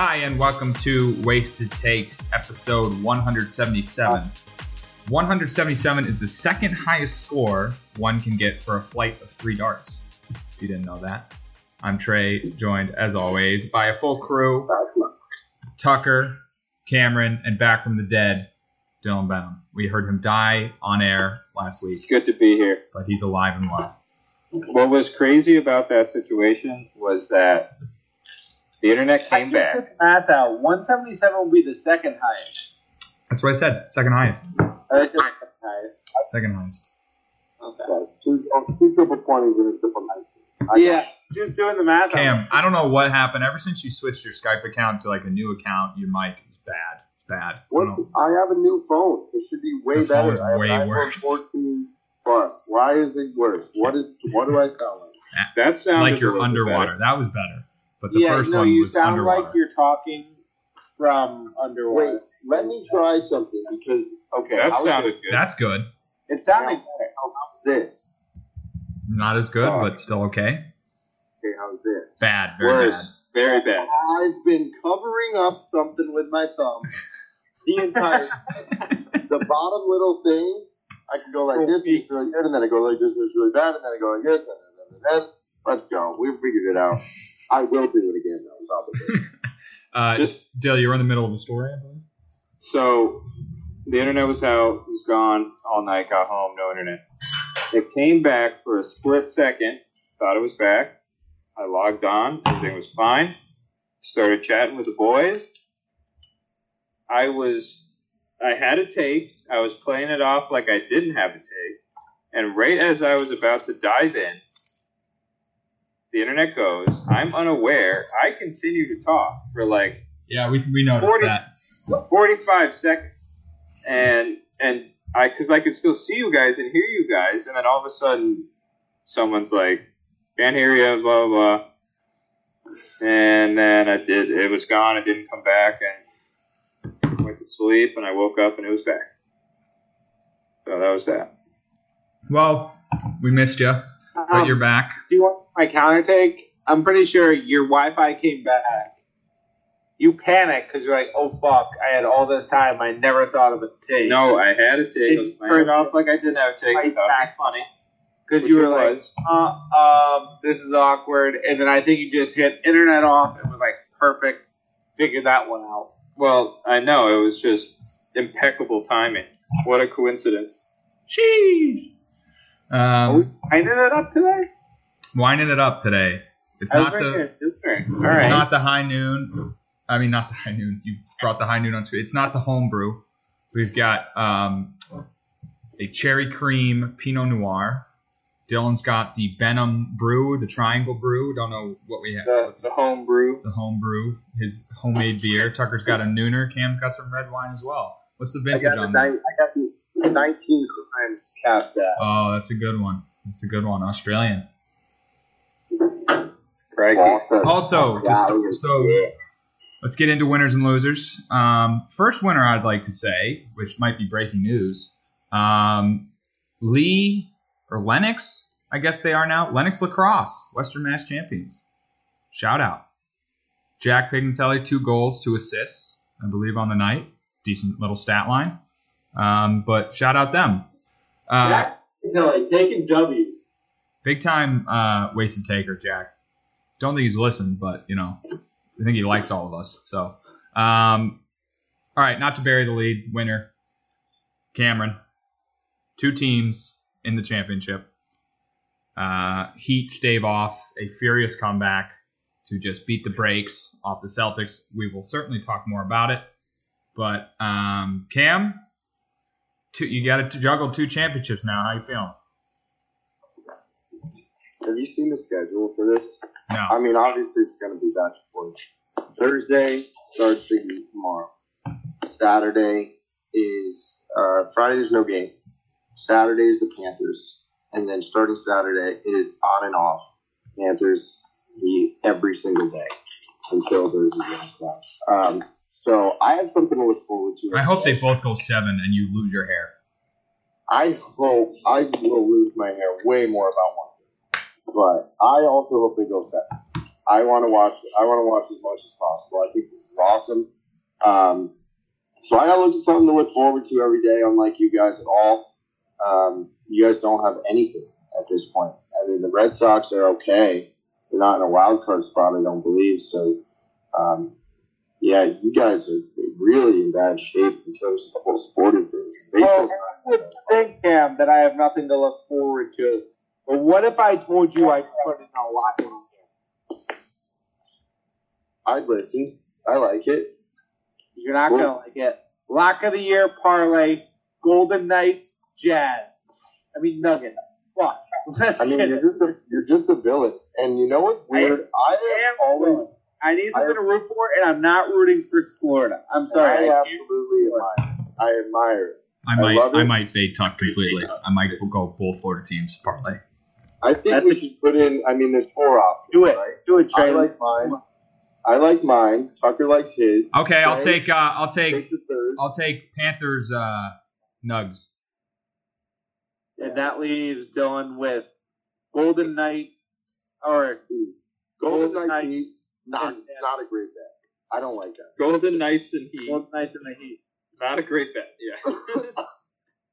Hi, and welcome to Wasted Takes, episode 177. 177 is the second highest score one can get for a flight of three darts. If you didn't know that. I'm Trey, joined as always by a full crew Tucker, Cameron, and back from the dead, Dylan Benham. We heard him die on air last week, It's good to be here. but he's alive and well. What was crazy about that situation was that the internet I came just back. did the math out. 177 will be the second highest. That's what I said. Second highest. Oh, or is it the second highest? Second highest. Okay. Two, oh, two triple twenties and a triple nineteen. I Yeah, just doing the math. out. Cam, I don't know what happened. Ever since you switched your Skype account to like a new account, your mic is bad. It's bad. I What? don't. I have a new phone. It should be way The better. phone's I have way an worse. 14 plus. Why is it worse? What is? What do I sound like? That sounded Like you're underwater. better. That was better. But the yeah, first no, one you was sound underwater. like you're talking from underwater. Wait, let me try something because okay, That I was sounded good. That's good. It sounded better. how's this? Not as good, Oh. but still okay. Okay, how's this? Bad. Very Worse. Very bad. I've been covering up something with my thumb. The entire the bottom little thing, I can go like this, and it's really good, and then I go like this, and it's really bad, and then I go like this, and then, and then let's go. We've figured it out. I will do it again though, probably. Uh, Dill, you were in the middle of a story, I believe. So the internet was out, it was gone all night, got home, no internet. It came back for a split second, thought it was back. I logged on, everything was fine. Started chatting with the boys. I was I had a take, I was playing it off like I didn't have a take, and right as I was about to dive in, the internet goes, I'm unaware. I continue to talk for like Yeah, we, we noticed 40 that. 45 seconds and and i because i could still see you guys and hear you guys and then all of a sudden someone's like can't hear you blah blah blah and then i did it was gone it didn't come back and went to sleep and i woke up and it was back so that was that Well, we missed you, but Um, you're back. do you want my counter take? I'm pretty sure your Wi-Fi came back. You panic because you're like, "Oh fuck! I had all this time. I never thought of a take." no i had a take i was Did- off like i didn't have a take i Right thought back. funny because you it were like, uh, um, this is awkward. And then I think you just hit internet off and was like, perfect. Figured that one out. well i know it was just impeccable timing what a coincidence Sheesh. Um, Winding it up today? Winding it up today. It's not right the there, sister. All it's right. not the high noon. I mean, not the high noon. You brought the high noon on screen. It's not the homebrew. We've got um, a cherry cream Pinot Noir. Dylan's got the Benham Brew, the Triangle Brew. Don't know what we have. the, the home brew. the home brew, his homemade beer. Tucker's got a nooner. Cam's got some red wine as well. What's the I vintage got, on that? I got the 19 crimes cast. Oh, that's a good one. That's a good one. Australian. Crikey. Also, to Yeah, st- so let's get into winners and losers. Um, first winner I'd like to say, which might be breaking news, um, Lee or Lenox, I guess they are now Lenox Lacrosse, Western Mass champions. Shout out, Jack Pignatelli, two goals, two assists, I believe on the night. Decent little stat line, um, but shout out them. Uh, Jack, Kelly, taking W's. Big time uh, wasted taker, Jack. Don't think he's listened, but you know, I think he likes all of us. So, um, all right, not to bury the lead, winner, Cameron. Two teams in the championship. Uh, Heat stave off a furious comeback to just beat the brakes off the Celtics. We will certainly talk more about it. But um, Cam, two, you got to juggle two championships now. How you feeling? Have you seen the schedule for this? No. I mean, obviously it's going to be back and forth. Thursday starts Big East tomorrow. Saturday is uh, Friday. There's no game. Saturday is the Panthers, and then starting Saturday it is on and off Panthers every single day until there's a game. Um, so I have something to look forward to. I hope they both go seven and you lose your hair. I hope I will lose my hair way more about one but I also hope they go seven. I want to watch. I want to watch as much as possible. I think this is awesome. Um, so I got look at something to look forward to every day. Unlike you guys at all, um, you guys don't have anything at this point. I mean, the Red Sox are okay. They're not in a wild card spot. I don't believe so. Um, yeah, you guys are really in bad shape in terms of the whole sporting things. Well, I would think, Cam, that I have nothing to look forward to. But what if I told you I put in a lot in here? I'd listen. I like it. You're not gonna like it. Lock of the year parlay, Golden Knights, Jazz. I mean Nuggets. Fuck. Let's I mean, get you're it. just a, you're just a villain. And you know what's weird? I, I am always, willing. I need something to root for, and I'm not rooting for Florida. I'm sorry. I I absolutely admire. I admire it. I I might love I, it. might fade Tuck completely. I might go both Florida teams parlay. I think That's we a- should put in. I mean, there's four options. Do it. Right? Do it, I like mine. I like mine. Tucker likes his. Okay, I'll take uh, I'll take Take the third. I'll take Panthers uh, Nugs. and that leaves Dylan with Golden Knights or Golden Golden Knights. Knights. Not, and- not a great bet. I don't like that. Golden Knights and Heat. Golden Knights and the Heat. Not a great bet. Yeah.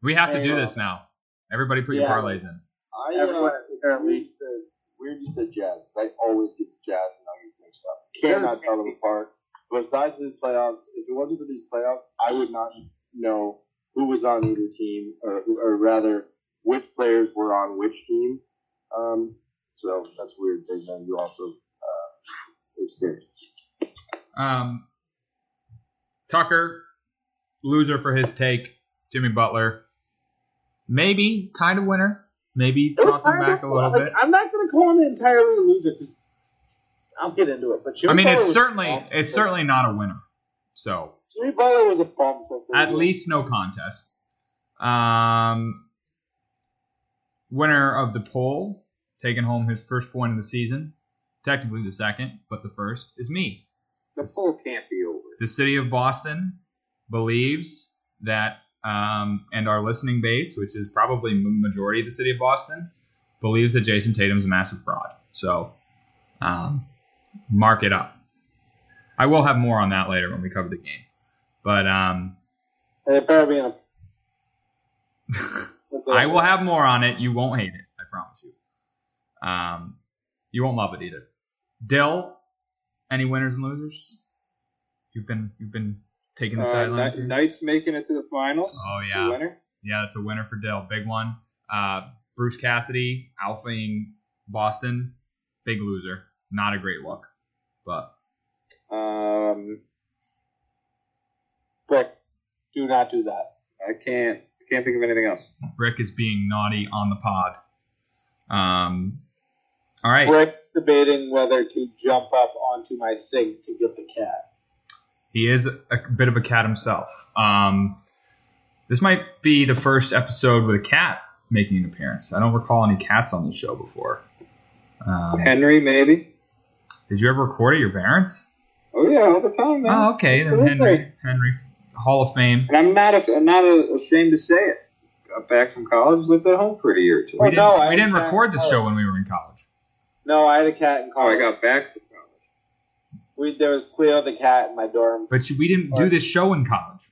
We have to do this now. Everybody put your Yeah. parlays in. I, uh, is apparently- weird, you said, weird you said Jazz because I always get the Jazz and Nuggets mixed up. Cannot tell them apart. Besides these playoffs, if it wasn't for these playoffs, I would not know who was on either team, or, or rather, which players were on which team. Um, so that's a weird thing that you also uh, experience. Um, Tucker, loser for his take. Jimmy Butler, maybe kind of winner. Maybe was talking back a little bit. I'm not going to call him entirely a loser because I'll get into it. But Jimmy I mean, Butler it's certainly it's certainly not a winner. So Jimmy Butler was a bum. at least no contest. Um, winner of the poll, taking home his first point of the season. Technically the second, but the first is me. The poll can't be over. The city of Boston believes that, um, and our listening base, which is probably majority of the city of Boston, believes that Jayson Tatum's a massive fraud. So, um, mark it up. I will have more on that later when we cover the game. But um, it better be in a. I will have more on it. You won't hate it. I promise you. Um, you won't love it either. Dill, any winners and losers? You've been you've been taking the Uh, sidelines Kni- Knights making it to the finals. Oh, yeah. winner. Yeah, it's a winner for Dill. Big one. Uh, Bruce Cassidy, alphaing Boston, big loser. Not a great look, but Um, Brick, do not do that. I can't. Can't think of anything else. Brick is being naughty on the pod. Um, all right. Brick debating whether to jump up onto my sink to get the cat. He is a bit of a cat himself. Um, this might be the first episode with a cat making an appearance. I don't recall any cats on the show before. Um, Henry, maybe. did you ever record at your parents? Oh yeah, all the time, man. Oh, okay. Then Henry, Henry, Hall of Fame. And I'm not. A, I'm not a, ashamed to say it. Got back from college, lived at home for a year or two. Oh, We didn't, no, I we didn't record the show when we were in college. No, I had a cat in Oh, I got back college. We, there was Cleo the cat in my dorm. But we didn't do this show in college.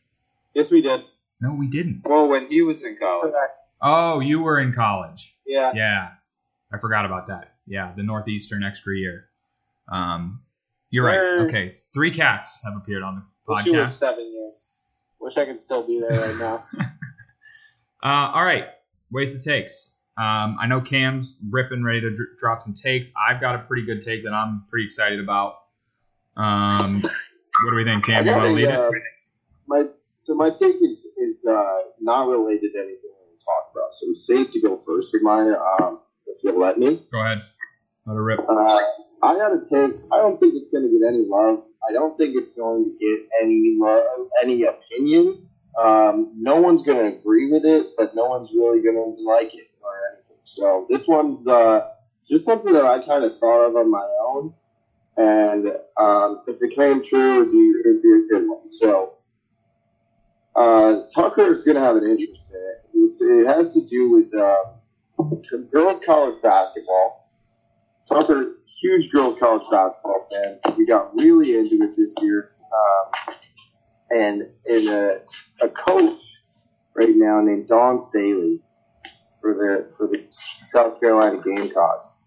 Yes, we did. No, we didn't. Well, when he was in college. Oh, you were in college. Yeah. Yeah, I forgot about that. Yeah, the Northeastern extra year. Um, you're right. Okay, three cats have appeared on the She was podcast. seven years. Wish I could still be there right now. Uh, all right, Wasted Takes. Um, I know Cam's ripping, ready to dr- drop some takes. I've got a pretty good take that I'm pretty excited about. Um, what do we think, Cam? You want to lead uh, it? My so my take is is uh, not related to anything we're going to talk about. So it's safe to go first with mine, um, if you'll let me. Go ahead. Let her rip. Uh, I got to take. I don't think it's going to get any love. I don't think it's going to get any love, any opinion. Um, no one's going to agree with it, but no one's really going to like it or anything. So this one's uh, just something that I kind of thought of on my own, and um, if it came true, it'd be, it'd be a good one. So uh, Tucker is going to have an interest in it. It's, it has to do with uh, girls college basketball Tucker, huge girls college basketball fan. We got really into it this year, um, and and a, a coach right now named Dawn Staley for the for the South Carolina Gamecocks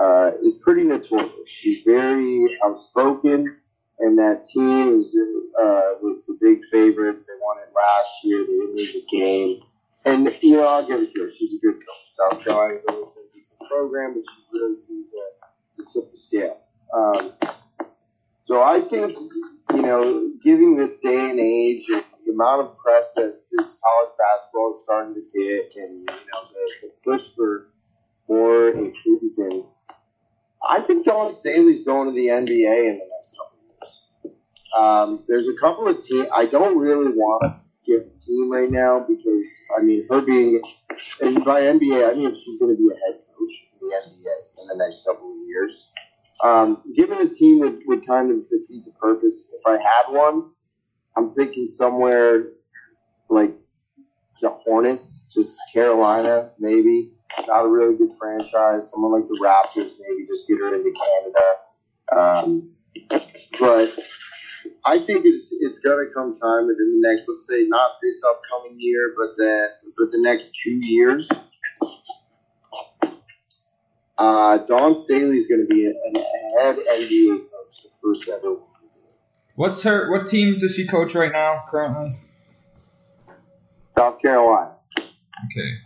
uh, is pretty notorious. She's very outspoken, and that team is uh, was the big favorites. They won it last year. They didn't lose a game, and you know I'll give it to her. She's a good coach. South Carolina's always been a decent program, but she really seems to, to tip the scale. Um, so I think you know, giving this day and age, the amount of press that this college basketball is starting to get, and you know the, the push for more inclusion. I think Dawn Staley's going to the NBA in the next couple of years. Um, there's a couple of teams. I don't really want to give a team right now because I mean her being and by NBA I mean she's going to be a head coach in the NBA in the next couple of years. Um, given a team would, would kind of defeat the purpose. If I had one, I'm thinking somewhere like the Hornets, just Carolina, maybe. Not a really good franchise. Someone like the Raptors, maybe just get her into Canada. Um, but I think it's it's gonna come time within the next, let's say, not this upcoming year, but the but the next two years. Uh, Dawn Staley's going to be an head NBA coach, the first ever. What's her? What team does she coach right now? Currently. South Carolina. Okay.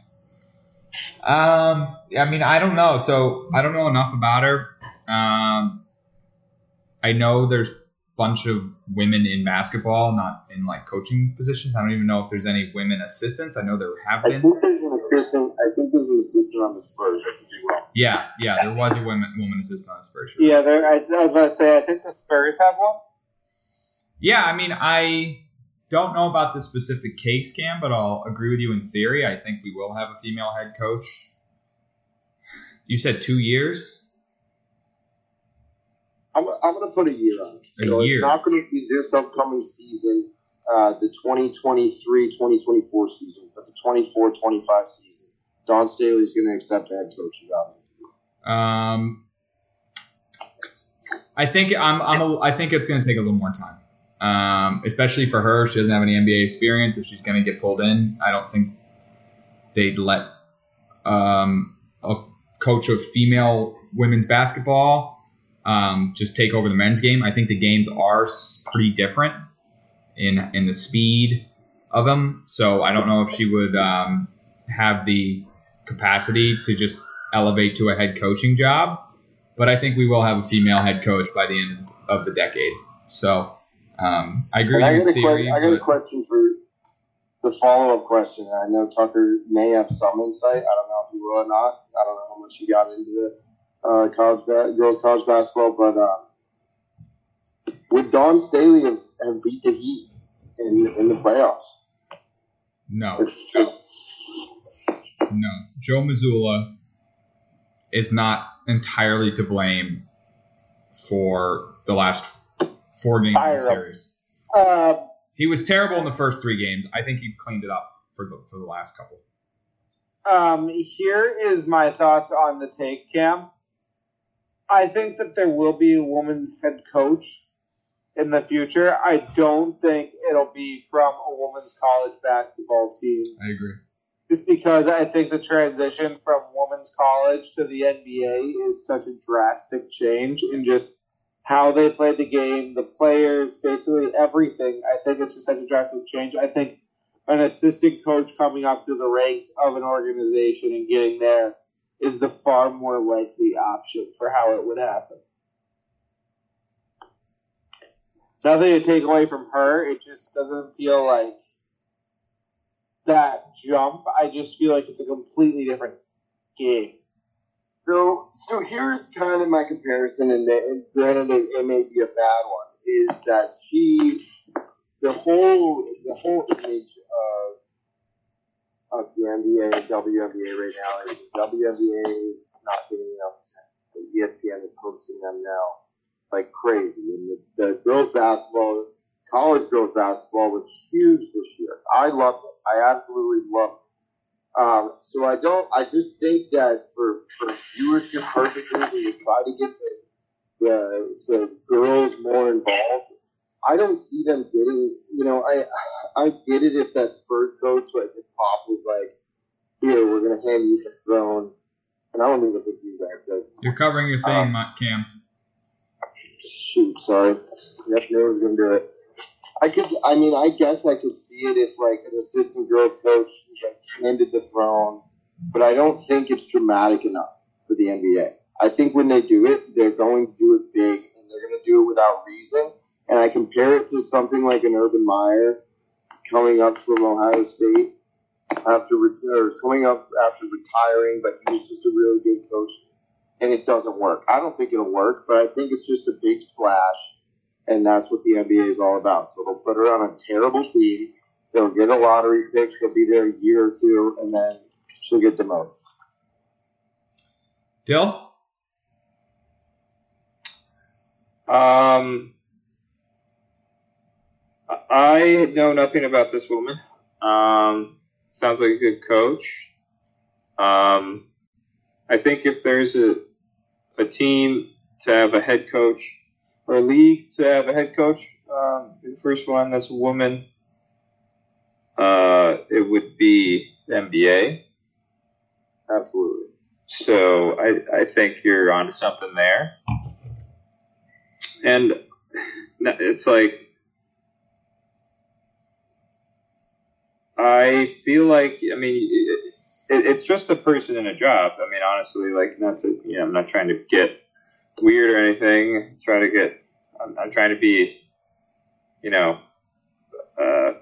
Um, I mean, I don't know. So I don't know enough about her. Um, I know there's a bunch of women in basketball, not in like coaching positions. I don't even know if there's any women assistants. I know there have been. I think there's an assistant. I think there's an assistant on the Spurs. I could be wrong. Yeah, yeah, there was a woman woman assistant on the Spurs. shirt. Yeah, there, I, I was about to say, I think the Spurs have one. Yeah, I mean, I don't know about the specific case, Cam, but I'll agree with you in theory. I think we will have a female head coach. You said two years. I'm, I'm going to put a year on it. A So year. it's not going to be this upcoming season, uh, the 2023-2024 season, but the 24-25 season. Dawn Staley's going to accept a head coaching job. Um, I think I'm. I'm. A, I think it's going to take a little more time, um, especially for her. She doesn't have any NBA experience. If she's going to get pulled in, I don't think they'd let um, a coach of female women's basketball um, just take over the men's game. I think the games are pretty different in in the speed of them. So I don't know if she would um, have the capacity to just elevate to a head coaching job. But I think we will have a female head coach by the end of the decade. So um, I agree And I with a theory. que- I got a question for the follow-up question. I know Tucker may have some insight. I don't know if he will or not. I don't know how much he got into the uh, college ba- girls college basketball, but uh, would Dawn Staley have, have beat the Heat in in the playoffs? no, no. Joe Mazzulla is not entirely to blame for the last four games of the series. Uh, He was terrible in the first three games. I think he cleaned it up for the for the last couple. um, here is my thoughts on the take, Cam. I think that there will be a woman head coach in the future. I don't think it'll be from a women's college basketball team. I agree. just because I think the transition from women's college to the NBA is such a drastic change in just how they play the game, the players, basically everything. I think it's just such a drastic change. I think an assistant coach coming up through the ranks of an organization and getting there is the far more likely option for how it would happen. Nothing to take away from her. It just doesn't feel like that jump. I just feel like it's a completely different game. So, so here's kind of my comparison, and, and granted, it, it may be a bad one. Is that she, the whole, the whole image of of the NBA and WNBA right now is WNBA is not getting enough attention. ESPN is posting them now like crazy, and the, the girls basketball, college girls basketball was huge this year. I loved it. I absolutely loved it. Um, so I don't. I just think that for, for viewership purposes, and to try to get the, the the girls more involved, I don't see them getting. You know, I I get it if that Spurs coach, like if Pop was like, "Here, we're gonna hand you the throne," and I don't think they could do that. But You're covering your thing, Ma- Cam. shoot, sorry, yep, no one's gonna do it. I could. I mean, I guess I could see it if like an assistant girls coach handed the throne, but I don't think it's dramatic enough for the NBA. I think when they do it, they're going to do it big, and they're going to do it without reason. And I compare it to something like an Urban Meyer coming up from Ohio State after or coming up after retiring, but he was just a really good coach, and it doesn't work. I don't think it'll work, but I think it's just a big splash, and that's what the NBA is all about. So they'll put her on a terrible team. They'll get a lottery pick. She'll be there a year or two, and then she'll get demoted. Dill? Um, I know nothing about this woman. Um, sounds like a good coach. Um, I think if there's a a team to have a head coach or a league to have a head coach, um, the first one that's a woman, uh, it would be the NBA. Absolutely. So I, I think you're onto something there. And it's like I feel like I mean it, it, it's just a person in a job. I mean honestly, like not to you know I'm not trying to get weird or anything. Try to get I'm, I'm trying to be you know uh,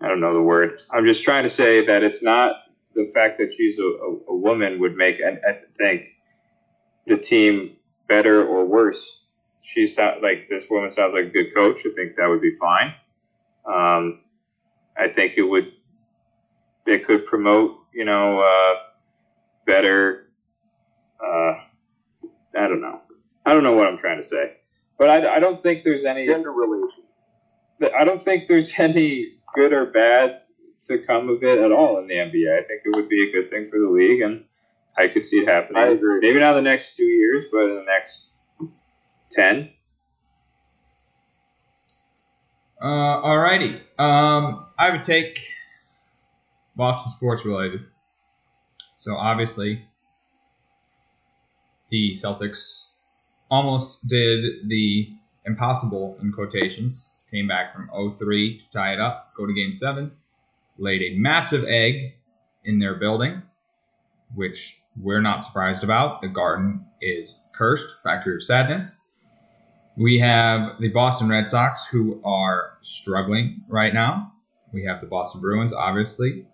I don't know the word. I'm just trying to say that it's not the fact that she's a, a, a woman would make I, I think the team better or worse. She sound like this woman sounds like a good coach. I think that would be fine. Um, I think it would it could promote you know uh, better. Uh, I don't know. I don't know what I'm trying to say, but I, I don't think there's any. Gender relation. I don't think there's any good or bad to come of it at all in the NBA. I think it would be a good thing for the league, and I could see it happening. I agree. Maybe not the next two years, but in the next ten. Uh, alrighty. Um, I would take Boston sports related. So obviously, the Celtics almost did the impossible in quotations. Came back from 0-3 to tie it up, go to game seven, laid a massive egg in their building, which we're not surprised about. The garden is cursed, factory of sadness. We have the Boston Red Sox, who are struggling right now. We have the Boston Bruins, obviously,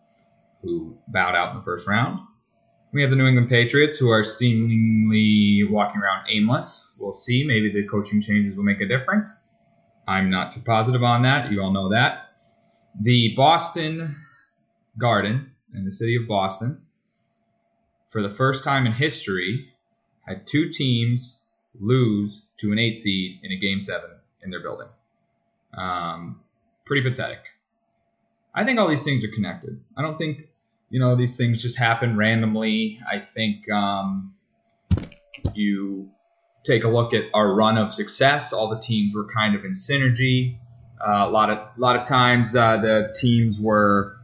who bowed out in the first round. We have the New England Patriots, who are seemingly walking around aimless. We'll see. Maybe the coaching changes will make a difference. I'm not too positive on that. You all know that. The Boston Garden in the city of Boston, for the first time in history, had two teams lose to an eight seed in a game seven in their building. Um, pretty pathetic. I think all these things are connected. I don't think you know these things just happen randomly. I think um, you take a look at our run of success. All the teams were kind of in synergy. Uh, a lot of a lot of times uh, the teams were,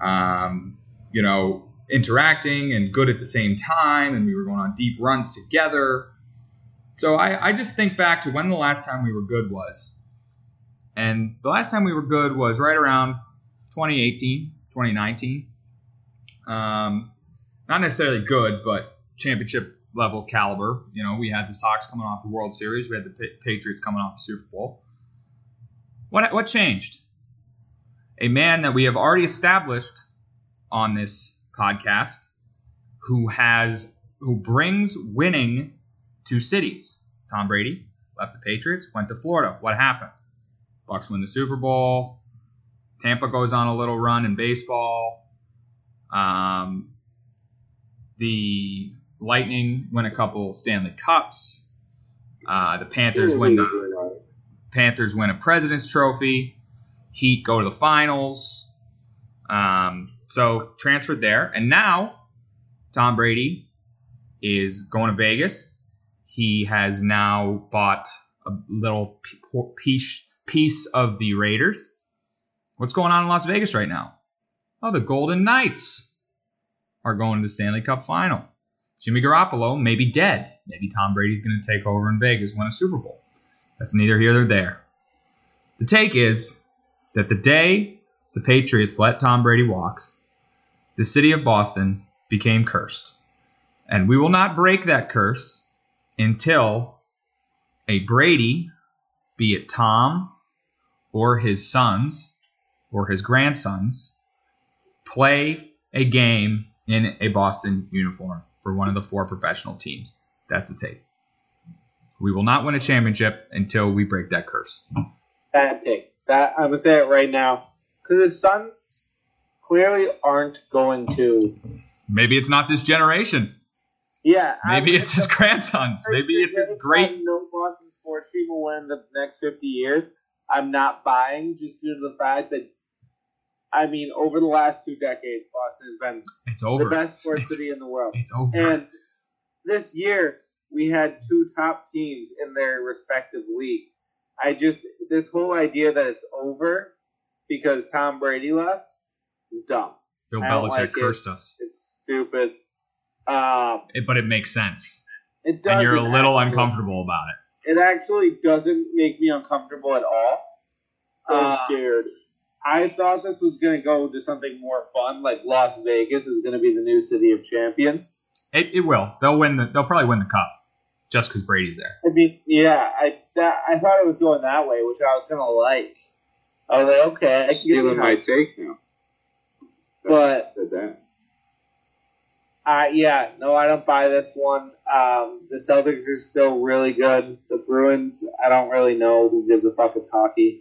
um, you know, interacting and good at the same time, and we were going on deep runs together. So I, I just think back to when the last time we were good was. And the last time we were good was right around 2018, 2019. Um, not necessarily good, but championship level caliber. You know, we had the Sox coming off the World Series, we had the Pa- Patriots coming off the Super Bowl. What, what changed? A man that we have already established on this podcast who has who brings winning to cities. Tom Brady left the Patriots, went to Florida. What happened? Bucks win the Super Bowl. Tampa goes on a little run in baseball. Um, the Lightning win a couple Stanley Cups. Uh, the Panthers win the Panthers win a President's Trophy. Heat go to the finals. Um, So transferred there, and now Tom Brady is going to Vegas. He has now bought a little piece piece of the Raiders. What's going on in Las Vegas right now? Oh, the Golden Knights are going to the Stanley Cup Final. Jimmy Garoppolo may be dead. Maybe Tom Brady's going to take over in Vegas, win a Super Bowl. That's neither here nor there. The take is that the day the Patriots let Tom Brady walk, the city of Boston became cursed. And we will not break that curse until a Brady, be it Tom or his sons or his grandsons, play a game in a Boston uniform for one of the four professional teams. That's the take. We will not win a championship until we break that curse. Bad take. That I'm gonna say it right now because the sons clearly aren't going to. Maybe it's not this generation. Yeah, Maybe I'm- it's his grandsons. Maybe it's his great. No Boston sports team will win the next 50 years. I'm not buying just due to the fact that, I mean, over the last two decades, Boston has been It's over. the best sports It's- city in the world. It's over. And this year, we had two top teams in their respective league. I just this whole idea that it's over because Tom Brady left is dumb. Bill I don't Belichick like it. cursed us, It's stupid. Um, It- but it makes sense, it doesn't and you're a little actually- uncomfortable about it. It actually doesn't make me uncomfortable at all. I'm Uh, scared. I thought this was going to go to something more fun, like Las Vegas is going to be the new city of champions. It, it will. They'll win. The, they'll probably win the cup, just because Brady's there. I mean, yeah, I that, I thought it was going that way, which I was gonna like. I was like, okay, I can get Stealing my take now. But Said that. uh, yeah, no, I don't buy this one. Um, the Celtics are still really good. The Bruins, I don't really know who gives a fuck. It's hockey.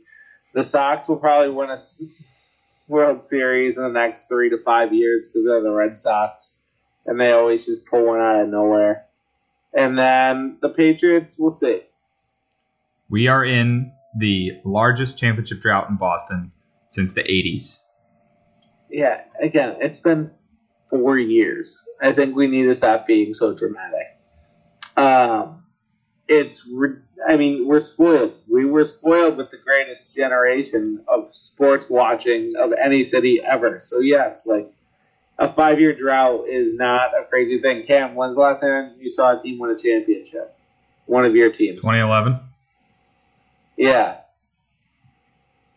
The Sox will probably win a World Series in the next three to five years because they're the Red Sox, and they always just pull one out of nowhere. And then the Patriots, we'll see. We are in the largest championship drought in Boston since the 80s. yeah, again, it's been four years. I think we need to stop being so dramatic. Um, it's, I mean, we're spoiled. We were spoiled with the greatest generation of sports watching of any city ever. So yes, like a five year drought is not a crazy thing. Cam, when's the last time you saw a team win a championship? One of your teams. 2011. Yeah.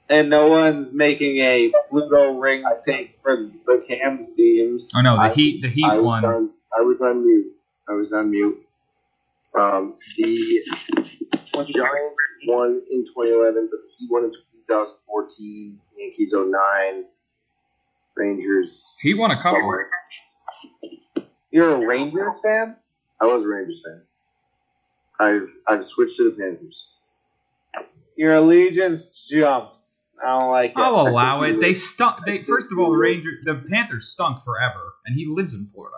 And no one's making a Pluto rings take for the Cam teams. Oh no, the I- Heat. The Heat I won. on. I was on mute. I was on mute. Um, the Giants won in 2011, but he won in 2014. Yankees 09. Rangers. He won a couple. somewhere. You're a Rangers fan? I was a Rangers fan. I've I've switched to the Panthers. Your allegiance jumps. I don't like it. I'll allow it. They stunk. They first of all, the Rangers, the Panthers stunk forever, and he lives in Florida.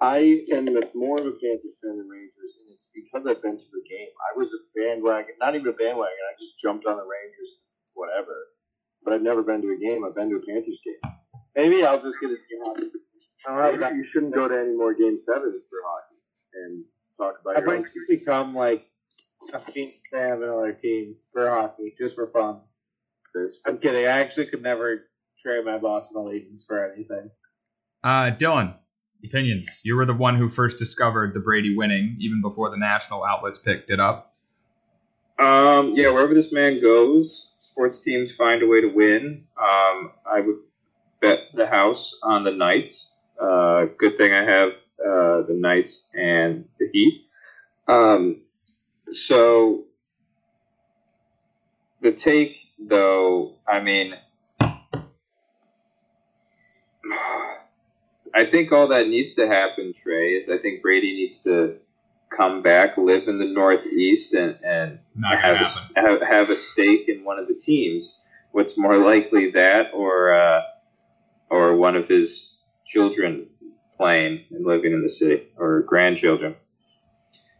I am more of a Panthers fan than Rangers, and it's because I've been to the game. I was a bandwagon, not even a bandwagon. I just jumped on the Rangers, whatever. But I've never been to a game. I've been to a Panthers game. Maybe I'll just get a team. I Maybe that. you shouldn't go to any more game sevens for hockey and talk about I your own might team. become like a Phoenix fan of another team for hockey, just for fun. There's- I'm kidding. I actually could never trade my Boston allegiance for anything. Uh, Dylan, opinions. You were the one who first discovered the Brady winning, even before the national outlets picked it up. Um, yeah, wherever this man goes, sports teams find a way to win. Um, I would bet the house on the Knights. Uh, good thing I have uh, the Knights and the Heat. Um, so the take, though, I mean, I think all that needs to happen, Trey, is I think Brady needs to come back, live in the Northeast, and, and have a, have, have a stake in one of the teams. What's more likely, that or uh, or one of his children playing and living in the city, or grandchildren?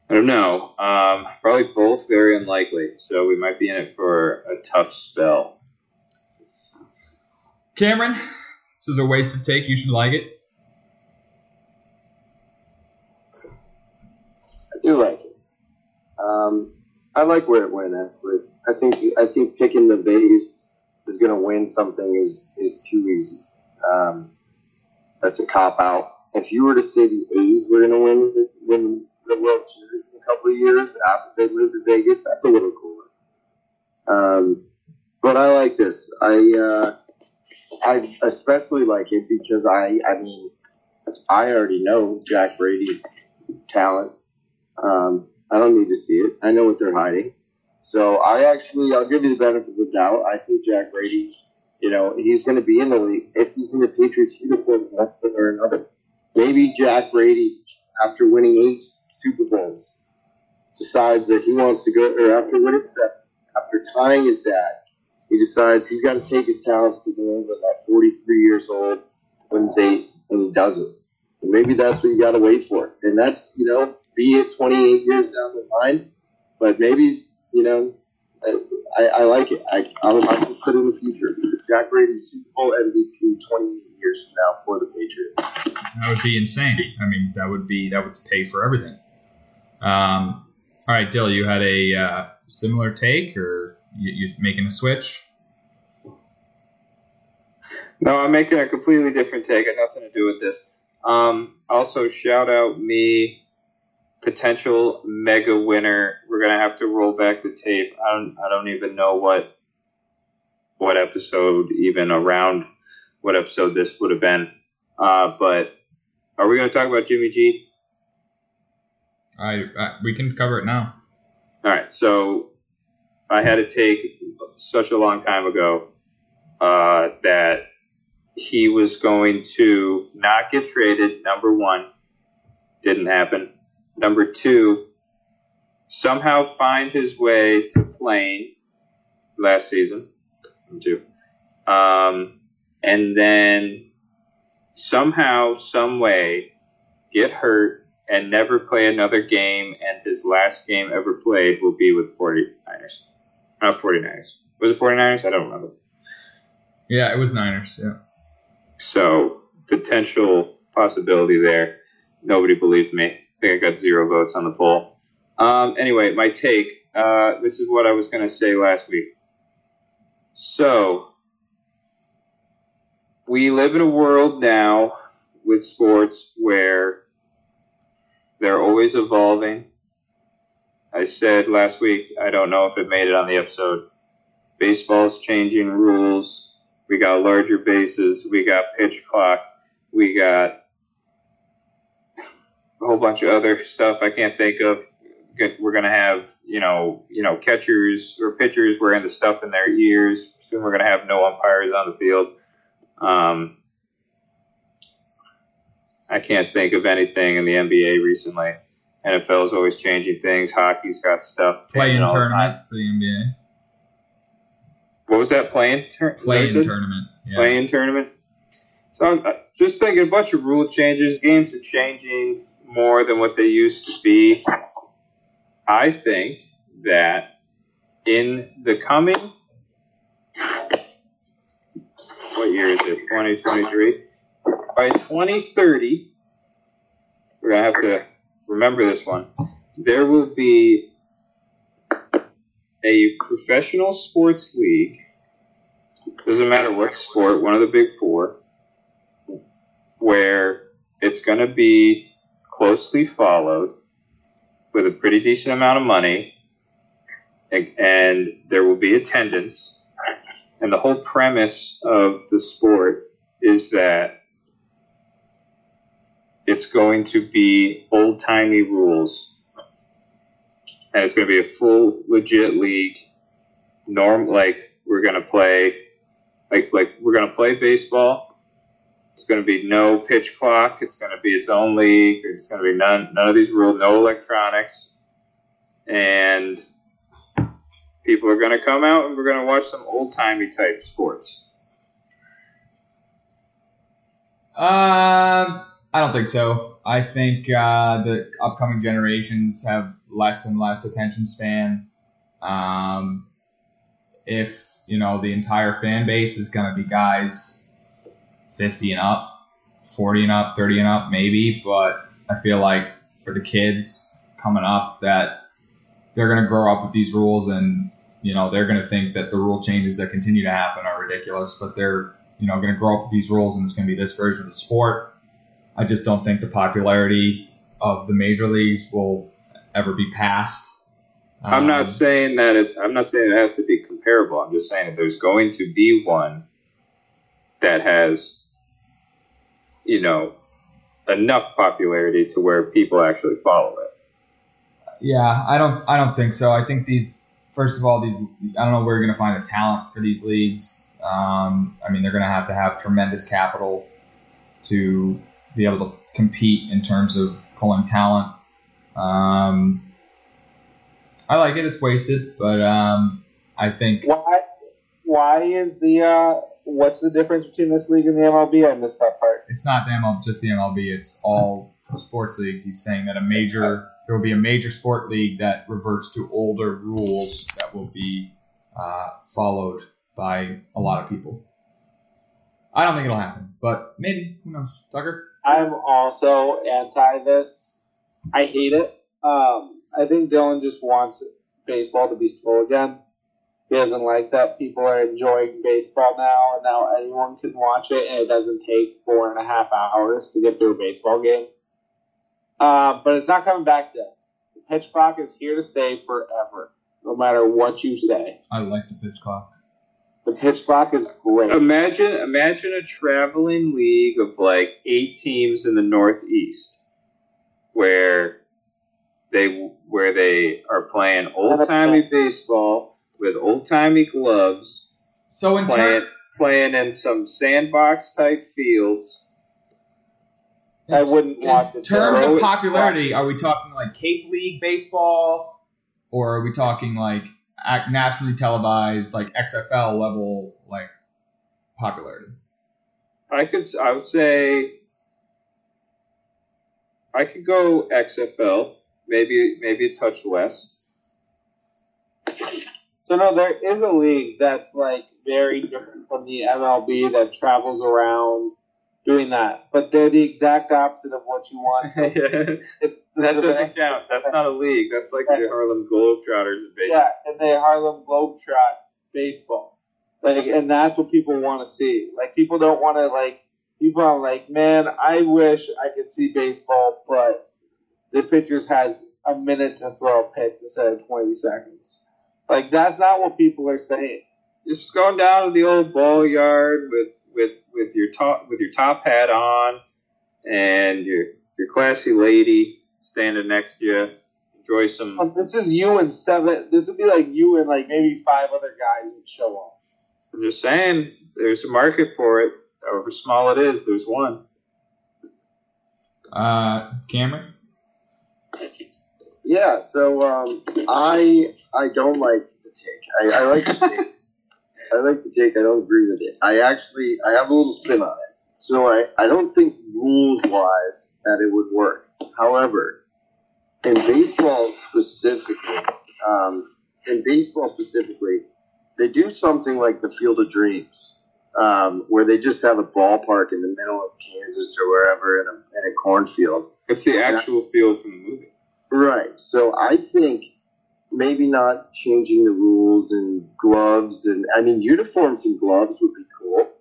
I don't know. Um, probably both very unlikely. So we might be in it for a tough spell. Cameron, This is a wasted take. You should like it. I do like it. Um, I like where it went at, but I think I think picking the Vegas is going to win something is is too easy. Um, that's a cop out. If you were to say the A's were going to win win the World Series in a couple of years after they moved to Vegas, that's a little cooler. Um, but I like this. I uh, I especially like it because I I mean I already know Jack Brady's talent. Um, I don't need to see it. I know what they're hiding. So I actually, I'll give you the benefit of the doubt. I think Jack Brady, you know, he's going to be in the league if he's in the Patriots uniform one way or another. Maybe Jack Brady, after winning eight Super Bowls, decides that he wants to go, or after winning, after tying his dad, he decides he's got to take his talents to the world at 43 years old, wins eight, and he does it. Maybe that's what you got to wait for. And that's, you know, be it 28 years down the line, but maybe, you know, I, I like it. I, I'll, I'll put in the future. Jack Brady, Super Bowl MVP 28 years from now for the Patriots. That would be insane. I mean, that would be that would pay for everything. Um, all right, Dill, you had a uh, similar take, or you, you making a switch? No, I'm making a completely different take. Got nothing to do with this. Um, also, shout out me, potential mega winner. We're gonna have to roll back the tape. I don't. I don't even know what what episode, even around what episode this would have been. Uh, but are we gonna talk about Jimmy G? I, I we can cover it now. All right. So I had to take such a long time ago uh, that he was going to not get traded. Number one, didn't happen. Number two, somehow find his way to playing last season. Two, um, and then somehow, some way, get hurt and never play another game. And his last game ever played will be with 49ers. Not 49ers. Was it 49ers? I don't remember. Yeah, it was Niners. Yeah. So potential possibility there. Nobody believed me. I think I got zero votes on the poll. Um, anyway, my take. Uh, this is what I was going to say last week. So we live in a world now with sports where they're always evolving. I said last week, I don't know if it made it on the episode. Baseball's changing rules. We got larger bases. We got pitch clock. We got a whole bunch of other stuff I can't think of. We're gonna have, you know, you know, catchers or pitchers wearing the stuff in their ears. Soon we're gonna have no umpires on the field. Um, I can't think of anything in the NBA recently. NFL is always changing things. Hockey's got stuff. Play in changing all the tournament for the NBA. What was that? Playing tur- Play in what is it? tournament. Yeah. Playing tournament. So I'm just thinking a bunch of rule changes. Games are changing more than what they used to be. I think that in the coming what year is it? 2023. By 2030, we're gonna have to remember this one. There will be a professional sports league. Doesn't matter what sport, one of the big four, where it's going to be closely followed with a pretty decent amount of money, and, there will be attendance. And the whole premise of the sport is that it's going to be old timey rules and it's going to be a full legit league. Norm, like we're going to play, like like we're going to play baseball. Going to be no pitch clock. It's going to be its own league. It's going to be none none of these rules, no electronics, and people are going to come out and we're going to watch some old timey type sports. Um, I don't think so. I think uh, the upcoming generations have less and less attention span. Um, if you know the entire fan base is going to be guys 50 and up, 40 and up, 30 and up, maybe. But I feel like for the kids coming up, that they're going to grow up with these rules and you know they're going to think that the rule changes that continue to happen are ridiculous but they're you know going to grow up with these rules and it's going to be this version of the sport i just don't think the popularity of the major leagues will ever be passed I'm not Um, saying that it. I'm not saying it has to be comparable. I'm just saying that there's going to be one that has, you know, enough popularity to where people actually follow it. Yeah, I don't. I don't think so. I think these. First of all, these. I don't know where you're going to find the talent for these leagues. Um, I mean, they're going to have to have tremendous capital to be able to compete in terms of pulling talent. Um, I like it. It's wasted, but um, I think Why? Why is the uh? What's the difference between this league and the MLB? I missed that part. it's not the ML, just the MLB. It's all sports leagues. He's saying that a major there will be a major sport league that reverts to older rules that will be uh, followed by a lot of people. I don't think it'll happen, but maybe who knows? Tucker. I'm also anti this. I hate it. Um, I think Dylan just wants baseball to be slow again. He doesn't like that people are enjoying baseball now, and now anyone can watch it, and it doesn't take four and a half hours to get through a baseball game. Uh, but it's not coming back to. The pitch clock is here to stay forever, no matter what you say. I like the pitch clock. The pitch clock is great. Imagine, imagine a traveling league of like eight teams in the Northeast, where they where they are playing old timey baseball with old timey gloves, So in playing turn, playing in some sandbox type fields. I wouldn't watch in terms of it- popularity, are we talking like Cape League baseball, or are we talking like nationally televised, like XFL level, like popularity? I could I would say I could go XFL, maybe maybe a touch less. So no, there is a league that's like very different from the MLB that travels around doing that, but they're the exact opposite of what you want. that It, is doesn't count. That's not a league. That's like the Harlem Globetrotters in baseball. yeah, and they Harlem Globetrot baseball, like, and that's what people want to see. Like, people don't want to like. People are like, man, I wish I could see baseball, but the pitchers has a minute to throw a pitch instead of twenty seconds. Like, that's not what people are saying. Just going down to the old ball yard with with with your top with your top hat on and your your classy lady standing next to you. Enjoy some. Um, This is you and seven. This would be like you and like maybe five other guys would show up. I'm just saying, there's a market for it. However small it is, there's one. Uh, Cameron. Yeah, so um, I I don't like the take. I, I like the take. I like the take. I don't agree with it. I actually I have a little spin on it. So I, I don't think rules wise that it would work. However, in baseball specifically, um, in baseball specifically, they do something like the Field of Dreams, um, where they just have a ballpark in the middle of Kansas or wherever in a, in a cornfield. It's the actual field from the movie. Right. So I think maybe not changing the rules and gloves and I mean uniforms and gloves would be cool.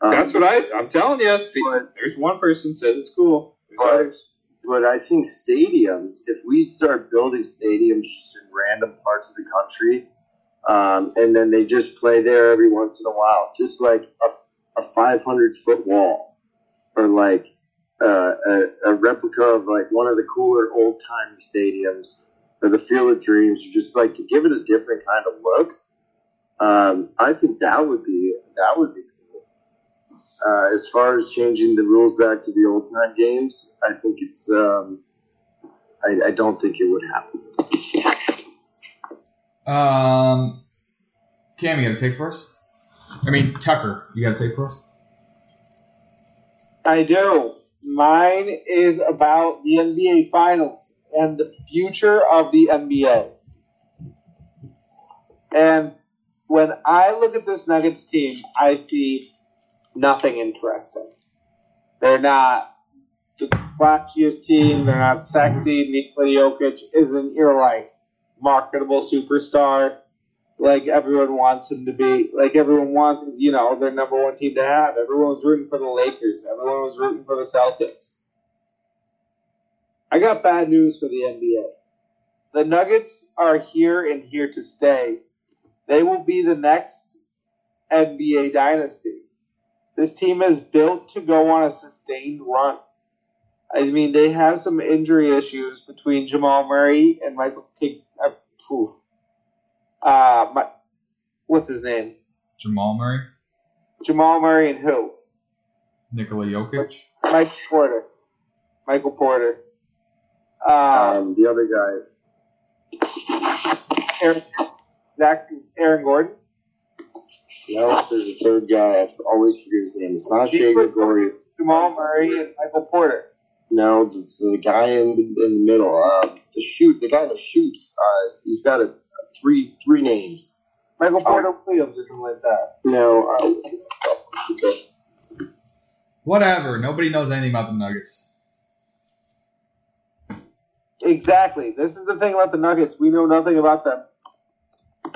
Um, That's what I. I'm telling you. But, There's one person says it's cool. There's But- others. But I think stadiums, if we start building stadiums just in random parts of the country, um, and then they just play there every once in a while, just like a, a 500 foot wall, or like uh, a, a replica of like one of the cooler old time stadiums, or the Field of Dreams, or just like to give it a different kind of look. Um, I think that would be that would be cool. Uh, as far as changing the rules back to the old time games, I think it's. Um, I, I don't think it would happen. Um, Cam, you got to take for us. I mean, Tucker, you got to take for us. I do. Mine is about the NBA Finals and the future of the NBA. And when I look at this Nuggets team, I see nothing interesting. They're not the flashiest team. They're not sexy. Nikola Jokic isn't your like marketable superstar like everyone wants him to be. Like everyone wants, you know, their number one team to have. Everyone was rooting for the Lakers. Everyone was rooting for the Celtics. I got bad news for the NBA. The Nuggets are here and here to stay. They will be the next NBA dynasty. This team is built to go on a sustained run. I mean, they have some injury issues between Jamal Murray and Michael King. Uh. Uh, my, what's his name? Jamal Murray, Jamal Murray and who? Nikola Jokic. Mike Porter. Michael Porter. Uh, Um, the other guy, Aaron, Zach, Aaron Gordon. no, there's a third guy. I always forget his name. It's not Shea Gregory. Jamal Murray and Michael Porter. No, the, the guy in the, in the middle. Um, the shoot, the guy that shoots. Uh, he's got a, three three names. Michael Porter Williams or something like that. No, uh, okay. Whatever. Nobody knows anything about the Nuggets. Exactly. This is the thing about the Nuggets. We know nothing about them.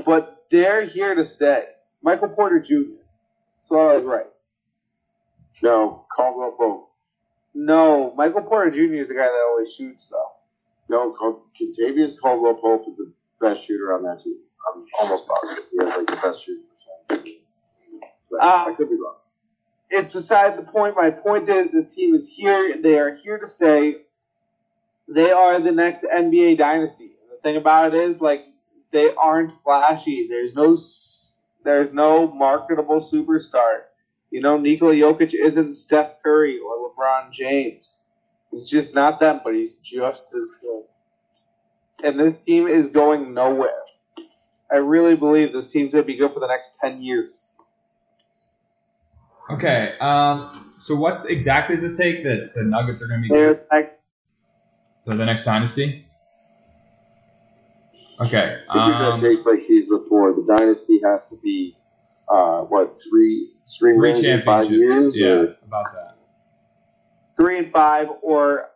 But they're here to stay. Michael Porter Jr. So I was right. No, Caldwell Pope. No, Michael Porter Jr. is the guy that always shoots, though. No, Cal- Kentavious Caldwell Pope is the best shooter on that team. I'm almost positive. He has like the best shooting percentage. But Ah. I could be wrong. It's beside the point. My point is this team is here. They are here to stay. They are the next NBA dynasty. The thing about it is, like, they aren't flashy. There's no, there's no marketable superstar. You know, Nikola Jokic isn't Steph Curry or LeBron James. He's just not them, but he's just as good. And this team is going nowhere. I really believe this team's going to be good for the next 10 years. Okay. Um. So what's exactly does it take that the Nuggets are going to be They're the next for the next dynasty? Okay. I think that Um, takes like these before. The dynasty has to be, uh, what, three, three three rings in five years? Yeah, Or, about that. three and five, or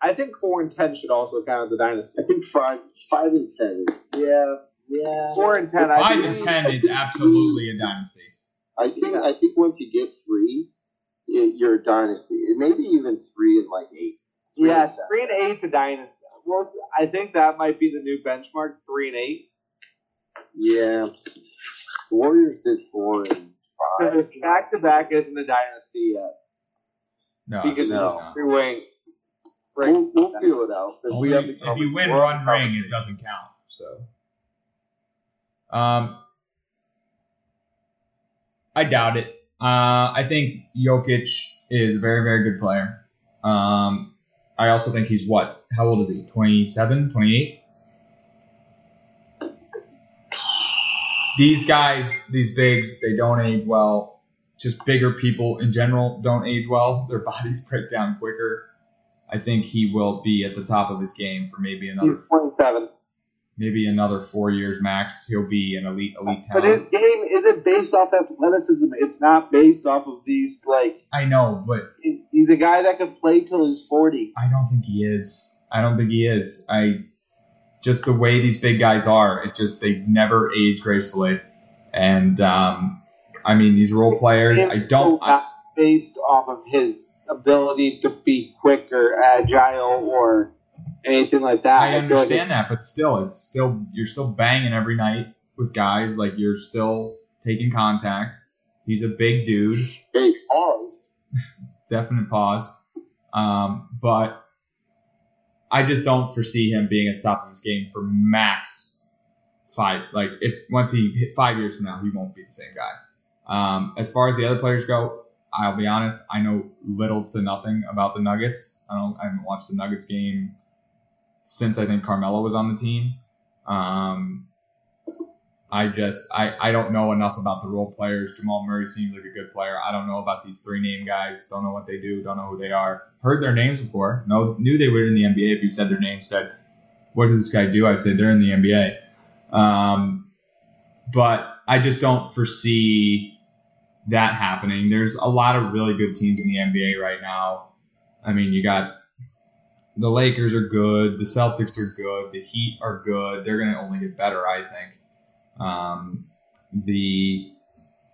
I think four and ten should also count as a dynasty. I think five, five and ten. Yeah, yeah. Four and ten, I Five think. and ten is absolutely a dynasty. I think I think once you get three, you're a dynasty. Maybe even three and like eight. Three Yeah, and three and eight's a dynasty. Well, I think that might be the new benchmark. Three and eight. Yeah. The Warriors did four and five. Back to back isn't a dynasty yet. No, Because absolutely no. not. three wing. We'll, we'll feel it out. If Only we have the if you win one ring, it doesn't count. So, um, I doubt it. Uh, I think Jokic is a very, very good player. Um, I also think he's what? How old is he? 27, 28? These guys, these bigs, they don't age well. Just bigger people in general don't age well. Their bodies break down quicker. I think he will be at the top of his game for maybe another He's twenty-seven. maybe another four years max. He'll be an elite elite talent. But his game isn't based off athleticism. It's not based off of these like. I know, but He's a guy that can play till he's forty. I don't think he is. I don't think he is. I just the way these big guys are, it just they never age gracefully. And um, I mean, these role players, I don't. I, based off of his ability to be quick or agile or anything like that. I like understand it's- that, but still, it's still you're still banging every night with guys. Like you're still taking contact. He's a big dude. Hey, pause. definite pause. Um, but I just don't foresee him being at the top of his game for max five. Like if once he hit five years from now, he won't be the same guy. Um, as far as the other players go, I'll be honest. I know little to nothing about the Nuggets. I don't. I haven't watched the Nuggets game since I think Carmelo was on the team. Um, I just I, I don't know enough about the role players. Jamal Murray seems like a good player. I don't know about these three name guys. Don't know what they do. Don't know who they are. Heard their names before. No, knew they were in the NBA. If you said their name, said, "What does this guy do?" I'd say they're in the NBA. Um, but I just don't foresee that happening. There's a lot of really good teams in the NBA right now. I mean, you got the Lakers are good, the Celtics are good, the Heat are good. They're going to only get better, I think. Um, the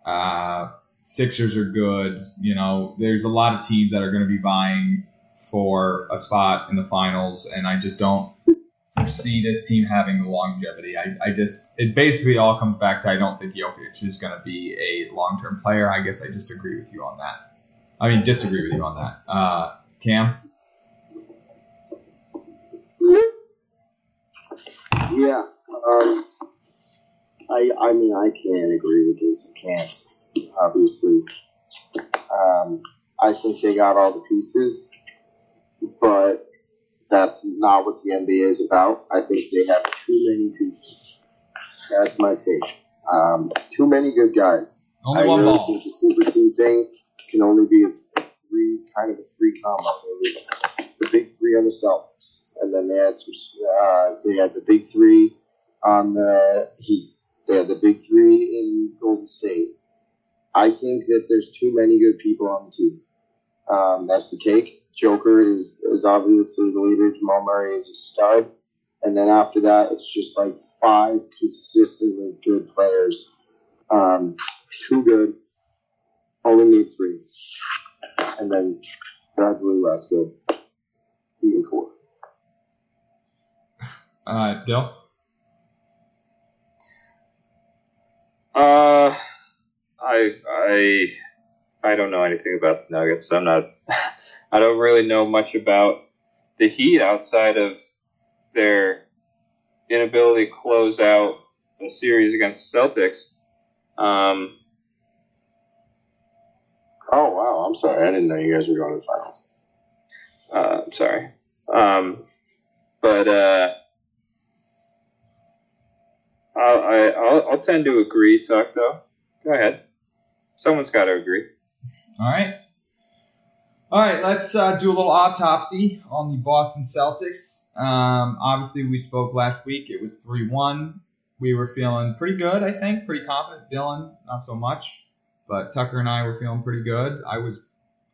uh, Sixers are good. You know, there's a lot of teams that are going to be vying for a spot in the finals, and I just don't foresee this team having longevity. I, I just, it basically all comes back to I don't think Jokic is going to be a long term player. I guess I just agree with you on that. I mean, disagree with you on that. Uh, Cam? Yeah. Um, I I mean I can't agree with this. I can't. Obviously. Um, I think they got all the pieces, but that's not what the NBA is about. I think they have too many pieces. That's my take. Um, too many good guys. Only I one really ball. think the super team thing can only be a three, kind of a three combo. It was the big three on the Celtics, and then they had some. Uh, they had the big three on the Heat. They had the big three in Golden State. I think that there's too many good people on the team. Um, that's the take. Joker is, is obviously the leader. Jamal Murray is a stud. And then after that, it's just like five consistently good players. Um, too good. Only need three. And then gradually less good. Even four. Uh, Dill? Uh, I I I don't know anything about the Nuggets. I'm not. I don't really know much about the Heat outside of their inability to close out a series against the Celtics. Um, Oh, wow. I'm sorry. I didn't know you guys were going to the finals. uh, I'm sorry. Um, but uh, I'll, I, I'll I'll tend to agree, Tuck. Though, go ahead. Someone's got to agree. All right. All right, let's uh, do a little autopsy on the Boston Celtics. Um, obviously, we spoke last week. It was 3 1. We were feeling pretty good, I think, pretty confident. Dylan, not so much. But Tucker and I were feeling pretty good. I was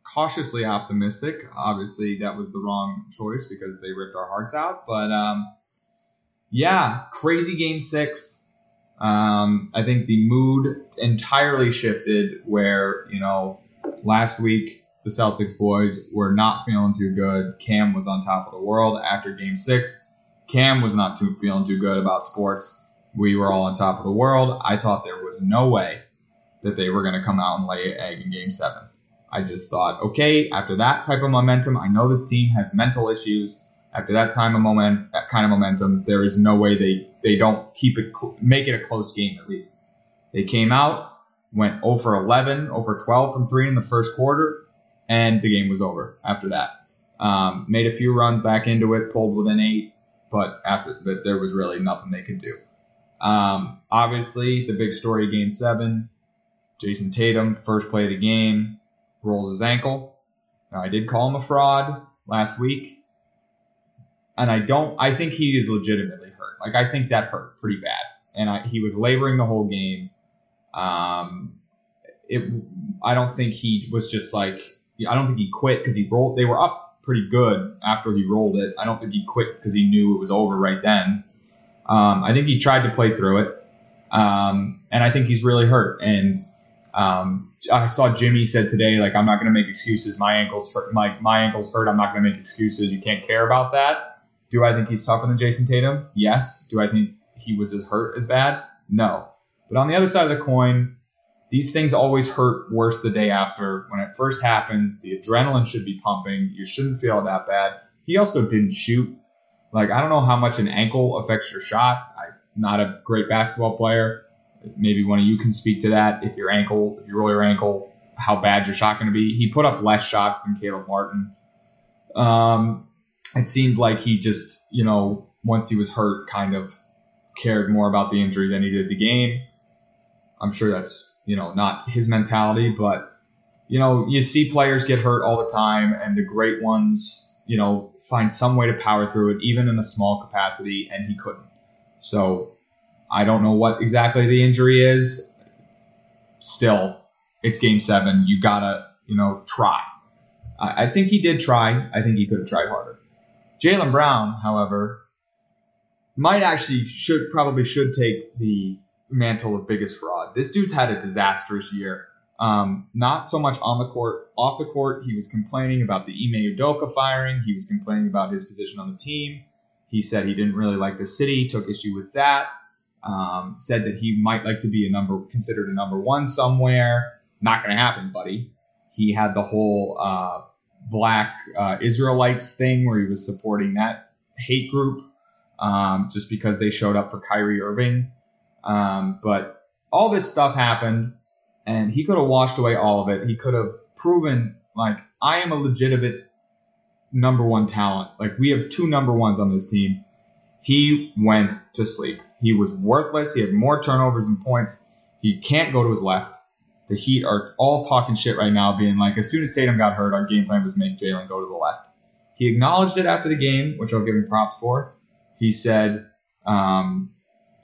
cautiously optimistic. Obviously, that was the wrong choice because they ripped our hearts out. But um, yeah, crazy game six. Um, I think the mood entirely shifted where, you know, last week the Celtics boys were not feeling too good. Cam was on top of the world after game six. Cam was not too feeling too good about sports. We were all on top of the world. I thought there was no way that they were going to come out and lay an egg in game seven. I just thought, okay, after that type of momentum, I know this team has mental issues. After that time of moment, that kind of momentum, there is no way they they don't keep it cl- make it a close game at least. They came out, went oh over 11, over 12 from three in the first quarter, and the game was over after that. Um, made a few runs back into it, pulled within eight, but after but there was really nothing they could do. Um, obviously, the big story game seven, Jayson Tatum, first play of the game, rolls his ankle. Now, I did call him a fraud last week, and I don't. I think he is legitimately hurt. Like I think that hurt pretty bad, and I, he was laboring the whole game. Um, it. I don't think he was just like. I don't think he quit because he rolled. They were up pretty good after he rolled it. I don't think he quit because he knew it was over right then. Um, I think he tried to play through it, um, and I think he's really hurt. And um, I saw Jimmy said today, like, I'm not going to make excuses. My ankle's hurt. My my ankle's hurt. I'm not going to make excuses. You can't care about that. Do I think he's tougher than Jayson Tatum? Yes. Do I think he was as hurt as bad? No. But on the other side of the coin, these things always hurt worse the day after. When it first happens, the adrenaline should be pumping. You shouldn't feel that bad. He also didn't shoot. Like, I don't know how much an ankle affects your shot. I'm not a great basketball player. Maybe one of you can speak to that. If your ankle, if you roll your ankle, how bad your shot going to be. He put up less shots than Caleb Martin. Um, it seemed like he just, you know, once he was hurt, kind of cared more about the injury than he did the game. I'm sure that's, you know, not his mentality, but, you know, you see players get hurt all the time, and the great ones, you know, find some way to power through it, even in a small capacity, and he couldn't. So I don't know what exactly the injury is. Still, it's game seven. You gotta, you know, try. I, I think he did try. I think he could have tried harder. Jaylen Brown, however, might actually should probably should take the mantle of biggest fraud. This dude's had a disastrous year. Um, not so much on the court, off the court. He was complaining about the Ime Udoka firing. He was complaining about his position on the team. He said he didn't really like the city, took issue with that. Um, said that he might like to be a number, considered a number one somewhere. Not going to happen, buddy. He had the whole uh, black uh, Israelites thing where he was supporting that hate group um, just because they showed up for Kyrie Irving. Um, but all this stuff happened, and he could have washed away all of it. He could have proven, like, I am a legitimate number one talent. Like, we have two number ones on this team. He went to sleep. He was worthless. He had more turnovers and points. He can't go to his left. The Heat are all talking shit right now, being like, as soon as Tatum got hurt, our game plan was make Jaylen go to the left. He acknowledged it after the game, which I'll give him props for. He said, um,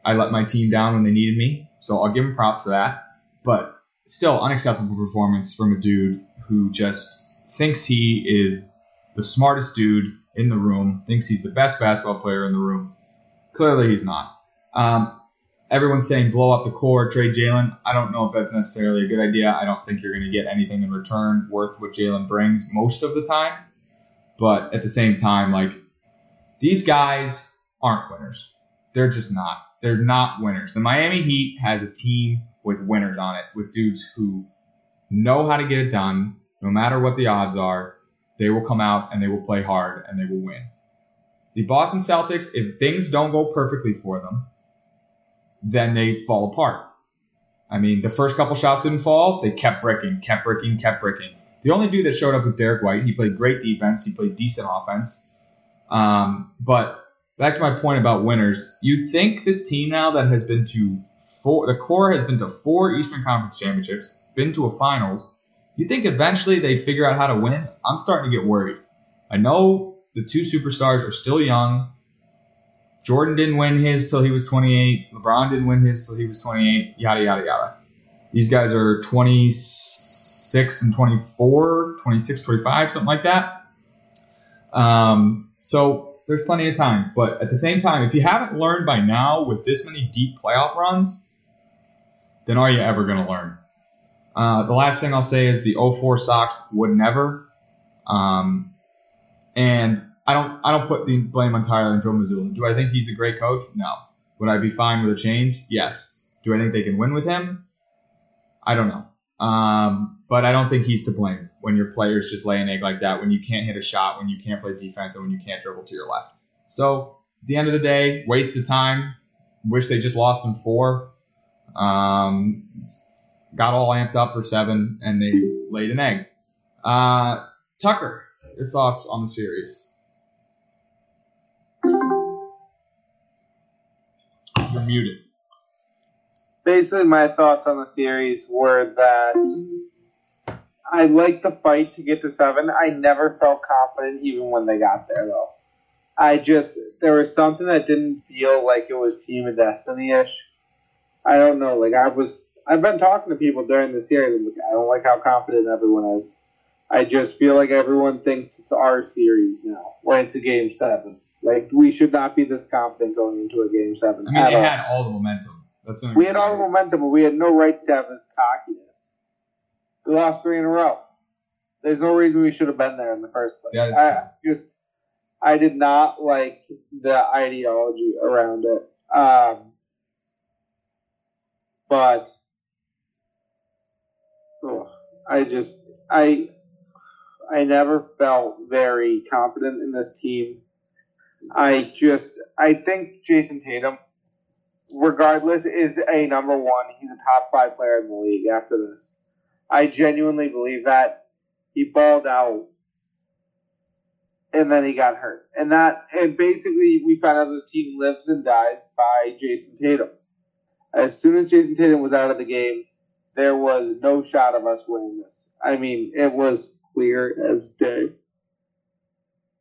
I let my team down when they needed me, so I'll give him props for that. But still, unacceptable performance from a dude who just thinks he is the smartest dude in the room, thinks he's the best basketball player in the room. Clearly, he's not. Um, everyone's saying blow up the core, trade Jaylen. I don't know if that's necessarily a good idea. I don't think you're going to get anything in return worth what Jaylen brings most of the time. But at the same time, like these guys aren't winners. They're just not. They're not winners. The Miami Heat has a team with winners on it, with dudes who know how to get it done, no matter what the odds are. They will come out and they will play hard and they will win. The Boston Celtics, if things don't go perfectly for them, then they fall apart. I mean, the first couple shots didn't fall. They kept breaking, kept breaking, kept breaking. The only dude that showed up was Derrick White. He played great defense. He played decent offense. Um, but back to my point about winners, you think this team now that has been to four, the core has been to four Eastern Conference championships, been to a finals. You think eventually they figure out how to win? I'm starting to get worried. I know the two superstars are still young. Jordan didn't win his till he was 28. LeBron didn't win his till he was 28. Yada yada yada. These guys are 26 and 24, 26, 25, something like that. Um, so there's plenty of time. But at the same time, if you haven't learned by now with this many deep playoff runs, then are you ever going to learn? Uh, the last thing I'll say is the 04 Sox would never. Um, and I don't I don't put the blame on Joe Mazzulla. Do I think he's a great coach? No. Would I be fine with a change? Yes. Do I think they can win with him? I don't know. Um, but I don't think he's to blame when your players just lay an egg like that, when you can't hit a shot, when you can't play defense, and when you can't dribble to your left. So at the end of the day, waste of time. Wish they just lost in four. Um, got all amped up for seven, and they laid an egg. Uh, Tucker, your thoughts on the series? You're muted. Basically, my thoughts on the series were that I liked the fight to get to seven. I never felt confident even when they got there, though. I just there was something that didn't feel like it was Team of Destiny ish. I don't know. Like I was, I've been talking to people during the series. Like, I don't like how confident everyone is. I just feel like everyone thinks it's our series now. We're into Game Seven. Like we should not be this confident going into a Game Seven. I mean, they all. had all the momentum. That's We had all the momentum, but we had no right to have this cockiness. We lost three in a row. There's no reason we should have been there in the first place. That is I just, I did not like the ideology around it. Um, but ugh, I just, I, I never felt very confident in this team. I just, I think Jayson Tatum regardless, is a number one. He's a top five player in the league after this. I genuinely believe that. He balled out and then he got hurt. And that and basically we found out this team lives and dies by Jayson Tatum. As soon as Jayson Tatum was out of the game, there was no shot of us winning this. I mean, it was clear as day.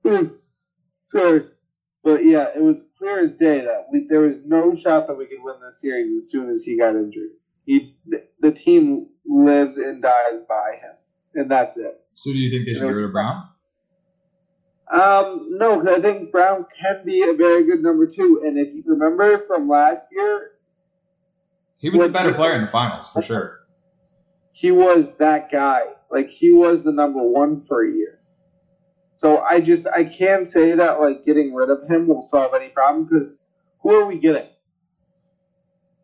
Hmm. Sorry. But yeah, it was clear as day that we, there was no shot that we could win this series as soon as he got injured. He, the team lives and dies by him, and that's it. So do you think they should get rid of Brown? Um, no, because I think Brown can be a very good number two. And if you remember from last year, He was the better player in the finals for sure. he was that guy. Like he was the number one for a year. So I just I can't say that like getting rid of him will solve any problem because who are we getting?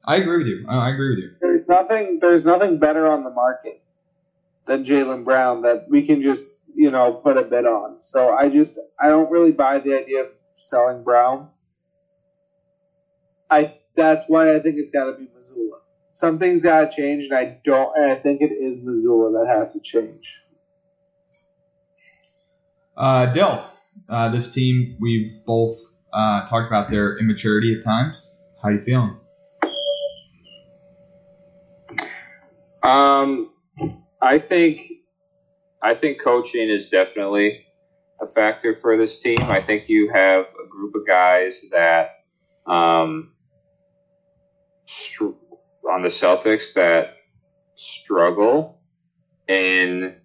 I agree with you. I agree with you. There's nothing. There's nothing better on the market than Jaylen Brown that we can just you know put a bid on. So I just I don't really buy the idea of selling Brown. I that's why I think it's got to be Mazzulla. Something's got to change, and I don't. And I think it is Mazzulla that has to change. Uh, Dill, uh, this team we've both uh, talked about their immaturity at times. How you feeling? Um, I think I think coaching is definitely a factor for this team. I think you have a group of guys that um, on the Celtics that struggle in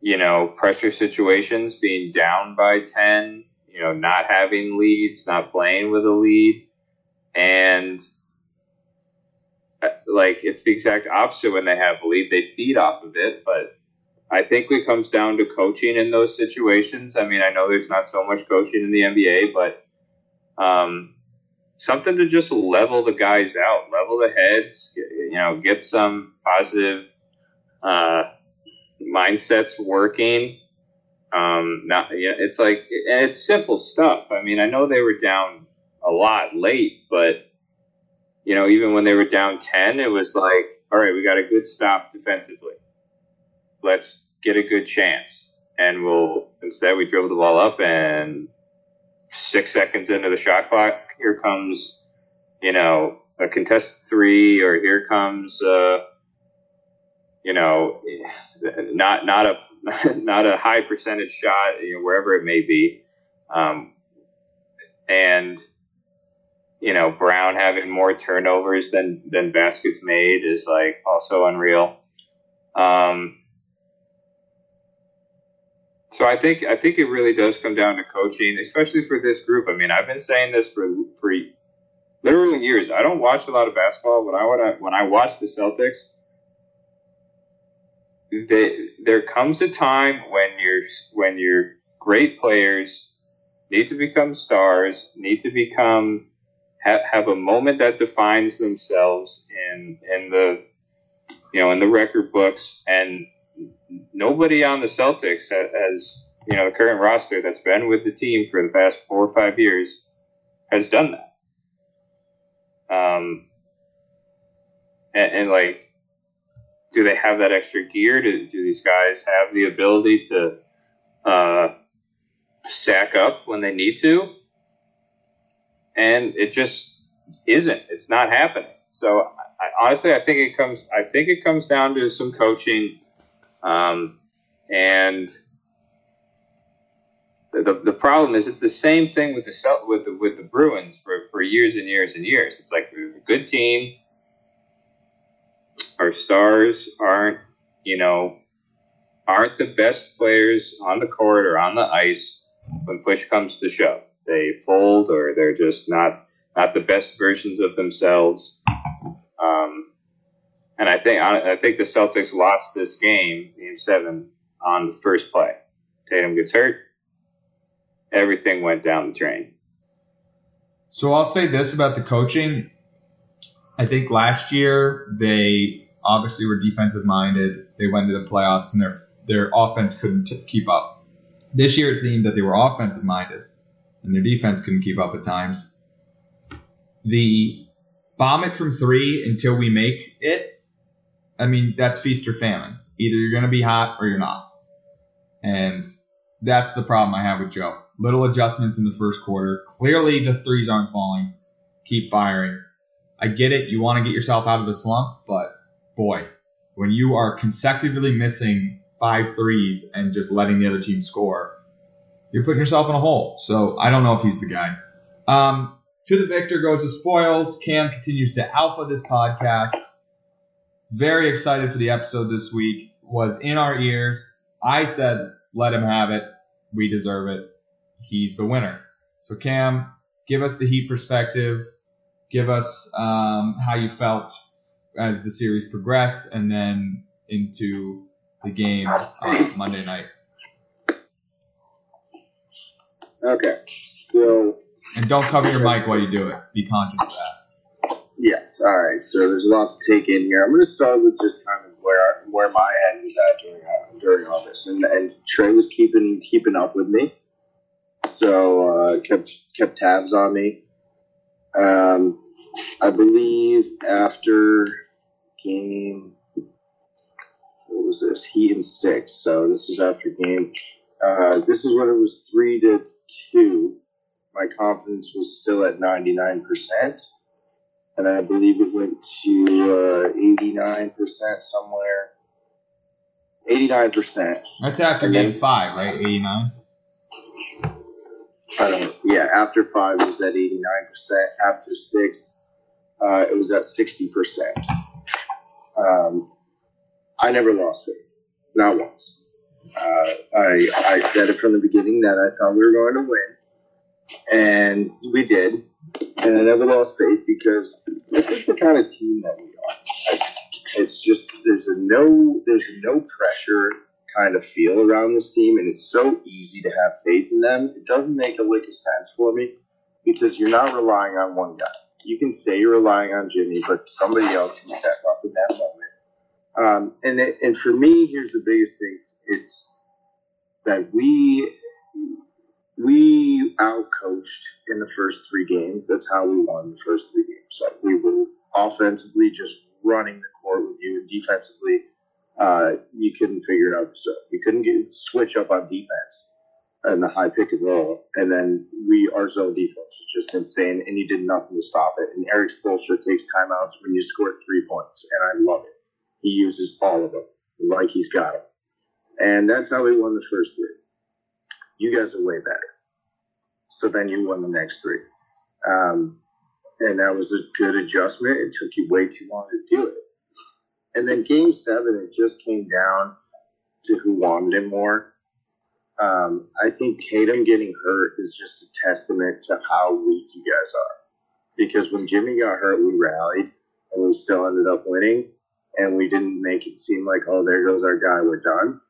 you know pressure situations, being down by ten, you know, not having leads, not playing with a lead, and like it's the exact opposite when they have lead. They feed off of it, but I think it comes down to coaching in those situations. I mean, I know there's not so much coaching in the NBA, but um, something to just level the guys out, level the heads, you know, get some positive uh, mindsets working. Um, not, yeah, it's like it's simple stuff. I mean, I know they were down a lot late, but you know, even when they were down 10, it was like, all right, we got a good stop defensively. Let's get a good chance. And we'll, instead, we dribble the ball up, and six seconds into the shot clock, here comes, you know, a contested three, or here comes, uh, you know, not, not a, not a high percentage shot, you know, wherever it may be. Um, and, you know, Brown having more turnovers than than baskets made is like also unreal. Um, so I think I think it really does come down to coaching, especially for this group. I mean, I've been saying this for for literally years. I don't watch a lot of basketball. When I when I when I watch the Celtics, they, there comes a time when your when your great players need to become stars, need to become have, have a moment that defines themselves in in the you know in the record books and nobody on the Celtics ha- has you know the current roster that's been with the team for the past four or five years has done that. Um and, and like do they have that extra gear? Do, do these guys have the ability to uh sack up when they need to and it just isn't. It's not happening. So I, honestly, I think it comes. I think it comes down to some coaching, um, and the, the problem is it's the same thing with the with the with the Bruins for, for years and years and years. It's like we're a good team. Our stars aren't, you know, aren't the best players on the court or on the ice when push comes to shove they fold or they're just not not the best versions of themselves. Um, and I think I, think the Celtics lost this game, Game Seven, on the first play. Tatum gets hurt. Everything went down the drain. So I'll say this about the coaching. I think last year they obviously were defensive minded. They went to the playoffs and their their offense couldn't t- keep up. This year it seemed that they were offensive minded and their defense couldn't keep up at times. The bomb it from three until we make it. I mean, that's feast or famine. Either you're going to be hot or you're not. And that's the problem I have with Joe. Little adjustments in the first quarter. Clearly, the threes aren't falling. Keep firing. I get it. You want to get yourself out of the slump, but boy, when you are consecutively missing five threes and just letting the other team score, you're putting yourself in a hole. So I don't know if he's the guy. Um, to the victor goes the spoils. Cam continues to alpha this podcast. very excited for the episode this week. Was in our ears. I said, let him have it. We deserve it. He's the winner. So Cam, give us the Heat perspective. Give us um, how you felt as the series progressed, and then into the game uh, Monday night. Okay, so And don't cover your mic while you do it. Be conscious of that. yes, all right. So there's a lot to take in here. I'm going to start with just kind of where where my head was at during uh, during all this, and and Trey was keeping keeping up with me, so uh, kept kept tabs on me. Um, I believe after game, what was this? Heat and six. So this is after game. Uh, this is when it was three to two. My confidence was still at ninety nine percent and I believe it went to nine percent somewhere. Eighty nine percent. That's after And game then- five, right? 89. I don't. Yeah, after five it was at eighty nine percent. After six, uh, it was at sixty percent. Um, I never lost faith, not once. Uh, I I said it from the beginning that I thought we were going to win, and we did. And I never lost faith because this is the kind of team that we are. It's just there's a no there's no pressure kind of feel around this team, and it's so easy to have faith in them. It doesn't make a lick of sense for me because you're not relying on one guy. You can say you're relying on Jimmy, but somebody else can step up in that moment. Um, and it, and for me, here's the biggest thing: it's that we we outcoached in the first three games. That's how we won the first three games. We were offensively just running the court with you, and defensively, uh, you couldn't figure it out. You couldn't get switch up on defense and the high pick and roll, and then we our zone defense was just insane, and you did nothing to stop it. And Erik Spoelstra takes timeouts when you score three points, and I love it. He uses all of them like he's got them, and that's how we won the first three. You guys are way better. So then you won the next three. Um, and that was a good adjustment. It took you way too long to do it. And then game seven, it just came down to who wanted it more. Um, I think Tatum getting hurt is just a testament to how weak you guys are. Because when Jimmy got hurt, we rallied and we still ended up winning. And we didn't make it seem like, oh, there goes our guy, we're done.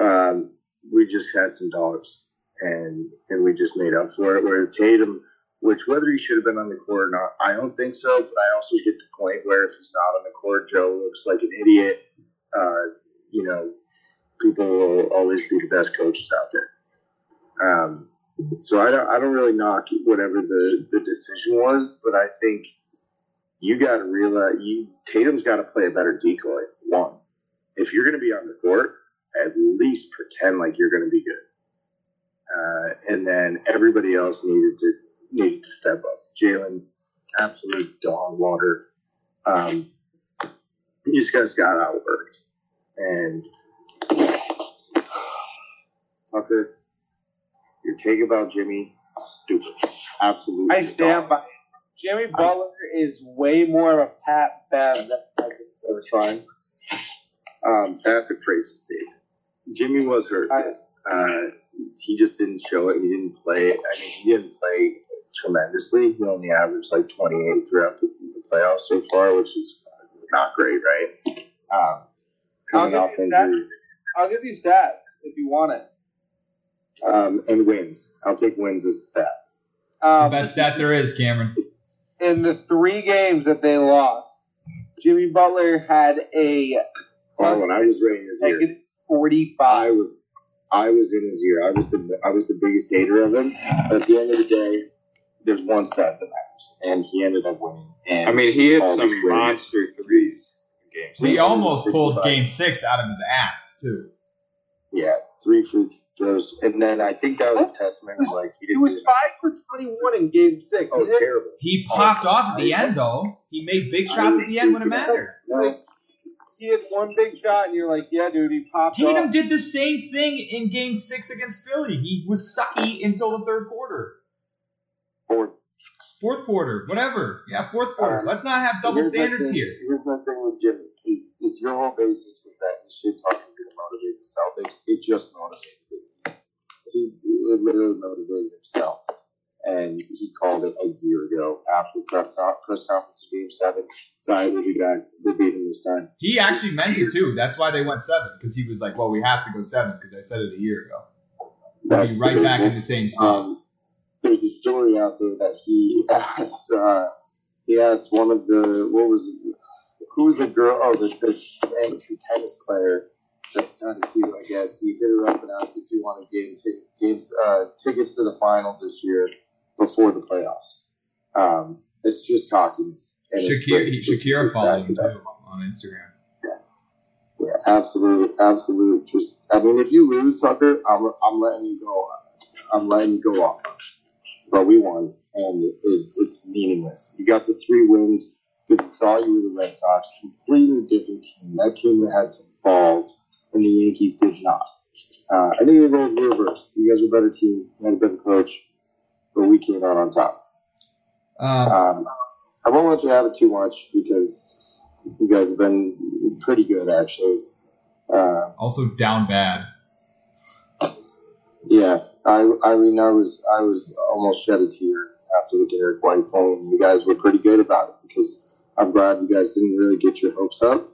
Um, we just had some dollars and and we just made up for it. Where Tatum, which whether he should have been on the court or not, I don't think so. But I also get the point where if he's not on the court, Joe looks like an idiot. Uh, you know, people will always be the best coaches out there. Um, so I don't I don't really knock whatever the the decision was, but I think you got to realize you Tatum's got to play a better decoy. One, if you're going to be on the court, at least pretend like you're going to be good. Uh, and then everybody else needed to needed to step up. Jaylen, absolute dog water. Um, these guys got outworked, and Tucker, your take about Jimmy, stupid, absolutely. I stand by. Jimmy Butler is way more of a Pat Bev than I think That's fine. Um, that's a crazy statement. Jimmy was hurt. I- Uh, he just didn't show it. He didn't play. I mean, he didn't play tremendously. He only averaged like 28 throughout the, the playoffs so far, which is not great, right? Um, coming I'll off give you that. injury. I'll give you stats if you want it. Um, and wins. I'll take wins as a stat. Um, Best stat there is, Cameron. in the three games that they lost, Jimmy Butler had a Oh, when I was rating his ear, negative I 45. I was in his ear. I was the I was the biggest hater of him. But at the end of the day, there's one stat that matters, and he ended up winning. And I mean, he had some these monster threes in games. He Yeah, almost pulled 65. game six out of his ass, too. Yeah, three free throws, and then I think that was a testament. to, Like he He didn't. was five for 21 in game six. Oh, He terrible. He popped off at the end, though. He made big shots at the end when it mattered. Like, he had one big shot, and you're like, yeah, dude, he popped Tatum did the same thing in game six against Philly. He was sucky until the third quarter. Fourth, fourth quarter, whatever. Yeah, fourth quarter. Let's not have double standards here. Here's my thing with Jimmy. Is, is your whole basis was that he shit talking to motivate the Celtics. It just motivated him. He it literally motivated himself. And he called it a year ago after press, press conference of game seven. Sorry, we'll be back. We'll beat him this time. He actually meant it too. That's why they went seven because he was like, "Well, we have to go seven because I said it a year ago." We'll be right back in the same spot. Um, there's a story out there that he asked. Uh, he asked one of the what was who was the girl? Oh, the, the amateur tennis player. That's kind of cute, I guess. He hit her up and asked if he wanted game t- games uh, tickets to the finals this year before the playoffs. Um, it's just cockiness. And it's Shakira, great. he, Just Shakira get followed back him to that. too on Instagram. Yeah, absolute, absolute. Just, I mean, if you lose, Tucker, I'm, I'm letting you go. I'm letting you go off. But we won, and it, it's meaningless. You got the three wins. You thought you were the Red Sox, completely different team. That team had some balls, and the Yankees did not. Uh, I think the roles were reversed. You guys are a better team, you had a better coach, but we came out on top. Um, Um, I won't let you have it too much because you guys have been pretty good, actually. Uh, also down bad. Yeah, I, I mean, I was, I was almost shed a tear after the Derrick White thing. You guys were pretty good about it because I'm glad you guys didn't really get your hopes up.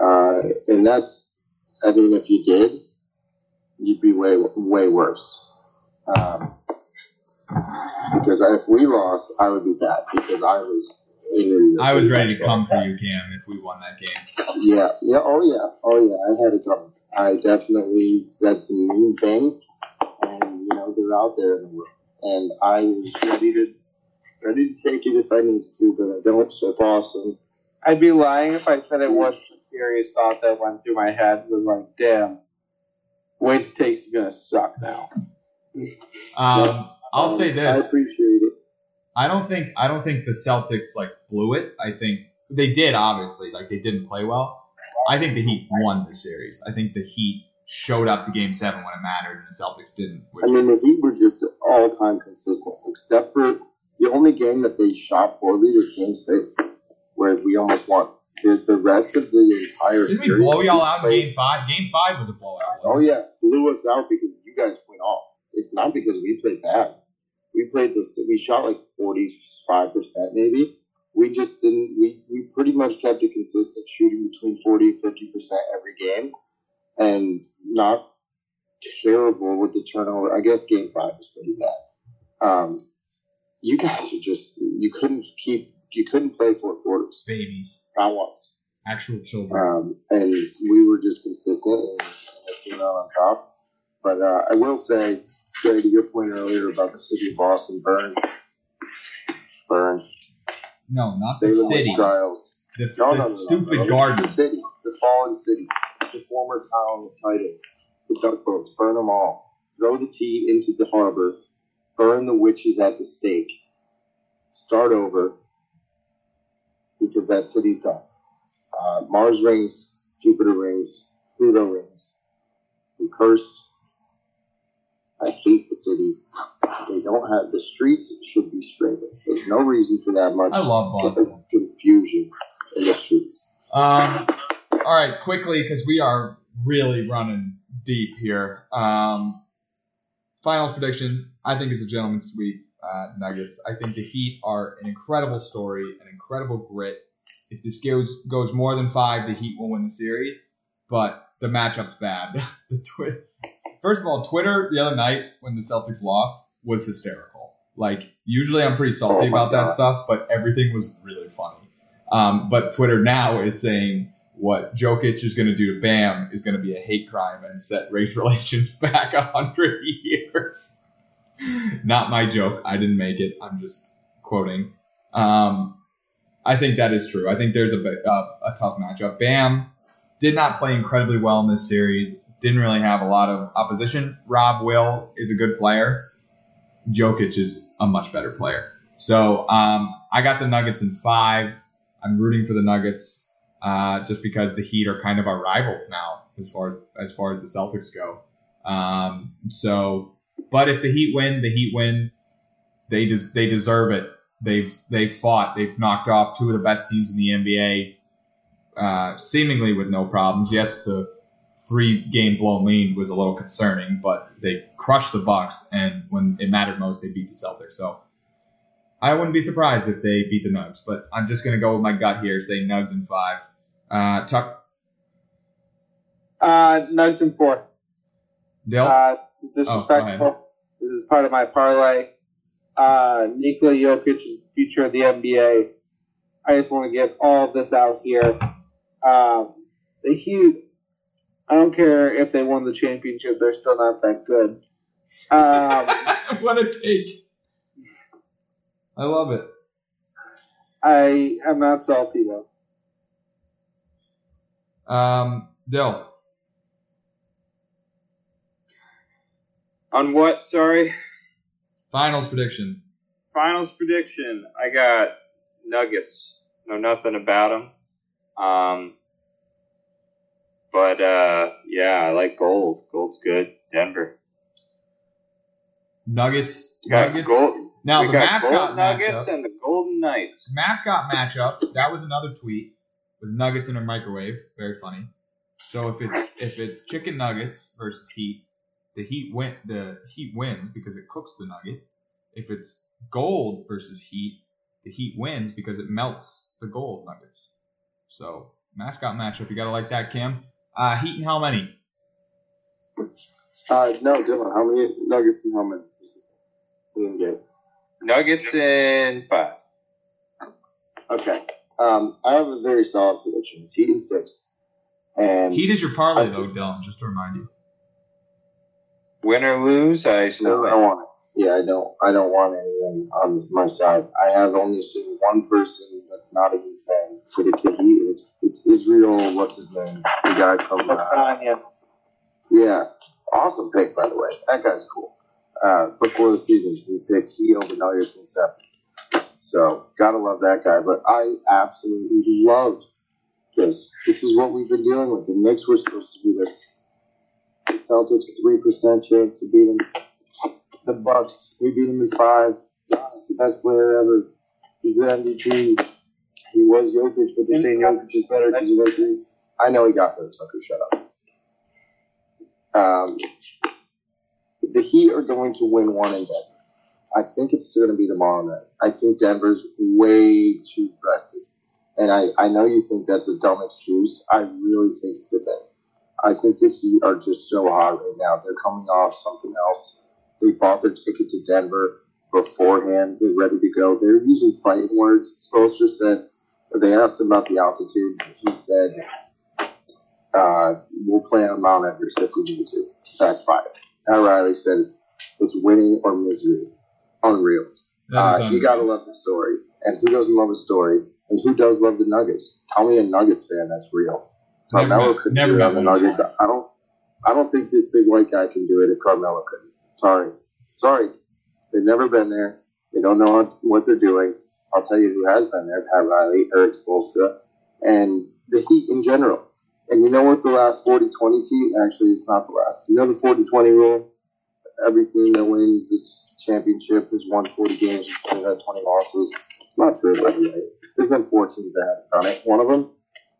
Uh, and that's, I mean, if you did, you'd be way, way worse. Um, because if we lost, I would be bad because I was angry. I was ready to come for you, Cam, if we won that game. Yeah, yeah, oh yeah, oh yeah, I had it coming. I definitely said some mean things, and you know they're out there in the world, and I was ready to ready to take it if I needed to, but I don't. So Boston, I'd be lying if I said it wasn't a serious thought that went through my head. It was like, damn, Wasted Takes is gonna suck now. Um, I'll say this. I appreciate it. I don't think I don't think the Celtics like blew it. I think they did. Obviously, like they didn't play well. I think the Heat won the series. I think the Heat showed up to Game Seven when it mattered, and the Celtics didn't. I mean, the Heat were just all time consistent, except for the only game that they shot poorly was Game Six, where we almost won. The, the rest of the entire didn't we blow y'all out in Game Five? Game Five was a blowout. Oh yeah, blew us out because you guys went off. It's not because we played bad. We played this. We shot like forty five percent maybe. We just didn't. We we pretty much kept it consistent, shooting between forty and fifty percent every game, and not terrible with the turnover. I guess game five was pretty bad. Um, you guys are just. You couldn't keep. You couldn't play four quarters. babies, Not once. actual children. Um, and we were just consistent and, and came out on top. But uh, I will say, Jay, to your point earlier about the city of Boston, burn, burn, No, not the city. Trials. The, No, the no, no, stupid garden. The city, the fallen city, the former town of Titans, the duck boats, burn them all. Throw the tea into the harbor. Burn the witches at the stake. Start over because that city's done. Uh, Mars rings, Jupiter rings, Pluto rings. The curse. I hate the city. They don't have the streets should be straightened. There's no reason for that much I love Boston. confusion in the streets. Um, all right, quickly because we are really running deep here. Um, finals prediction: I think it's a gentleman's sweep. Uh, Nuggets. I think the Heat are an incredible story, an incredible grit. If this goes goes more than five, the Heat will win the series. But the matchup's bad. the twi- First of all, Twitter the other night when the Celtics lost was hysterical. Like usually I'm pretty salty Oh about that stuff, but everything was really funny. Um, but Twitter now is saying what Jokic is going to do to Bam is going to be a hate crime and set race relations back a hundred years. Not my joke. I didn't make it. I'm just quoting. Um, I think that is true. I think there's a, bit- uh, a tough matchup. Bam did not play incredibly well in this series. Didn't really have a lot of opposition. Rob Will is a good player. Jokic is a much better player. So um, I got the Nuggets in five. I'm rooting for the Nuggets uh, just because the Heat are kind of our rivals now as far as far as the Celtics go. Um, so, but if the Heat win, the Heat win. They des- they deserve it. They've they've fought. They've knocked off two of the best teams in the NBA, uh, seemingly with no problems. Yes, the three game blown lead was a little concerning, but they crushed the Bucks, and when it mattered most, they beat the Celtics. So I wouldn't be surprised if they beat the Nugs, but I'm just gonna go with my gut here, say Nugs in five. Uh, Tuck Uh, Nugs in four. Dill. Uh, this is Oh, disrespectful. this is part of my parlay. Uh, Nikola Jokic is the future of the NBA. I just want to get all of this out here. Um, the Heat, I don't care if they won the championship, they're still not that good. Um, what a take! I love it. I am not salty though. Um, Dill. On what? Sorry. Finals prediction. Finals prediction. I got Nuggets. Know nothing about them. Um, but uh, yeah, I like gold. Gold's good. Denver. Nuggets. Nuggets. gold. Now the mascot Nuggets matchup. and the Golden Knights. Mascot matchup. That was another tweet. Was Nuggets in a microwave? Very funny. So if it's if it's chicken nuggets versus Heat, the Heat win. The Heat wins because it cooks the nugget. If it's gold versus Heat, the Heat wins because it melts the gold nuggets. So mascot matchup. You gotta like that, Cam. Uh, Heat and how many? Uh, no, Dylan, how many nuggets and how many? We didn't get. Nuggets in five. Okay. Um, I have a very solid prediction. It's Heat in six. And Heat is your parlay though, Dylan. Just to remind you. Win or lose, I still no, I don't want it. Yeah, I don't. I don't want anyone on my side. I have only seen one person that's not a Heat fan predict the Heat. It's, it's Israel. What's his name? The guy from. Uh, yeah, awesome pick by the way. That guy's cool. Uh, before the season, he picked Heat over Nuggets and seven. So gotta love that guy. But I absolutely love this. This is what we've been dealing with. The Knicks were supposed to be this. The Celtics three percent chance to beat them. The Bucks, we beat them in five. Giannis, the best player ever. He's the MVP. He was Jokic, but they're saying Jokic is better because he went. I know he got there, Tucker, shut up. Um, the Heat are going to win one in Denver. I think it's going to be tomorrow night. I think Denver's way too rested. And I, I know you think that's a dumb excuse. I really think thing. I think the Heat are just so hot right now. They're coming off something else. They bought their ticket to Denver beforehand. They're ready to go. They're using fighting words. Spoelstra said, they asked him about the altitude. He said, uh, we'll play on Mount Everest if we need to. That's fine. Pat Riley said, it's winning or misery. Unreal. Uh, you gotta love the story. And who doesn't love a story? And who does love the Nuggets? Tell me a Nuggets fan that's real. Never Carmelo couldn't never do it on the. Nuggets. I don't. I don't think this big white guy can do it if Carmelo couldn't. Sorry, sorry. They've never been there. They don't know what, they're doing. I'll tell you who has been there: Pat Riley, Erik Spoelstra, and the Heat in general. And you know what the last 40-20 team? Actually, it's not the last. You know the 40-20 rule? Every team that wins this championship has won 40 games and had 20 losses. It's not true, by the way. There's been four teams that have done it. One of them,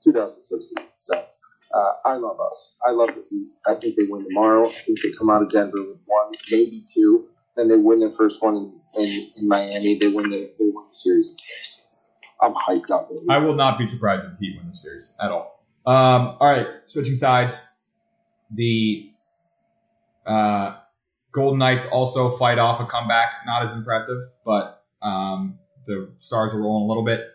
2016. So uh, I love us. I love the Heat. I think they win tomorrow. I think they come out of Denver with one, maybe two. Then they win their first one in, in, Miami. They win the they win the series. I'm hyped up, baby. I will not be surprised if the Heat win the series at all. Um, all right, switching sides. The uh, Golden Knights also fight off a comeback. Not as impressive, but um, the Stars are rolling a little bit.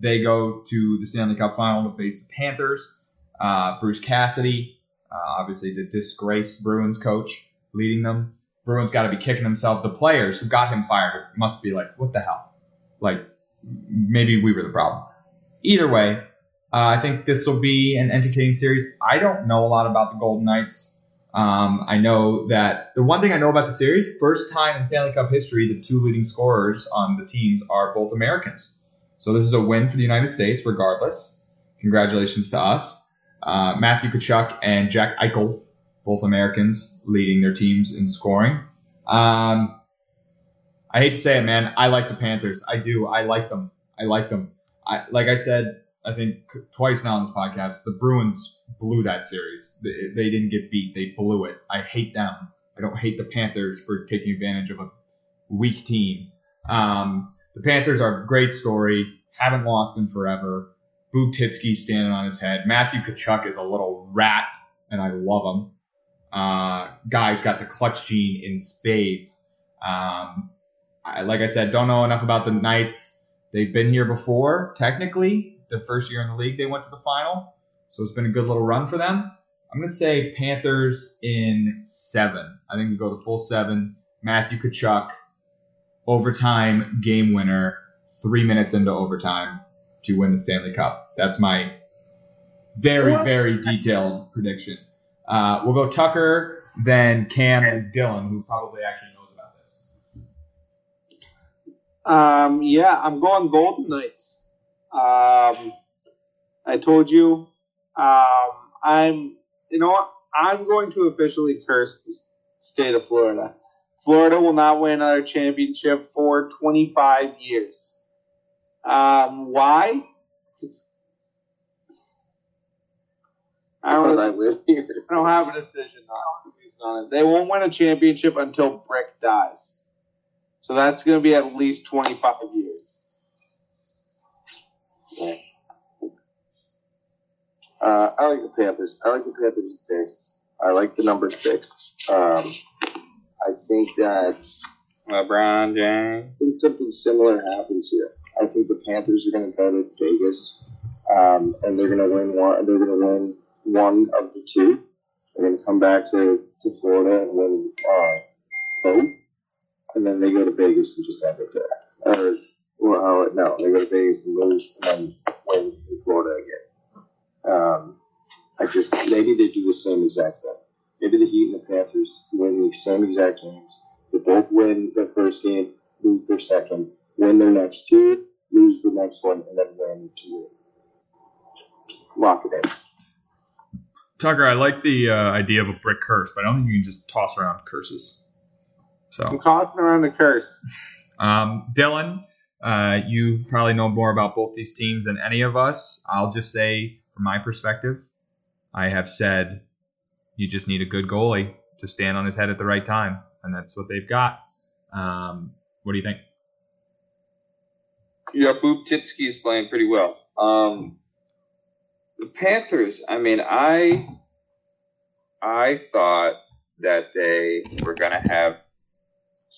They go to the Stanley Cup final to face the Panthers. Uh, Bruce Cassidy, uh, obviously the disgraced Bruins coach, leading them. Bruins got to be kicking themselves. The players who got him fired must be like, what the hell? Like, maybe we were the problem. Either way, uh, I think this will be an entertaining series. I don't know a lot about the Golden Knights. Um, I know that the one thing I know about the series, first time in Stanley Cup history, the two leading scorers on the teams are both Americans. So this is a win for the United States, regardless. Congratulations to us. Uh, Matthew Tkachuk and Jack Eichel, both Americans, leading their teams in scoring. Um, I hate to say it, man. I like the Panthers. I do. I like them. I like them. I like I said. I think twice now on this podcast. The Bruins blew that series. They, they didn't get beat. They blew it. I hate them. I don't hate the Panthers for taking advantage of a weak team. Um, the Panthers are a great story. Haven't lost in forever. Butitsky standing on his head. Matthew Tkachuk is a little rat, and I love him. Uh, guy's got the clutch gene in spades. Um, I, like I said, don't know enough about the Knights. They've been here before, technically. The first year in the league, they went to the final. So it's been a good little run for them. I'm going to say Panthers in seven. I think we go the full seven. Matthew Tkachuk, overtime game winner, three minutes into overtime to win the Stanley Cup. That's my very, very detailed prediction. Uh, we'll go Tucker, then Cam, and Dylan, who probably actually knows about this. Um, yeah, I'm going Golden Knights. Um, I told you, um, I'm, you know what? I'm going to officially curse the state of Florida. Florida will not win another championship for 25 years. Um, why? Because don't, I live here. I don't have a decision on on it. They won't win a championship until Brick dies. So that's going to be at least 25 years. Uh, I like the Panthers. I like the Panthers at six. I like the number six. Um, I think that LeBron James. I think something similar happens here. I think the Panthers are going to go to Vegas, um, and they're going to win one. They're going to win one of the two. and then come back to, to Florida and win uh, both, and then they go to Vegas and just end it there. Or, or uh, no, they go to Vegas and lose, and then win in Florida again. Um, I just maybe they do the same exact thing. Maybe the Heat and the Panthers win the same exact games. They both win their first game, lose their second, win their next two, lose the next one, and then win two. Lock it in. Tucker, I like the uh, idea of a brick curse, but I don't think you can just toss around curses. So I'm tossing around the curse. um, Dylan, uh, you probably know more about both these teams than any of us. I'll just say, from my perspective, I have said you just need a good goalie to stand on his head at the right time, and that's what they've got. Um, what do you think? Yeah, Boop Titsky is playing pretty well. Um, the Panthers. I mean, I I thought that they were going to have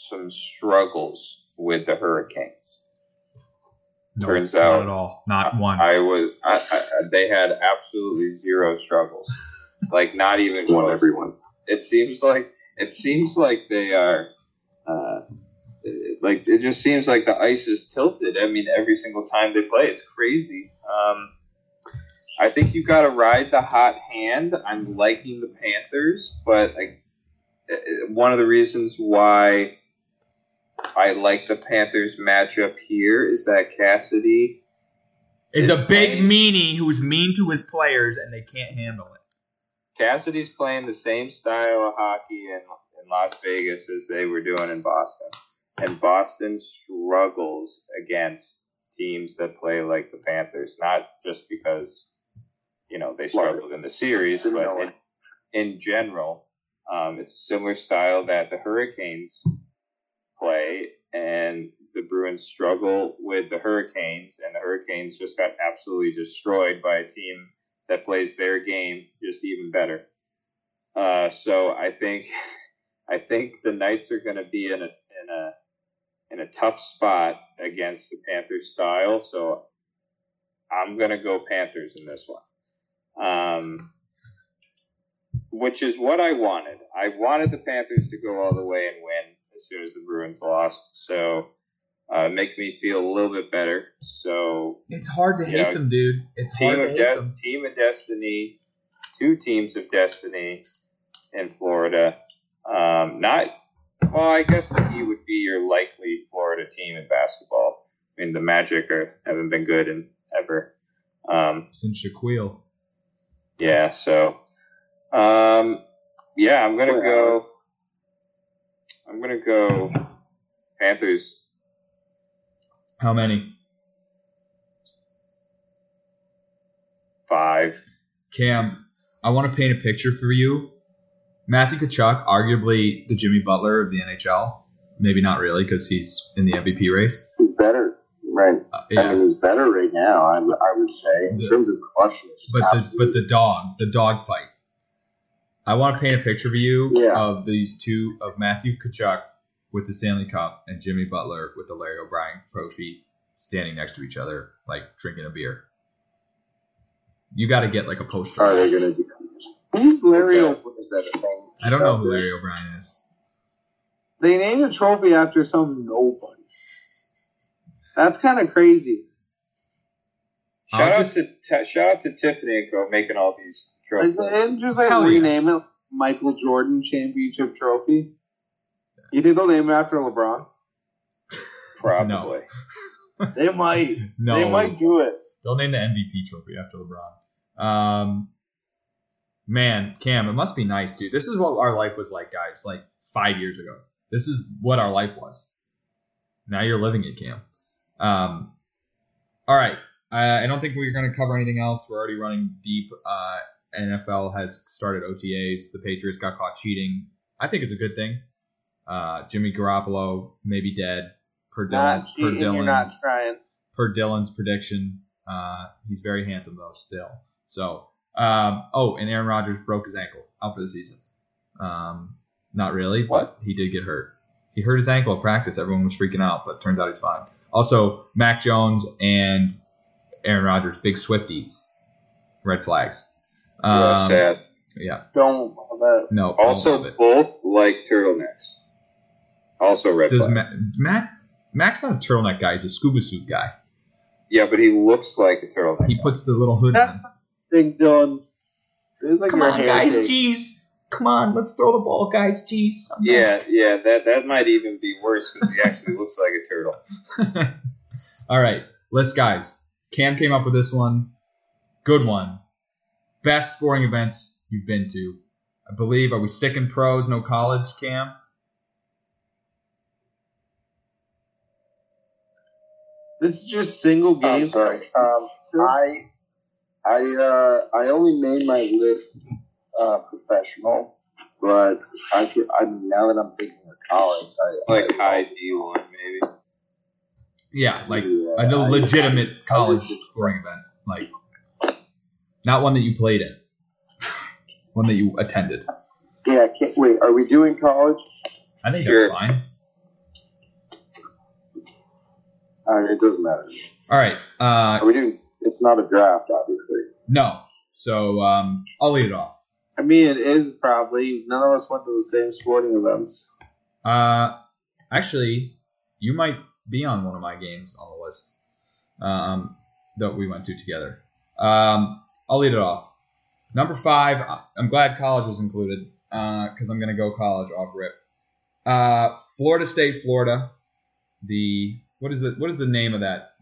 some struggles with the Hurricanes. No, Turns not out- at all, not one. I was. I, I, they had absolutely zero struggles. like not even one. close. everyone. it seems like it seems like they are uh, like it just seems like the ice is tilted. I mean, every single time they play, it's crazy. Um, I think you got to ride the hot hand. I'm liking the Panthers, but like uh, one of the reasons why I like the Panthers matchup here is that Cassidy is a big playing- meanie who's mean to his players, and they can't handle it. Cassidy's playing the same style of hockey in, in Las Vegas as they were doing in Boston. And Boston struggles against teams that play like the Panthers, not just because, you know, they struggled in the series, but in, in general. Um, it's a similar style that the Hurricanes play, and the Bruins struggle with the Hurricanes, and the Hurricanes just got absolutely destroyed by a team that plays their game just even better. Uh, so I think I think the Knights are going to be in a in a in a tough spot against the Panthers style. So I'm going to go Panthers in this one. Um, which is what I wanted. I wanted the Panthers to go all the way and win as soon as the Bruins lost. So uh, make me feel a little bit better. So It's hard to hate Yeah. them, dude. It's hard to hate de- them. team of destiny, two teams of destiny in Florida. Um, not well, I guess the Heat would be your likely Florida team in basketball. I mean, the Magic are, haven't been good in ever. Um, Since Shaquille. Yeah, so um, yeah, I'm gonna go. I'm gonna go Panthers. How many? Five. Cam, I want to paint a picture for you. Matthew Tkachuk, arguably the Jimmy Butler of the NHL. Maybe not really because he's in the MVP race. He's better, right? Uh, I mean, he's better right now. I, would- say in The- terms of clutchness. but the but the dog, the dog fight. I want to paint a picture for you Yeah. of these two of Matthew Tkachuk with the Stanley Cup and Jimmy Butler with the Larry O'Brien trophy standing next to each other, like drinking a beer. You got to get like a poster. are they going to do? Who's Larry? Is O- that, is that a thing? I don't know who Larry O'Brien is. They named a trophy after some nobody. That's kind of crazy. I'll Shout out just- to t- shout out to Tiffany and Co. making all these trophies. they didn't just like Hell yeah. rename it Michael Jordan Championship Trophy. You think they'll name it after LeBron? Probably. They might. No, They might do it. They'll name the MVP trophy after LeBron. Um, man, Cam, it must be nice, dude. This is what our life was like, guys. Like five years ago. This is what our life was. Now you're living it, Cam. Um, all right. I, I don't think we're going to cover anything else. We're already running deep. Uh, NFL has started OTAs. The Patriots got caught cheating. I think it's a good thing. Uh, Jimmy Garoppolo may be dead. Per, Dylan, per cheating, you're not Dylan's trying. per Dylan's prediction. Uh, he's very handsome though, still. So, um, oh, and Aaron Rodgers broke his ankle out for the season. Um, not really, but he did get hurt. He hurt his ankle at practice. Everyone was freaking out, but turns out he's fine. Also, Mac Jones and Aaron Rodgers, big Swifties, red flags. Yeah, Um, sad. yeah, Don't love it. no. Also, both like turtlenecks. Also red does flag. Ma- Mac? Mac's not a turtleneck guy. He's a scuba suit guy. yeah, but he looks like a turtleneck. He puts the little hood on. Dylan. Like Come on, guys, jeez. Come on, let's throw the ball, guys, jeez. I'm Yeah, yeah, that that might even be worse because he actually looks like a turtle. not- All right, list, guys. Cam came up with this one. Good one. Best sporting events you've been to. I believe. Are we sticking pros, no college, Cam? This is just single I'm games. sorry. Um, I, I, uh, I only made my list uh, professional, but I could. I mean, now that I'm thinking of college, I Like I, high D one, maybe. Yeah, like yeah, a I- legitimate I- I college just- sporting event, like not one that you played in, one that you attended. Yeah, can't, wait. Are we doing college? I think Sure. that's fine. Uh, it doesn't matter. All right. Uh, Are we doing? It's not a draft, obviously. no. So um, I'll lead it off. I mean, it is probably. None of us went to the same sporting events. Uh, actually, you might be on one of my games on the list um, that we went to together. Um, I'll lead it off. Number five, I'm glad college was included because I'm going to go college off rip. Uh, Florida State, Florida. The what is the what is the name of that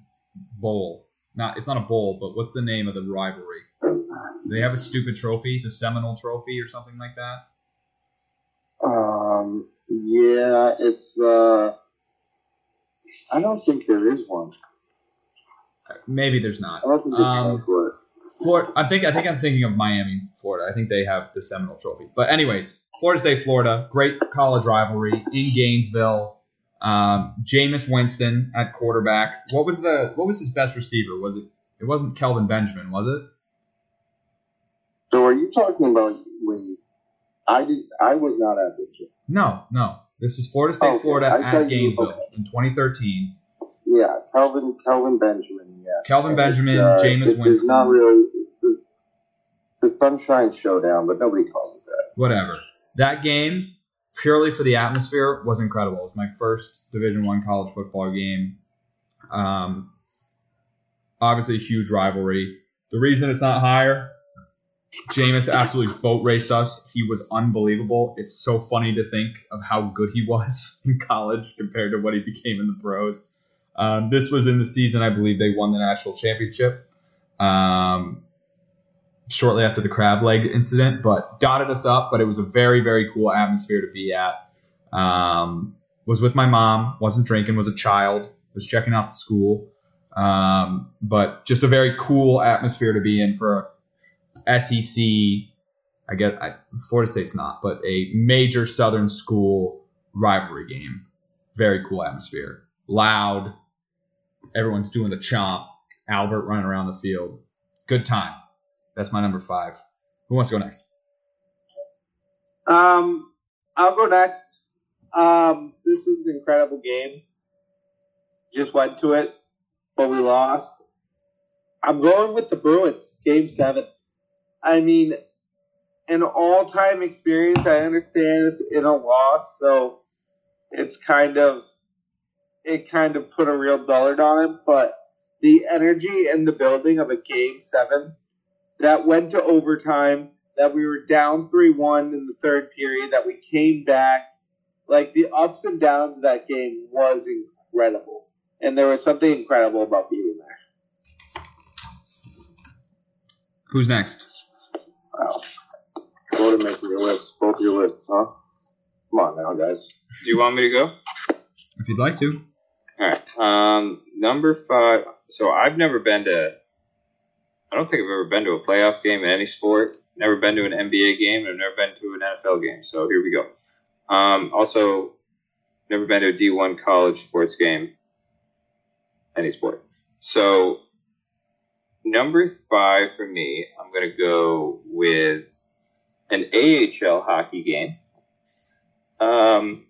bowl? Not it's not a bowl, but what's the name of the rivalry? Do they have a stupid trophy, the Seminole Trophy or something like that? Um, yeah, it's. Uh, I don't think there is one. Maybe there's not. I don't think Um, it. Florida. I think I think I'm thinking of Miami, Florida. I think they have the Seminole Trophy. But anyways, Florida State, Florida, great college rivalry in Gainesville. Um, Jameis Winston at quarterback. What was the what was his best receiver? Was it? It wasn't Kelvin Benjamin, was it? So, are you talking about when I did? I was not at this game. No, no. This is Florida State, Okay, Florida I at Gainesville okay. in 2013. Yeah, Kelvin Kelvin Benjamin. Yeah, Kelvin Benjamin, uh, Jameis it- It's not really the, the Sunshine Showdown, but nobody calls it that. whatever. That game, purely for the atmosphere, was incredible. It was my first Division One college football game. Um, obviously, a huge rivalry. The reason it's not higher, Jameis absolutely boat raced us. He was unbelievable. It's so funny to think of how good he was in college compared to what he became in the pros. Um, this was in the season, I believe they won the national championship. Um, shortly after the crab leg incident, but dotted us up. But it was a very, very cool atmosphere to be at. Um, Was with my mom. Wasn't drinking. Was a child. Was checking out the school. Um, but just a very cool atmosphere to be in for a SEC. I guess I, Florida State's not, but a major Southern school rivalry game. Very cool atmosphere. Loud. Everyone's doing the chomp. Albert running around the field. Good time. That's my number five. Who wants to go next? Um, I'll go next. Um, this was an incredible game. Just went to it, but we lost. I'm going with the Bruins, game seven. I mean, an all time experience. I understand it's in a loss, so it's kind of, it kind of put a real dullard on it, but the energy and the building of a game seven that went to overtime, that we were down 3 1 in the third period, that we came back. Like the ups and downs of that game was incredible. And there was something incredible about being there. Who's next? Wow. Go to making your list, both your lists, huh? Come on now, guys. Do you want me to go? If you'd like to. All right. Um, number five. So I've never been to. I don't think I've ever been to a playoff game in any sport. Never been to an NBA game. I've never been to an NFL game. So here we go. Um, also, never been to a D1 college sports game. Any sport. So number five for me, I'm gonna go with an AHL hockey game. Um,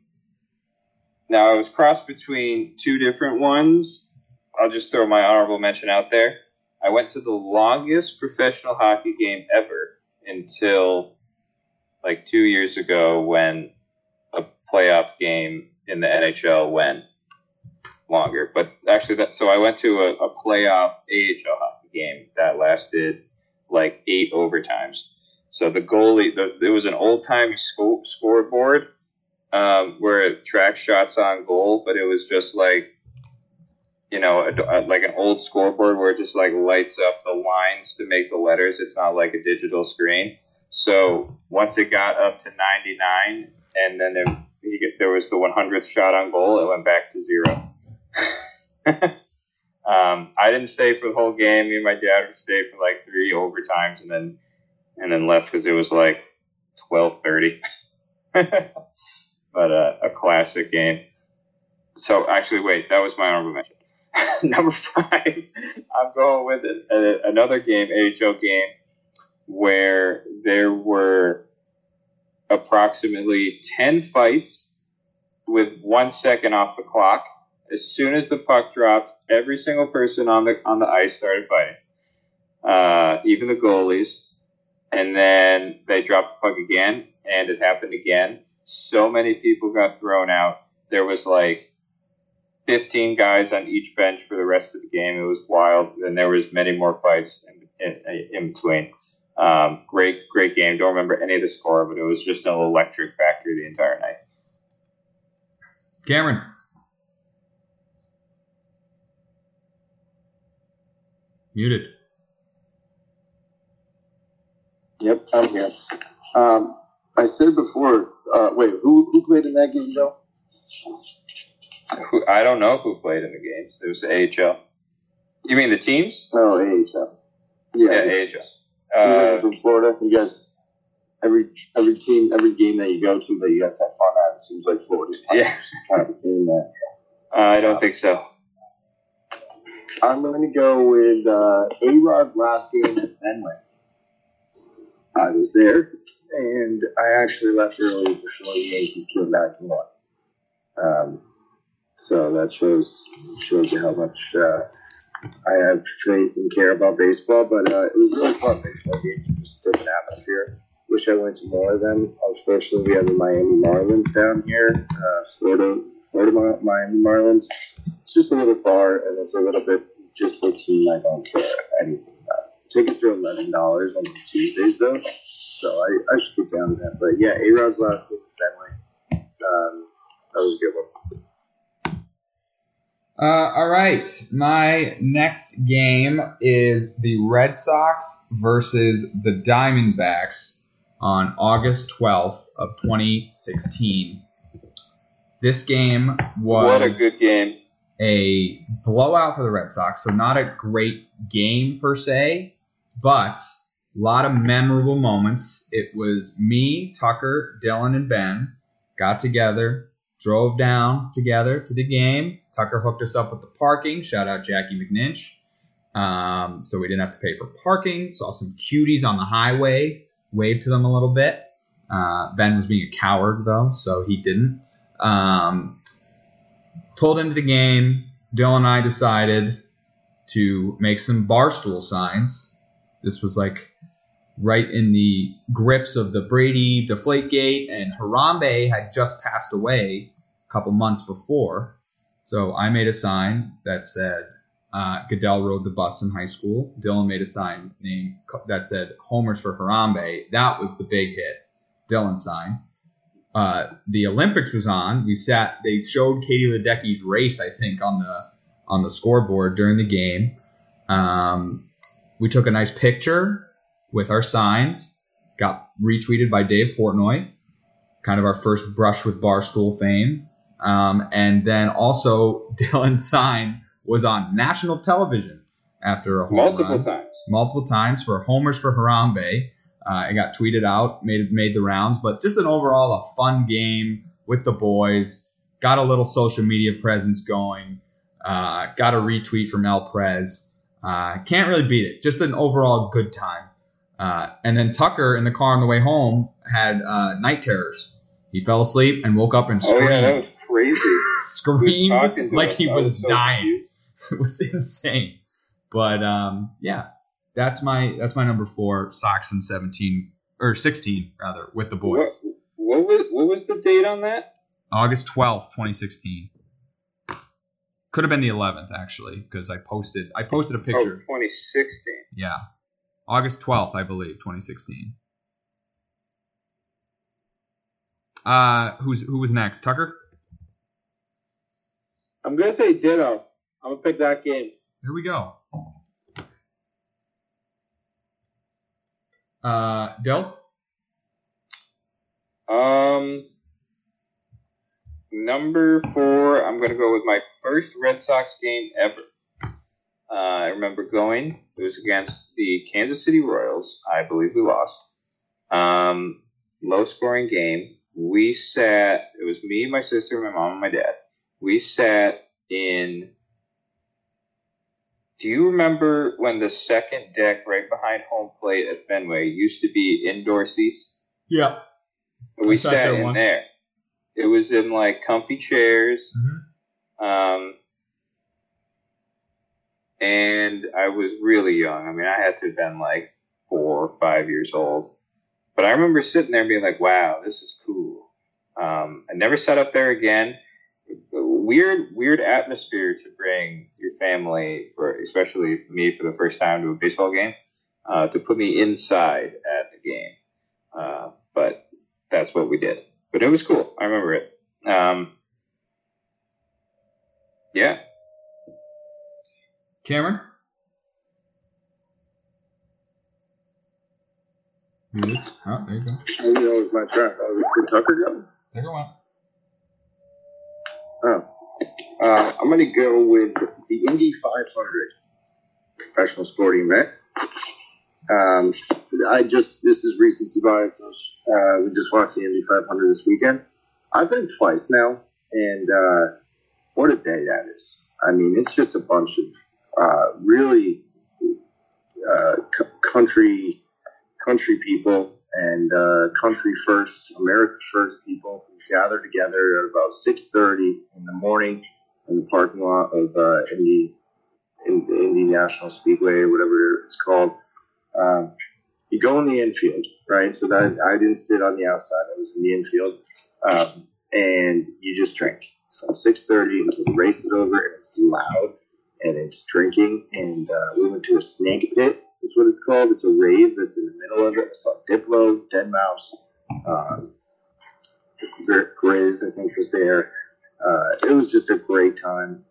now I was crossed between two different ones. I'll just throw my honorable mention out there. I went to the longest professional hockey game ever until like two years ago when a playoff game in the NHL went longer. But actually, that so I went to a, a playoff AHL hockey game that lasted like eight overtimes. So the goalie, the, it was an old time sco- scoreboard um, where it tracks shots on goal, but it was just like, you know, a, a- like an old scoreboard where it just like lights up the lines to make the letters. It's not like a digital screen. So once it got up to 99, and then there, he, there was the 100th shot on goal, it went back to zero. um, I didn't stay for the whole game. Me and my dad stayed for like three overtimes, and then and then left because it was like 12:30. but uh, a classic game. So actually, wait, that was my honorable mention. Number five, I'm going with a, a, another game, AHL game, where there were approximately 10 fights with one second off the clock. As soon as the puck dropped, every single person on the on the ice started fighting, uh, even the goalies. And then they dropped the puck again, and it happened again so many people got thrown out. There was like 15 guys on each bench for the rest of the game. It was wild, and there was many more fights in, in, in between. Um, great, great game. Don't remember any of the score, but it was just an electric factory the entire night. Cameron. Muted. Yep, I'm here. Um, I said before. Uh, wait, who who played in that game, though? Who, I don't know who played in the games. It was the AHL. You mean the teams? Oh, AHL. Yeah, Yeah, it's- AHL. you Uh, from Florida. You guys, every every team, every game that you go to, that you guys have fun at. It seems like Florida's kind yeah, of- kind of a team there. I don't think so. I'm going to go with uh, A Rod's last game at Fenway. I was there, and I actually left early before the Yankees came back and won. Um, so that shows shows you how much uh, I have faith and care about baseball. But uh, it was really fun. Baseball game, just a different atmosphere. Wish I went to more of them. Unfortunately, we have the Miami Marlins down here, uh, Florida, Florida Miami Marlins. It's just a little far, and it's a little bit just a team I don't care anything about. Tickets are eleven dollars on Tuesdays though, so I, I should get down to that. But yeah, A Rod's last game at Fenway. Um, that was a good one. Uh, all right. My next game is the Red Sox versus the Diamondbacks on August 12th of 2016. This game was What a good game. A blowout for the Red Sox. So not a great game per se, but a lot of memorable moments. It was me, Tucker, Dylan, and Ben got together, drove down together to the game. Tucker hooked us up with the parking. Shout out Jackie McNinch. Um, so we didn't have to pay for parking. Saw some cuties on the highway. Waved to them a little bit. Uh, ben was being a coward though, so he didn't. Um, pulled into the game. Dylan and I decided to make some barstool signs. This was like right in the grips of the Brady Deflategate, and Harambe had just passed away a couple months before. So I made a sign that said uh, Goodell rode the bus in high school. Dylan made a sign named that said Homers for Harambe. That was the big hit. Dylan sign. Uh, the Olympics was on. We sat. They showed Katie Ledecky's race, I think, on the on the scoreboard during the game. Um, we took a nice picture with our signs. Got retweeted by Dave Portnoy. Kind of our first brush with Barstool fame. Um, and then also Dylan's sign was on national television after a home Multiple run times. multiple times for homers for Harambe. Uh, it got tweeted out, made made the rounds, but just an overall a fun game with the boys. Got a little social media presence going. Uh, got a retweet from El Prez. Uh, can't really beat it. Just an overall good time. Uh, and then Tucker in the car on the way home had uh, night terrors. He fell asleep and woke up and Oh screamed, yeah, that was crazy. Was screamed like us. he I was so dying it was insane. But um, yeah, that's my that's my number four. Sox in seventeen or sixteen rather with the boys. what was what was the date on that? August twelfth, twenty sixteen. Could have been the eleventh actually because I posted I posted a Oh, picture. 2016. Yeah, August twelfth, I believe, twenty sixteen. Uh, who's who was next? Tucker. I'm gonna say ditto. I'm gonna pick that game. Here we go. Uh, Dill. Um, number four, I'm going to go with my first Red Sox game ever. Uh, I remember going. It was against the Kansas City Royals. I believe we lost. Um, low scoring game. We sat. It was me, my sister, my mom, and my dad. We sat in. Do you remember when the second deck right behind home plate at Fenway used to be indoor seats? Yeah. We sat sat, there in once. there. It was in like comfy chairs. Mhm. Um, and I was really young. I mean, I had to have been like four or five years old. But I remember sitting there and being like, wow, this is cool. Um, I never sat up there again. Weird, weird atmosphere to bring your family, for especially me, for the first time to a baseball game, uh, to put me inside at the game. Uh, but that's what we did. But it was cool. I remember it. Um, yeah. Cameron? Music. Oh, there you go. Oh, that was my track. Did Tucker go? There you go. Uh, I'm going to go with the Indy 500 professional sporting event. Um, I just, this is recency bias. Uh, we just watched the Indy 500 this weekend. I've been twice now, and uh, what a day that is. I mean, it's just a bunch of uh, really uh, c- country country people and uh, country first, America first people gather together at about 6.30 in the morning in the parking lot of uh, Indy, in, Indy National Speedway whatever it's called. Um, you go in the infield, right? So that I didn't sit on the outside; I was in the infield, um, and you just drink from six thirty until the race is over, and it's loud and it's drinking. And uh, we went to a snake pit. Is what it's called. It's a rave that's in the middle of it. I saw Diplo, deadmau5, um, Grizz, I think was there. Uh, it was just a great time,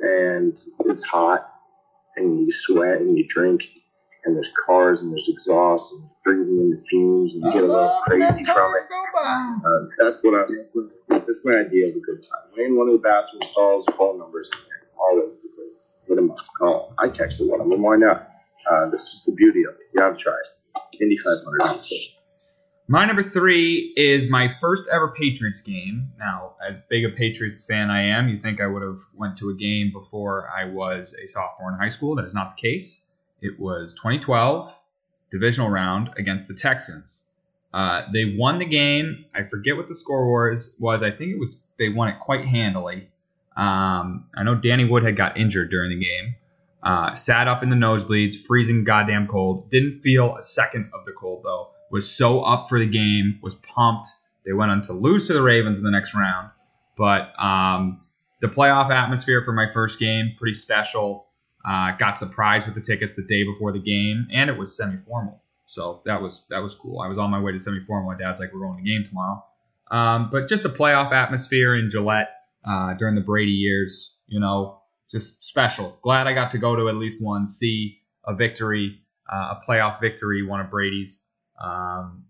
and it's hot, and you sweat and you drink, and there's cars and there's exhaust and breathing in the fumes, and you get a little crazy from it. Uh, that's what I That's my idea of a good time. In one of the bathroom stalls, phone numbers in there, all over the place. Hit them up, call. I texted one of them. Why not? Uh, this is the beauty of it. You have to try it. Indy 500. My number three is my first ever Patriots game. Now, as big a Patriots fan I am, you think I would have went to a game before I was a sophomore in high school. That is not the case. It was 2012 divisional round against the Texans. Uh, they won the game. I forget what the score was. Was I think it was they won it quite handily. Um, I know Danny Woodhead got injured during the game. Uh, sat up in the nosebleeds, freezing goddamn cold. Didn't feel a second of the cold though. Was so up for the game. Was pumped. They went on to lose to the Ravens in the next round, but um, the playoff atmosphere for my first game pretty special. Uh, got surprised with the tickets the day before the game, and it was semi-formal, so that was that was cool. I was on my way to semi-formal. My dad's like, "We're going to the game tomorrow," um, but just a playoff atmosphere in Gillette uh, during the Brady years, you know, just special. Glad I got to go to at least one, see a victory, uh, a playoff victory, one of Brady's. Um,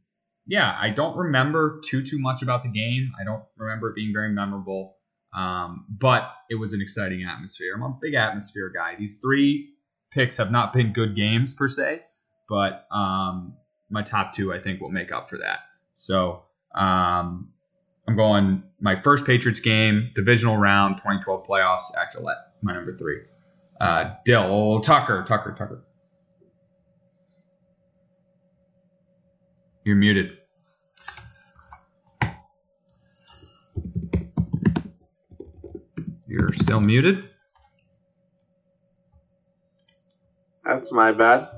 yeah, I don't remember too too much about the game. I don't remember it being very memorable. Um, but it was an exciting atmosphere. I'm a big atmosphere guy. These three picks have not been good games per se, but um, my top two I think will make up for that. So um, I'm going my first Patriots game, divisional round, 2012 playoffs at Gillette. My number three. Uh, Dill, Tucker, Tucker, Tucker. You're muted. You're still muted. That's my bad.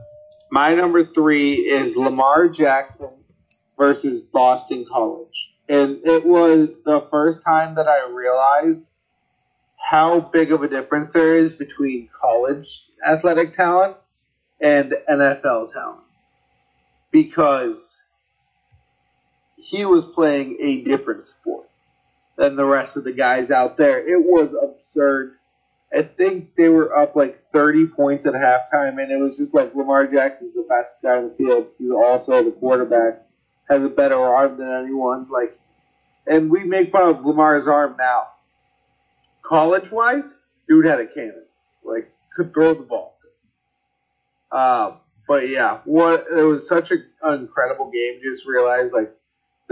My number three is Lamar Jackson versus Boston College. And it was the first time that I realized how big of a difference there is between college athletic talent and NFL talent. Because he was playing a different sport than the rest of the guys out there. It was absurd. I think they were up like 30 points at halftime, and it was just like Lamar Jackson's the best guy in the field. He's also the quarterback, has a better arm than anyone. Like, and we make fun of Lamar's arm now. College wise, dude had a cannon. Like, could throw the ball. Um, but yeah, what it was such an incredible game. Just realized like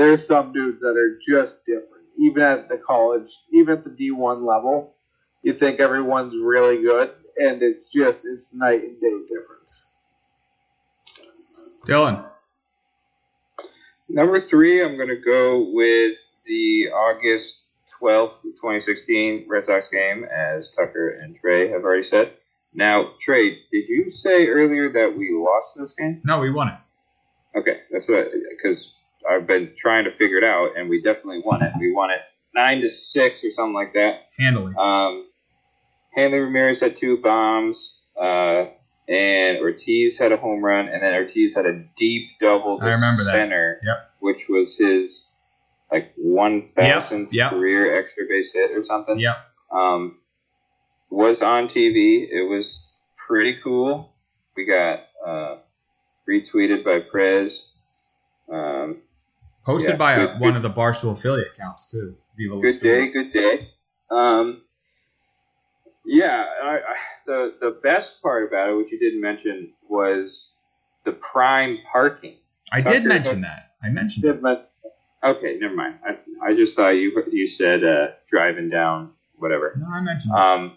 there's some dudes that are just different, even at the college, even at the D1 level you think everyone's really good, and it's just it's night and day difference. Dylan. Number three, I'm going to go with the August 12th, 2016 Red Sox game, as Tucker and Trey have already said. Now, Trey, did you say earlier that we lost this game? No, we won it. Okay, that's what because I've been trying to figure it out, and we definitely won it. We won it nine to six or something like that. Handily. Um, Hanley Ramirez had two bombs, uh, and Ortiz had a home run, and then Ortiz had a deep double to I remember that. center, Yep. which was his like one thousandth Yep, yep. career extra base hit or something. Yep. Um, was on TV. It was pretty cool. We got uh, retweeted by Prez. Um, Hosted Yeah, by a, good- one of the Barstool affiliate accounts too. Viva good day, good day. Um, yeah, I, I, the the best part about it, which you didn't mention, was the prime parking. I Tucker, did mention that. I mentioned it. Did men- Okay, never mind. I, I just thought you you said uh, driving down whatever. No, I mentioned it. Um,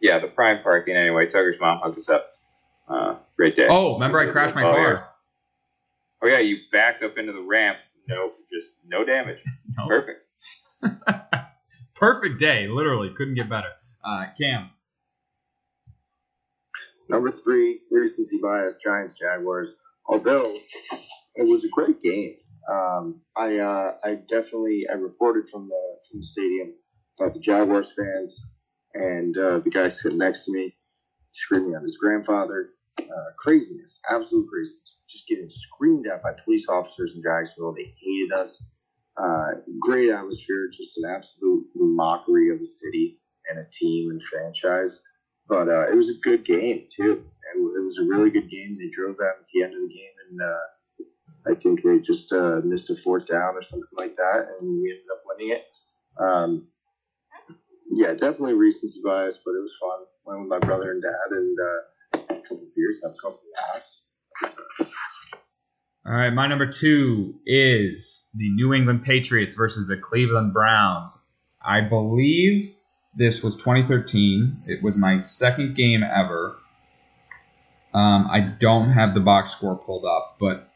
yeah, the prime parking. Anyway, Tucker's mom hooked us up. Uh, great day. Oh, remember I crashed my Oh, car? Oh yeah, you backed up into the ramp. No, just no damage. No. Perfect. Perfect day. Literally. Couldn't get better. Uh, Cam. Number three, recency bias, Giants Jaguars. Although it was a great game, um, I uh, I definitely I reported from the from the stadium about the Jaguars fans and uh, the guy sitting next to me screaming at his grandfather. Uh, craziness, absolute craziness. Just getting screamed at by police officers in Jacksonville. They hated us. Uh, great atmosphere, just an absolute mockery of a city and a team and franchise but uh, it was a good game too. It, it was a really good game. They drove out at the end of the game, and uh, I think they just uh, missed a fourth down or something like that, and we ended up winning it. Um, yeah, definitely recency bias, but it was fun. Went with my brother and dad and had a couple beers, had a couple. All right, my number two is the New England Patriots versus the Cleveland Browns. I believe this was 2013. It was my second game ever. Um, I don't have the box score pulled up, but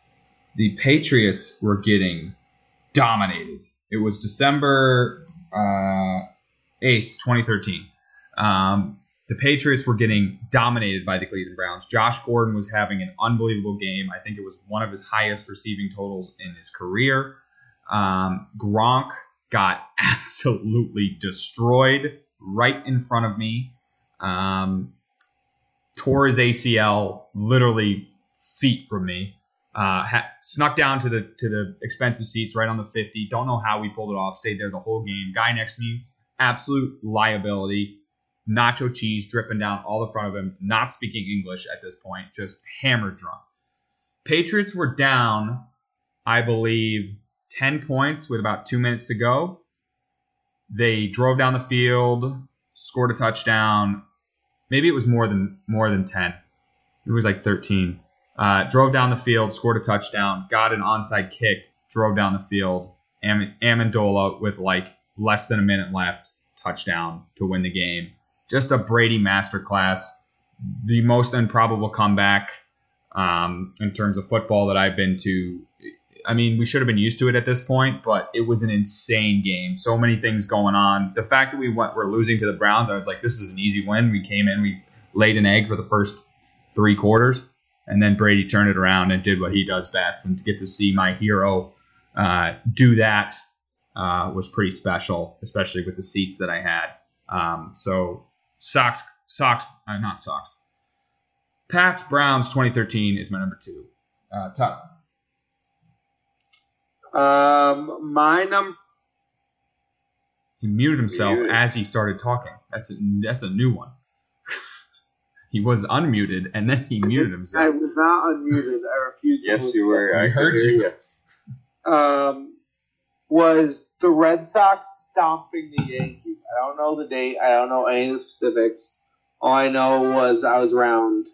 the Patriots were getting dominated. It was December uh, 8th, 2013. Um, the Patriots were getting dominated by the Cleveland Browns. Josh Gordon was having an unbelievable game. I think it was one of his highest receiving totals in his career. Um, Gronk got absolutely destroyed right in front of me. Um, tore his ACL literally feet from me. Uh, ha- snuck down to the to the expensive seats right on the 50. Don't know how we pulled it off. Stayed there the whole game. Guy next to me, absolute liability. Nacho cheese dripping down all the front of him. Not speaking English at this point. Just hammered drunk. Patriots were down, I believe, 10 points with about two minutes to go. They drove down the field, scored a touchdown. Maybe it was more than more than 10. It was like 13. Uh, drove down the field, scored a touchdown, got an onside kick, drove down the field. Am- Amendola with like less than a minute left, touchdown to win the game. Just a Brady masterclass. The most improbable comeback um, in terms of football that I've been to. I mean, we should have been used to it at this point, but it was an insane game. So many things going on. The fact that we went, we're losing to the Browns, I was like, this is an easy win. We came in, we laid an egg for the first three quarters, and then Brady turned it around and did what he does best. And to get to see my hero uh, do that uh, was pretty special, especially with the seats that I had. Um, so Sox, Sox, uh, not Sox. Pats Browns 2013 is my number two. Uh, Tuck. Um, my number. He muted himself Muted. as he started talking. That's a, that's a new one. he was unmuted and then he muted himself. I was not unmuted. I refused. Yes, move you were. I heard could hear you. um, was the Red Sox stomping the Yankees. I don't know the date. I don't know any of the specifics. All I know was I was around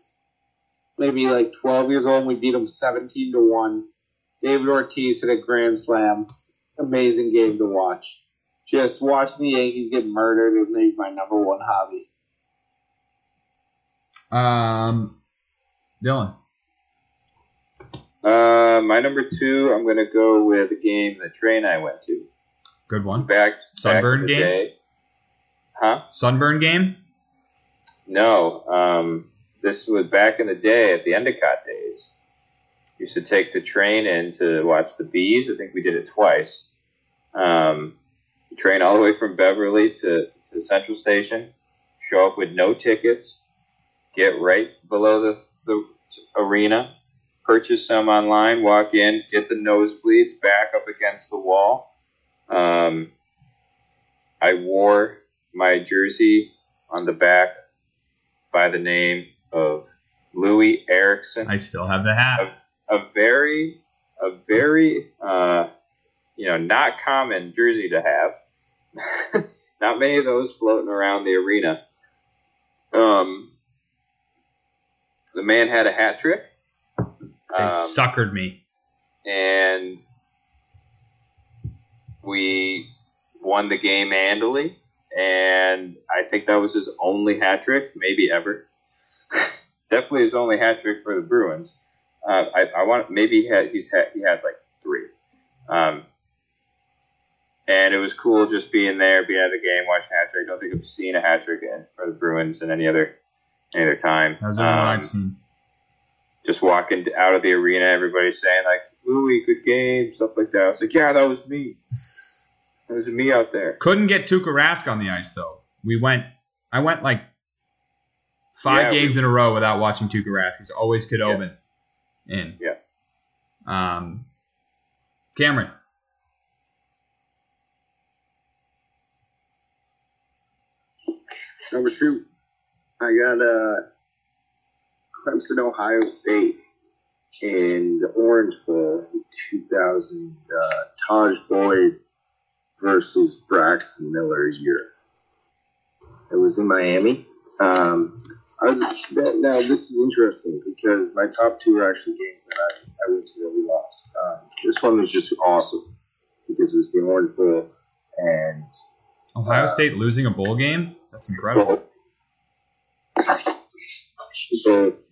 maybe like 12 years old and we beat them 17 to 1. David Ortiz hit a grand slam. Amazing game to watch. Just watching the Yankees get murdered is maybe my number one hobby. Um, Dylan. Uh, my number two, I'm going to go with a game that Trey and I went to. Good one. Back, Sunburn back game? Day. Huh? Sunburn game? No. Um, this was back in the day at the Endicott days. Used to take the train in to watch the bees. I think we did it twice. Um, train all the way from Beverly to, to Central Station. Show up with no tickets. Get right below the, the arena. Purchase some online. Walk in. Get the nosebleeds back up against the wall. Um, I wore my jersey on the back by the name of Loui Eriksson. I still have the hat. a very, a very, uh, you know, not common jersey to have. not many of those floating around the arena. Um, the man had a hat trick. They Um, suckered me. and we won the game handily. And I think that was his only hat trick, maybe ever. Definitely his only hat trick for the Bruins. Uh, I, I want maybe he had he's had he had like three. Um, and it was cool just being there, being at the game, watching hat trick. I don't think I've seen a hat trick in, for the Bruins in any other any other time. That was the only one Um, I've seen. just walking out of the arena, everybody's saying like, "Loui, good game," stuff like that. I was like, "Yeah, that was me. That was me out there." Couldn't get Tuukka Rask on the ice though. We went. I went like five Yeah, we- games in a row without watching Tuukka Rask. It's always Khudobin in. Yeah. Um, Cameron. Number two, I got uh, Clemson, Ohio State in the Orange Bowl in 2000. Uh, Tajh Boyd versus Braxton Miller year. It was in Miami. Um, I was now this is interesting because my top two are actually games that I, I went to that we lost. Um, this one was just awesome because it was the Orange Bowl and Ohio Uh, State losing a bowl game? That's incredible. both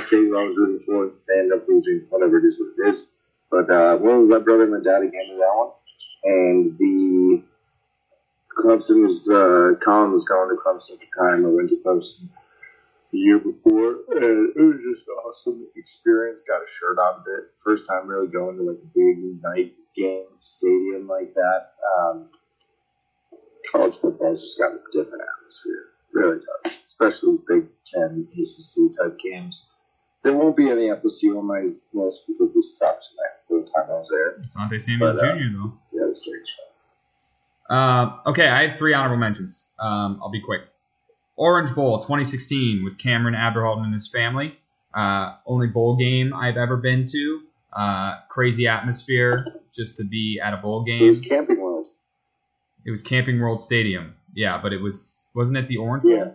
State, who I was rooting for, they end up losing, whatever it is, what it is. But uh, was my brother and my dad again in that one, and the Clemson was uh, Colin was going to Clemson at the time. I went to Clemson the year before, and it was just an awesome experience. Got a shirt out of it. First time really going to like a big night game stadium like that. Um, college football's just got a different atmosphere. Really does, especially Big Ten, ACC type games. There won't be any FSU on my list because we sucked the time I was there. Asante Samuel But, uh, Jr. though. Yeah, that's great. Uh, okay, I have three honorable mentions. Um, I'll be quick. Orange Bowl 2016 with Cameron Aberhalden and his family. Uh, only bowl game I've ever been to. Uh, crazy atmosphere just to be at a bowl It game. was Camping World. It was Camping World Stadium. Yeah, but it was wasn't it the Orange Bowl? Yeah.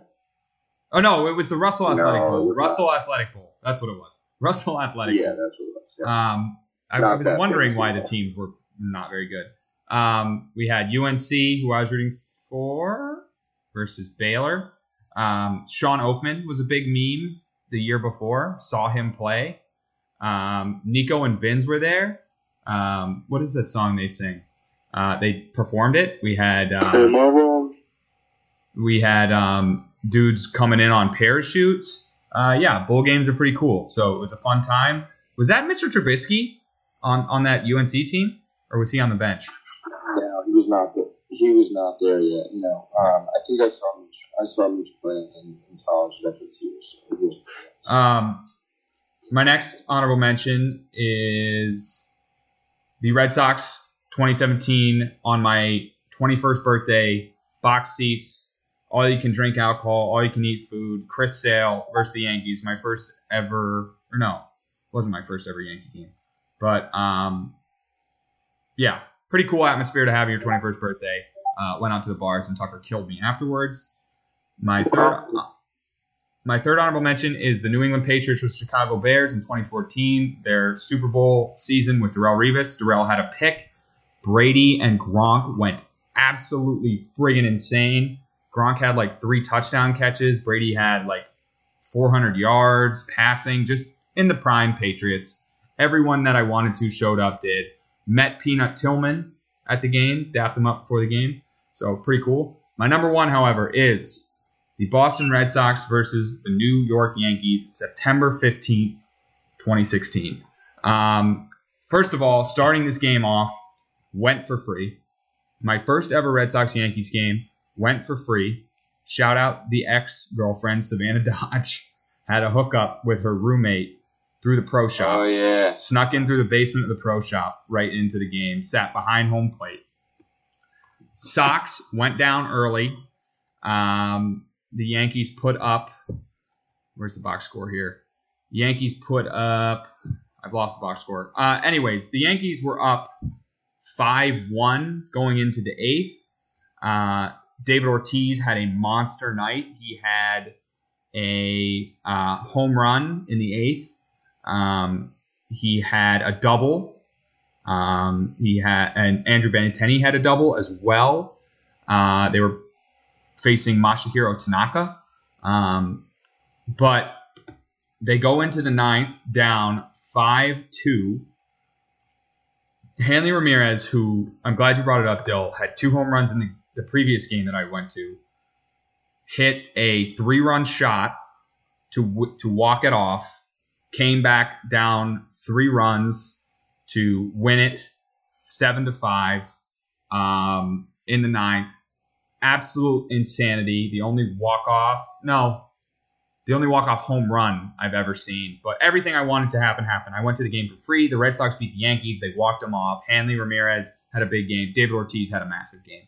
Oh no, it was the Russell Athletic No, it Bowl. was Russell Athletic Bowl. That's what it was. Russell Athletic Yeah, Bowl. that's what it was. Yeah. Um, I, I was wondering why the teams were not very good. Um, we had UNC, who I was rooting for, versus Baylor. Um, Shawn Oakman was a big meme the year before. Saw him play. Um, Nico and Vinz were there. Um, what is that song they sing? Uh, they performed it. We had Hey, uh, Marvel. we had um, dudes coming in on parachutes. Uh, yeah, bowl games are pretty cool. So it was a fun time. Was that Mitchell Trubisky on on that UNC team, or was he on the bench? No, he was not there. He was not there yet. No, um, I think I saw him. I saw him playing in, in college at FSU. So Um, my next honorable mention is the Red Sox 2017 on my 21st birthday, box seats, all you can drink alcohol, all you can eat food, Chris Sale versus the Yankees. My first ever, or no, wasn't my first ever Yankee game, but um, yeah, pretty cool atmosphere to have your 21st birthday. Uh, went out to the bars and Tucker killed me afterwards. My third, my third honorable mention is the New England Patriots with Chicago Bears in 2014. Their Super Bowl season with Darrelle Revis. Darrell had a pick. Brady and Gronk went absolutely friggin' insane. Gronk had like three touchdown catches. Brady had like 400 yards passing, just in the prime Patriots. Everyone that I wanted to showed up, did. Met Peanut Tillman at the game, dapped him up before the game. So pretty cool. My number one, however, is the Boston Red Sox versus the New York Yankees, September 15th, 2016. Um, first of all, starting this game off, went for free. My first ever Red Sox Yankees game went for free. Shout out the ex girlfriend, Savannah Dodge, had a hookup with her roommate through the pro shop Oh yeah. snuck in through the basement of the pro shop right into the game, sat behind home plate. Sox went down early. Um, the Yankees put up. Where's the box score here? Yankees put up. I've lost the box score. Uh, anyways, the Yankees were up 5 1 going into the eighth. Uh, David Ortiz had a monster night. He had a uh, home run in the eighth. Um, he had a double. Um, he had and Andrew Benintendi had a double as well. Uh, they were facing Masahiro Tanaka, um, but they go into the ninth down five two. Hanley Ramirez, who I'm glad you brought it up, Dill, had two home runs in the, the previous game that I went to. Hit a three run shot to to walk it off came back down three runs to win it seven to five um, in the ninth. Absolute insanity. The only walk off, no, the only walk off home run I've ever seen. But everything I wanted to happen happened. I went to the game for free. The Red Sox beat the Yankees. They walked them off. Hanley Ramirez had a big game. David Ortiz had a massive game.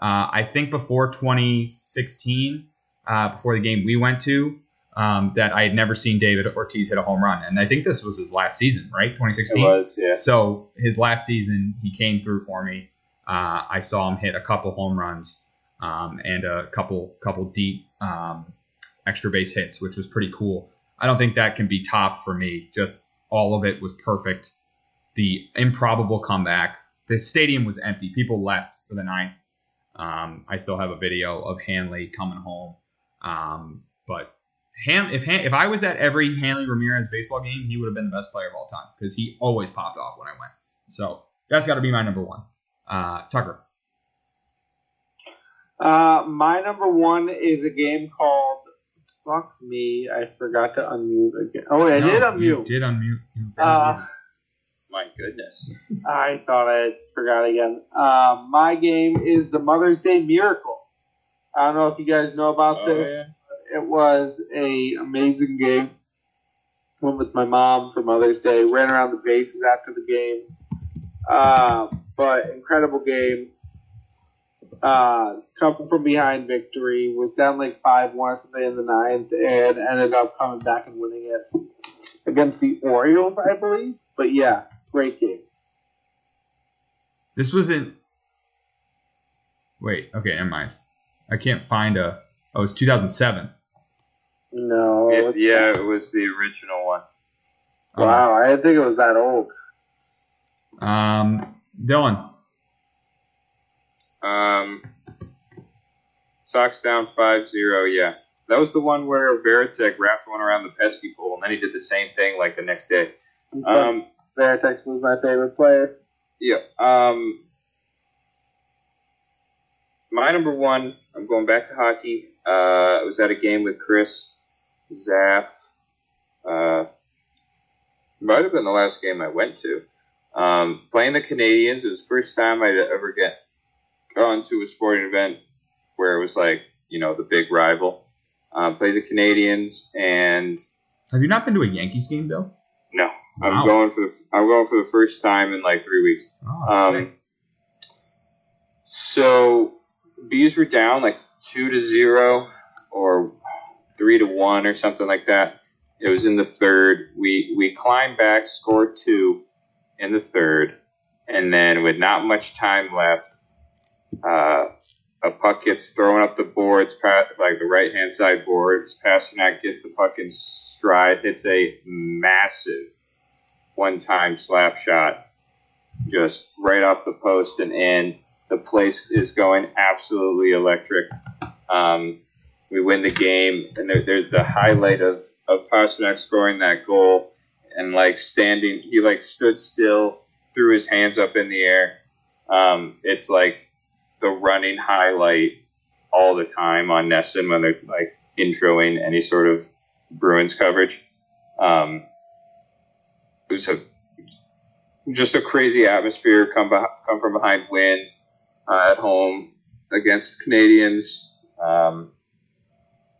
Uh, I think before 2016, uh, before the game we went to, um, that I had never seen David Ortiz hit a home run. And I think this was his last season, right? It 2016. was, yeah. So his last season, he came through for me. Uh, I saw him hit a couple home runs um, and a couple couple deep um, extra base hits, which was pretty cool. I don't think that can be top for me. Just all of it was perfect. The improbable comeback. The stadium was empty. People left for the ninth. Um, I still have a video of Hanley coming home. Um, but Han, if Han, if I was at every Hanley Ramirez baseball game, he would have been the best player of all time because he always popped off when I went. So that's got to be my number one. Uh, Tucker. Uh, my number one is a game called Fuck Me. I forgot to unmute again. Oh, wait, I No, did You unmute. did unmute. You Uh, My goodness. I thought I forgot again. Uh, my game is the Mother's Day Miracle. I don't know if you guys know about Oh, this. yeah. It was a amazing game. Went with my mom for Mother's Day. Ran around the bases after the game. Uh, but incredible game. Uh, couple from behind victory. Was down like five one or something in the ninth, and ended up coming back and winning it against the Orioles, I believe. But yeah, great game. This wasn't. Wait. Okay. Never mind. I can't find a. Oh, it's 2007. No, It- yeah, it was the original one. Wow, I didn't think it was that old. Um, Dylan. Um, Sox down 5-0, yeah. That was the one where Varitek wrapped one around the pesky pole, and then he did the same thing like the next day. Um, Veritex was my favorite player. yeah. Um, my number one, I'm going back to hockey. Uh, I was at a game with Chris Zaff. Uh, might have been the last game I went to. Um, playing the Canadiens, it was the first time I'd ever get gone to a sporting event where it was like, you know, the big rival. Um, played the Canadiens, and Have you not been to a Yankees game, Bill? no, Wow. I'm going for the, I'm going for the first time in like three weeks. Oh. Um, so bees were down like two to zero or three to one or something like that. It was in the third. We we climbed back, scored two in the third, and then with not much time left, uh, a puck gets thrown up the boards, like the right hand side boards. Pastrnak gets the puck in stride, hits a massive one time slap shot just right off the post and in. The place is going absolutely electric. Um, we win the game, and there, there's the highlight of of Pastrnak scoring that goal and like standing. He like stood still, threw his hands up in the air. Um, it's like the running highlight all the time on NESN when they're like introing any sort of Bruins coverage. Um, it was a just a crazy atmosphere. Come beh- come from behind win uh, at home against Canadiens. Um,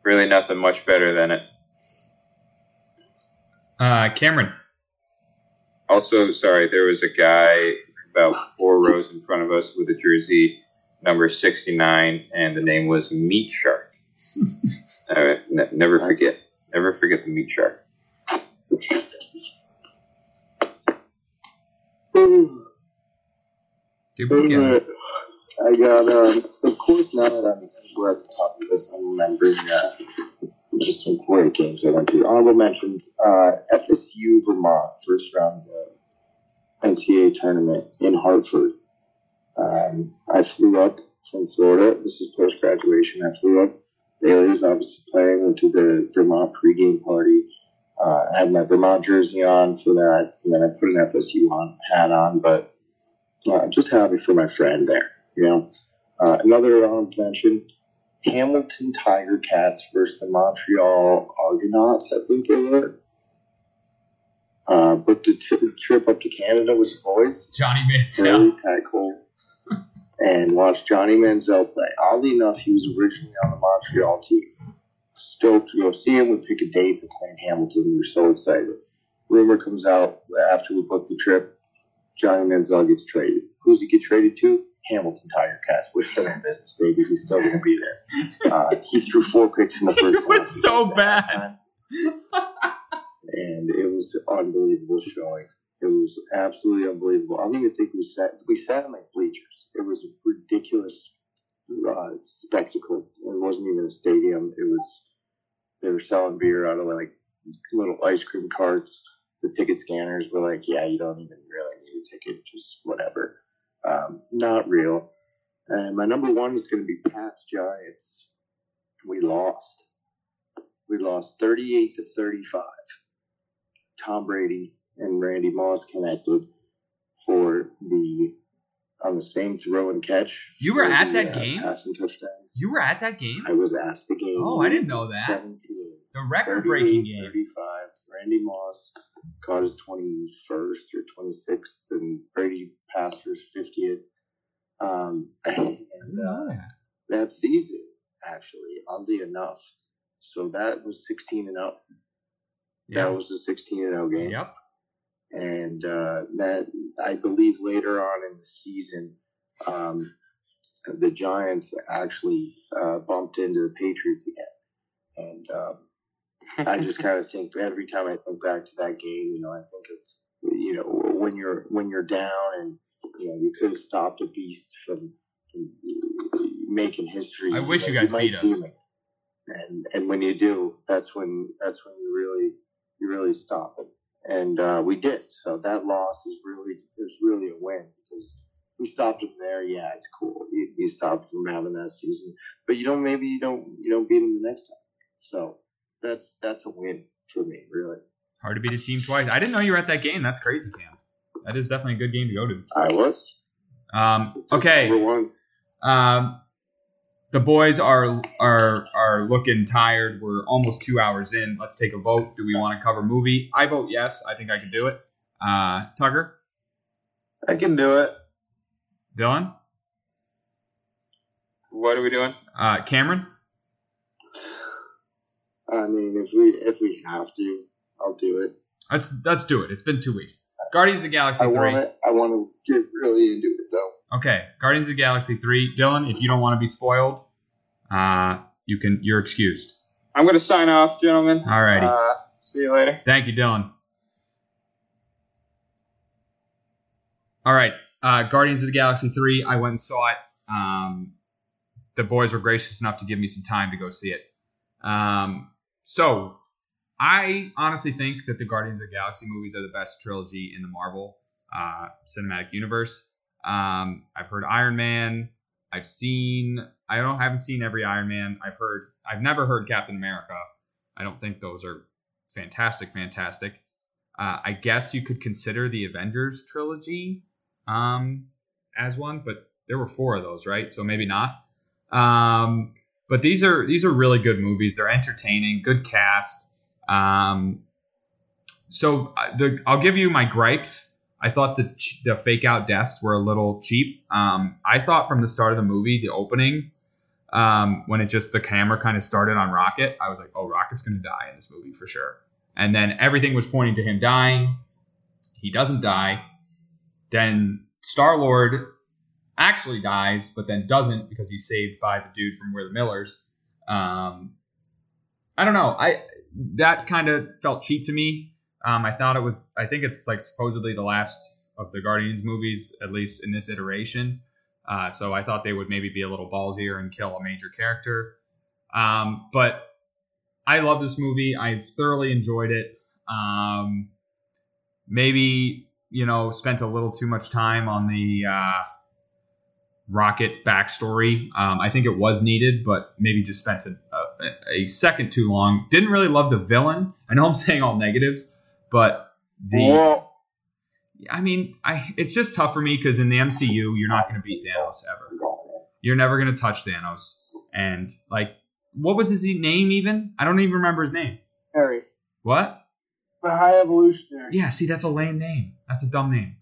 really, nothing much better than it. Uh, Cameron. Also, sorry, there was a guy about four rows in front of us with a jersey number sixty nine, and the name was Meat Shark. uh, ne- never forget, never forget the Meat Shark. I got, um, of course, now that I'm, we're at the top of this, I'm remembering uh, just some great games I went to. Honorable mentions, uh, FSU Vermont, first round of the NCAA tournament in Hartford. Um, I flew up from Florida. This is post graduation. I flew up. Bailey was obviously playing. Went to the Vermont pregame party. Uh, I had my Vermont jersey on for that, and then I put an FSU on hat on. But uh, just happy for my friend there. You know, uh, another honorable mention: Hamilton Tiger Cats versus the Montreal Argonauts. I think they were. Uh, booked a t- trip up to Canada with the boys. Johnny Manziel. Really Cole, and watched Johnny Manziel play. Oddly enough, he was originally on the Montreal team. Stoked to go see him. We pick a date to play in Hamilton. We were so excited. Rumor comes out after we booked the trip, Johnny Manziel gets traded. Who's he get traded to? Hamilton Tiger Cats. We're still in business, baby. He's still going to be there. Uh, he threw four picks in the first It was so bad. and it was unbelievable showing. It was absolutely unbelievable. I don't even think we sat. We sat in like bleachers. It was a ridiculous uh, spectacle. It wasn't even a stadium. It was they were selling beer out of like little ice cream carts. The ticket scanners were like, yeah, you don't even really ticket, just whatever. Um, not real. And my number one is going to be Pats Giants. We lost. We lost 38 to 35. Tom Brady and Randy Moss connected for the on the same throw and catch. You were at the, that uh, game? Passing touchdowns. You were at that game? I was at the game. Oh, I didn't know that. 17. The record breaking game. 35. Randy Moss caught his 21st or 26th, and Brady passed for his 50th. Um, and, I that. that season, actually, oddly enough. So that was 16 and up. Yeah. That was the 16 and 0 game. Yep. And uh, that, I believe later on in the season, um, the Giants actually uh, bumped into the Patriots again. And um, I just kind of think every time I think back to that game, you know, I think of you know when you're when you're down and you know you could have stopped a beast from, from making history. I wish know, you guys beat us. And and when you do, that's when that's when you really you really stop it. And uh, we did. So that loss is really is really a win because we stopped him there. Yeah, it's cool. You, you stopped from having that season, but you don't. Maybe you don't. You don't beat him the next time. So that's that's a win for me, really. Hard to beat a team twice. I didn't know you were at that game. That's crazy, Cam. That is definitely a good game to go to. I was. Um, okay. Number one. Um, the boys are are are looking tired. We're almost two hours in. Let's take a vote. Do we want to cover movie? I vote yes. I think I can do it. Uh, Tucker, I can do it. Dylan, What are we doing? uh, Cameron. I mean, if we if we have to, I'll do it. Let's let's do it. It's been two weeks. Guardians of the Galaxy I three. want it. I want to get really into it though. Okay, Guardians of the Galaxy three. Dylan, if you don't want to be spoiled, uh, you can. You're excused. I'm going to sign off, gentlemen. Alrighty. Uh, see you later. Thank you, Dylan. All right, uh, Guardians of the Galaxy three. I went and saw it. Um, the boys were gracious enough to give me some time to go see it. Um, so, I honestly think that the Guardians of the Galaxy movies are the best trilogy in the Marvel uh, cinematic universe. Um, I've heard Iron Man. I've seen. I don't haven't seen every Iron Man. I've heard. I've never heard Captain America. I don't think those are fantastic, fantastic. Uh, I guess you could consider the Avengers trilogy um, as one, but there were four of those, right? So maybe not. Um, but these are these are really good movies. They're entertaining, good cast. Um, so uh, the I'll give you my gripes. I thought the the fake out deaths were a little cheap. Um, I thought from the start of the movie, the opening, um, when it just the camera kind of started on Rocket, I was like, oh, Rocket's gonna die in this movie for sure. And then everything was pointing to him dying. He doesn't die. Then Star Lord actually dies, but then doesn't because he's saved by the dude from We're the Millers. Um, I don't know. I that kind of felt cheap to me. Um, I thought it was. I think it's like supposedly the last of the Guardians movies, at least in this iteration. Uh, so I thought they would maybe be a little ballsier and kill a major character. Um, but I love this movie. I've thoroughly enjoyed it. Um, maybe you know spent a little too much time on the uh, Rocket backstory. Um, I think it was needed, but maybe just spent a, a, a second too long. Didn't really love the villain. I know I'm saying all negatives, but the Whoa. I mean, I it's just tough for me because in the MCU you're not going to beat Thanos ever. You're never going to touch Thanos. And like, what was his name even? I don't even remember his name. Harry, What? the High Evolutionary. Yeah, see, that's a lame name. That's a dumb name.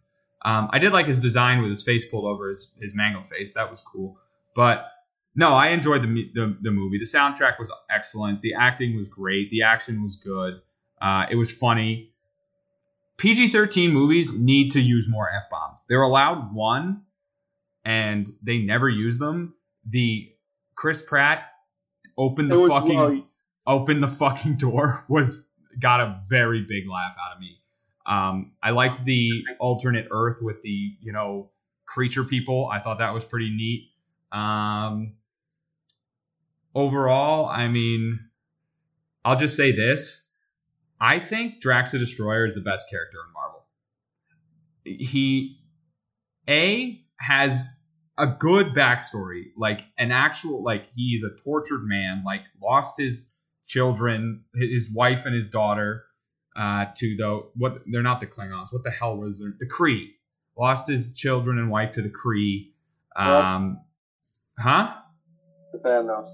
Um, I did like his design with his face pulled over his, his mango face. That was cool. But no, I enjoyed the, the the movie. The soundtrack was excellent. The acting was great. The action was good. Uh, it was funny. PG thirteen movies need to use more f bombs. They're allowed one, and they never use them. The Chris Pratt opened the was- fucking well, open the fucking door was got a very big laugh out of me. Um, I liked the alternate Earth with the you know creature people. I thought that was pretty neat. Um, overall, I mean, I'll just say this: I think Drax the Destroyer is the best character in Marvel. He a has a good backstory, like an actual like he's a tortured man, like lost his children, his wife and his daughter uh, to the what they're not the Klingons. What the hell was there? The Kree lost his children and wife to the Kree. Um, huh? Thanos.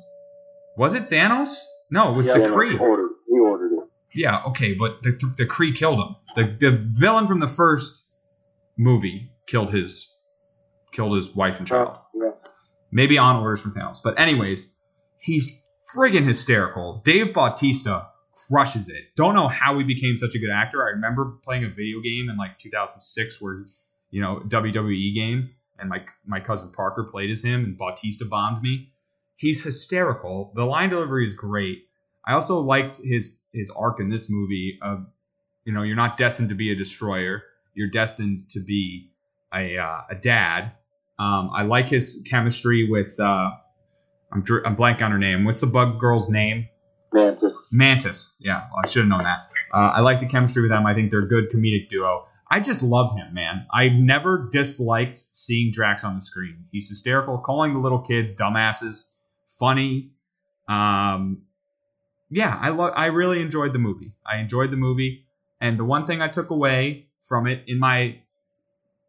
Was it Thanos? No, it was Yeah, the Thanos. Kree. Ordered. He ordered it. Yeah, okay, but the the Kree killed him. The the villain from the first movie killed his killed his wife and child. Yeah. Maybe on orders from Thanos. But anyways, he's friggin' hysterical. Dave Bautista crushes it. Don't know how he became such a good actor. I remember playing a video game in like 2006 where you know WWE game, and my my cousin Parker played as him, and Bautista bombed me. He's hysterical. The line delivery is great. I also liked his his arc in this movie of you know you're not destined to be a destroyer. You're destined to be a uh, a dad. Um, I like his chemistry with. Uh, I'm I'm blank on her name. What's the bug girl's name? Mantis. Mantis. Yeah, well, I should have known that. Uh, I like the chemistry with them. I think they're a good comedic duo. I just love him, man. I've never disliked seeing Drax on the screen. He's hysterical, calling the little kids dumbasses, funny. Um, yeah, I lo- I really enjoyed the movie. I enjoyed the movie, and the one thing I took away from it in my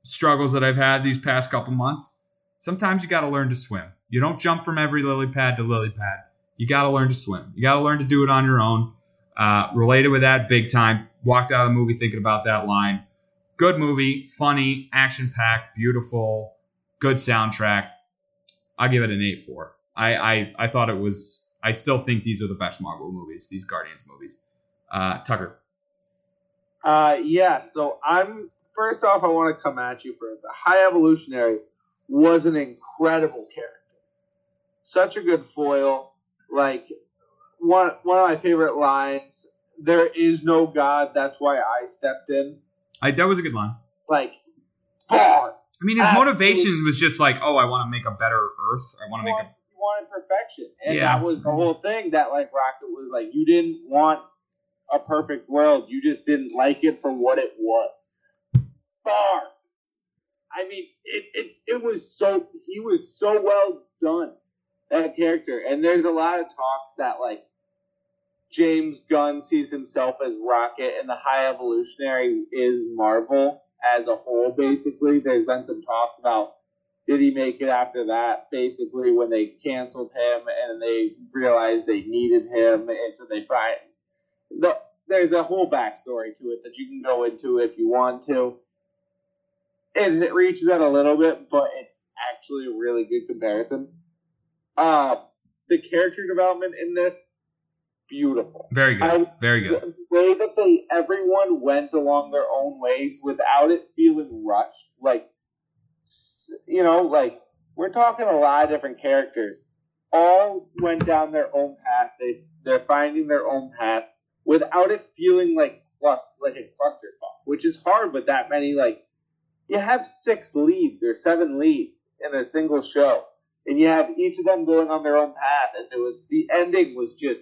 struggles that I've had these past couple months, sometimes you got to learn to swim. You don't jump from every lily pad to lily pad. You got to learn to swim. You got to learn to do it on your own. Uh, related with that big time. Walked out of the movie thinking about that line. Good movie, funny, action packed, beautiful, good soundtrack. I'll give it an eight four. I, I I thought it was. I still think these are the best Marvel movies. These Guardians movies. Uh, Tucker. Uh, yeah. So I'm first off, I want to come at you for the High Evolutionary was an incredible character. Such a good foil. Like one one of my favorite lines. There is no God. That's why I stepped in. I, that was a good line. Like, bar. I mean, his Absolutely. motivation was just like, oh, I want to make a better Earth. I want to make a he wanted perfection, and Yeah. that was the whole thing. That like Rocket was like, you didn't want a perfect world. You just didn't like it for what it was. Bar. I mean, it, it it was so he was so well done that character, and there's a lot of talks that like James Gunn sees himself as Rocket, and the High Evolutionary is Marvel as a whole. Basically, there's been some talks about did he make it after that? Basically, when they canceled him and they realized they needed him, and so they tried. The, there's a whole backstory to it that you can go into if you want to. And it reaches out a little bit, but it's actually a really good comparison. Uh, the character development in this, beautiful. Very good, I- very good. the way that they everyone went along their own ways without it feeling rushed like you know like we're talking a lot of different characters all went down their own path. They they're finding their own path without it feeling like plus like a cluster which is hard with that many like you have six leads or seven leads in a single show and you have each of them going on their own path and it was the ending was just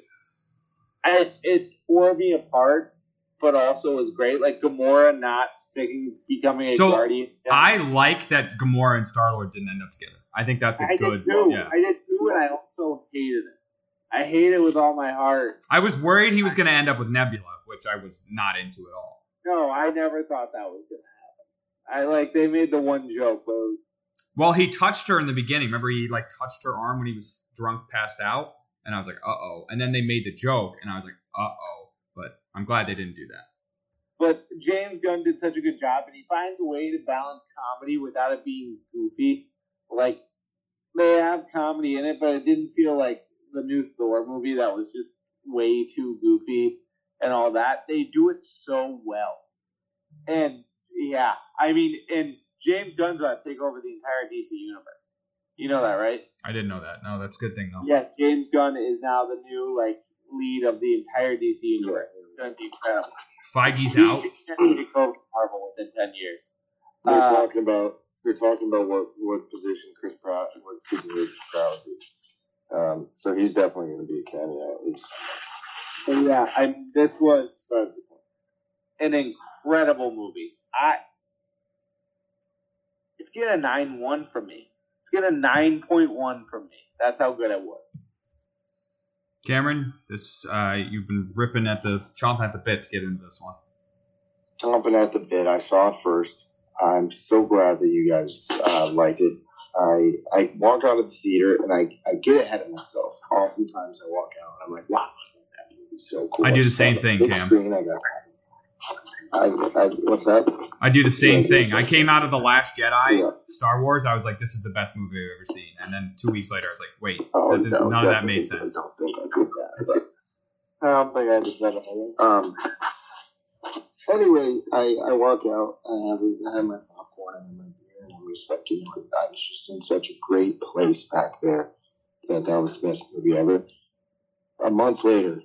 it, it tore me apart, but also was great. Like Gamora not sticking, becoming a So, guardian. I like that Gamora and Star Lord didn't end up together. I think that's a I good. did too. Yeah, I did too, and I also hated it. I hate it with all my heart. I was worried he was going to end up with Nebula, which I was not into at all. No, I never thought that was gonna happen. I like they made the one joke, but it was Well, he touched her in the beginning. Remember, he like touched her arm when he was drunk, passed out, and I was like, uh oh. And then they made the joke, and I was like, uh oh. But I'm glad they didn't do that. But James Gunn did such a good job, and he finds a way to balance comedy without it being goofy. Like they have comedy in it, but it didn't feel like the new Thor movie that was just way too goofy and all that. They do it so well, and yeah, I mean, and James Gunn's about to take over the entire DC universe. You know that, right? I didn't know that. No, that's a good thing though. Yeah, James Gunn is now the new like lead of the entire DC universe. It's going to be incredible. Feige's out. Take over Marvel within ten years. They're Uh, talking about they're talking about what what position Chris Pratt what superhero Chris Pratt would be. Um, so he's definitely going to be a cameo at least. but yeah, I this was That's the point. an incredible movie. I it's getting a nine one from me. It's get a nine point one from me. That's how good it was. Cameron, this uh, you've been ripping at the chomp at the bit to get into this one. Chomping at the bit. I saw it first. I'm so glad that you guys uh, liked it. I I walk out of the theater and I, I get ahead of myself. Oftentimes I walk out and I'm like, wow, that movie's so cool. I do the same thing, big Cam. screen, I I, I, what's that? I do the same Yeah, thing. I came out of the Last Jedi, Yeah. Star Wars. I was like, "This is the best movie I've ever seen." And then two weeks later, I was like, "Wait, Oh, that no, none of that definitely made sense." I don't think I did that. I don't think I did that. either. But, um, anyway, I, I walk out. I have, I have my popcorn and my beer, and I'm just like, you know, I was just in such a great place back there that that was the best movie ever. A month later,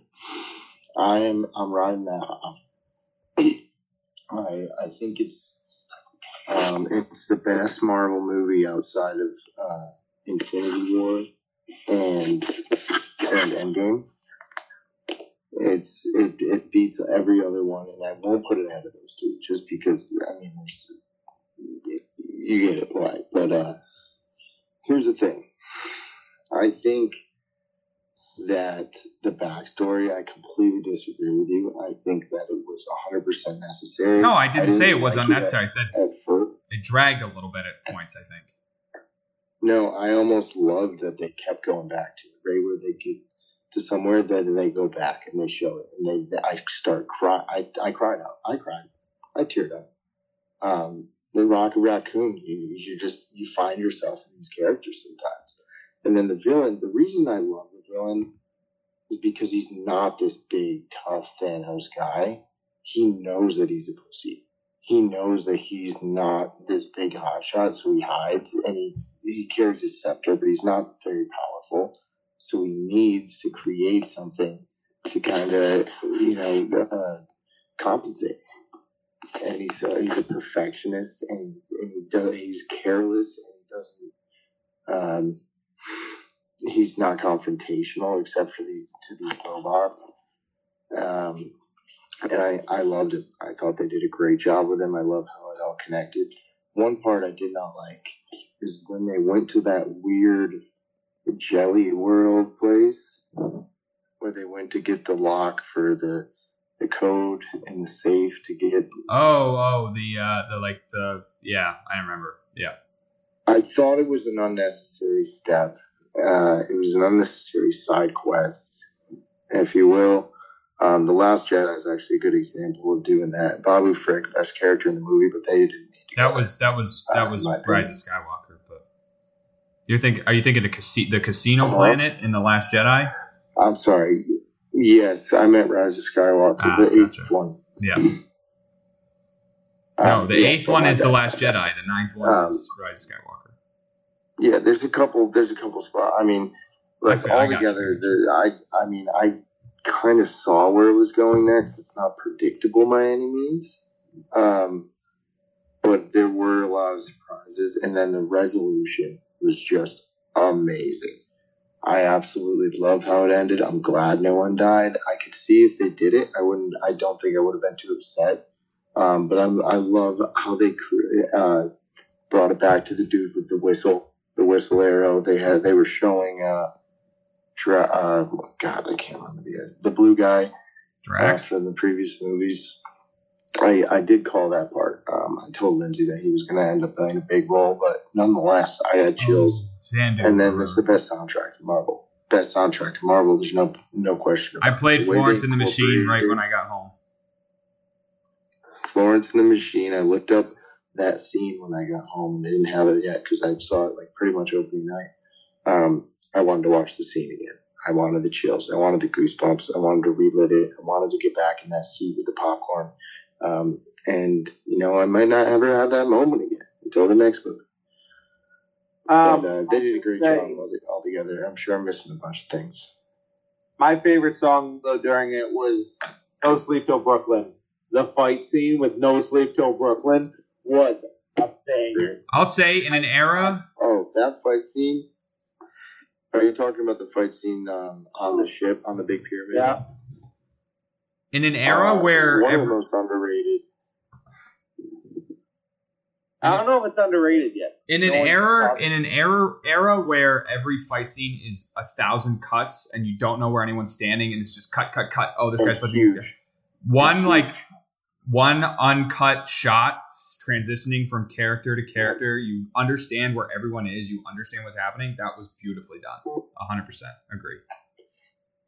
I am I'm riding that. I I think it's um, it's the best Marvel movie outside of uh, Infinity War and and Endgame. It's it, it beats every other one, and I won't put it ahead of those two just because I mean you get it right. But uh, here's the thing: I think that the backstory, I completely disagree with you. I think that it was 100 percent necessary. No, I didn't say it was like unnecessary. I said At, at first, it dragged a little bit at points. I think. No, I almost loved that they kept going back to it, right? Where they get to somewhere that they go back and they show it, and they, I start crying. I, I cried out. I cried. I teared up. Um, the Rocket Raccoon, you, you just you find yourself in these characters sometimes, and then the villain. The reason I love is because he's not this big tough Thanos guy. He knows that he's a pussy. He knows that he's not this big hotshot, so he hides and he he carries his scepter, but he's not very powerful. So he needs to create something to kind of, you know, uh, compensate. And he's uh, he's a perfectionist, and, and he does, he's careless, and he doesn't. Um, he's not confrontational except for the to these robots. Um, and I, I loved it. I thought they did a great job with him. I love how it all connected. One part I did not like is when they went to that weird jelly world place where they went to get the lock for the the code and the safe to get Oh, oh, the uh, the like the yeah, I remember. Yeah, I thought it was an unnecessary step. Uh, it was an unnecessary side quest, if you will. Um, the Last Jedi is actually a good example of doing that. Babu Frik, best character in the movie, but they didn't need to. that was that was that Uh, was Rise of Skywalker. But you're think are you thinking the casi- the casino Uh-huh. planet in the Last Jedi? I'm sorry. Yes, I meant Rise of Skywalker, Ah, the eighth one. Yeah. Um, No, the yeah, eighth so one is the. Last Jedi. The ninth one Um, is Rise of Skywalker. Yeah, there's a couple. There's a couple spots. I mean, like feel- I got altogether, you. the, I I mean, I kind of saw where it was going next. It's not predictable by any means, um, but there were a lot of surprises, and then the resolution was just amazing. I absolutely love how it ended. I'm glad no one died. I could see if they did it, I wouldn't. I don't think I would have been too upset. Um, but I'm, I love how they uh, brought it back to the dude with the whistle, the whistle arrow. They had they were showing uh, Dra- uh God, I can't remember the the blue guy Drax. uh, in the previous movies. I I did call that part. Um, I told Lindsay that he was going to end up playing a big role, but nonetheless, I had chills. Xandu. And then it's the best soundtrack to Marvel. Best soundtrack to Marvel. There's no no question. I played. Florence in the Machine right when I got home. Florence in the Machine. I looked up that scene when I got home, and they didn't have it yet because I saw it like pretty much opening night. Um, I wanted to watch the scene again. I wanted the chills. I wanted the goosebumps. I wanted to relive it. I wanted to get back in that seat with the popcorn. Um, and you know, I might not ever have that moment again until the next movie. Um, but uh, they did a great say- job all- together. I'm sure I'm missing a bunch of things. My favorite song though during it was "No Sleep Till Brooklyn" the fight scene with No Sleep Till Brooklyn was a banger. I'll say in an era. Oh, that fight scene. Are you talking about the fight scene um, on the ship on the big pyramid? Yeah. In an era Uh, where one of the most underrated. I don't know if it's underrated yet. in an No one's era in an era era where every fight scene is a thousand cuts and you don't know where anyone's standing and it's just cut cut cut oh this And guy's punching this guy. one like one uncut shot transitioning from character to character you understand where everyone is you understand what's happening that was beautifully done 100% agree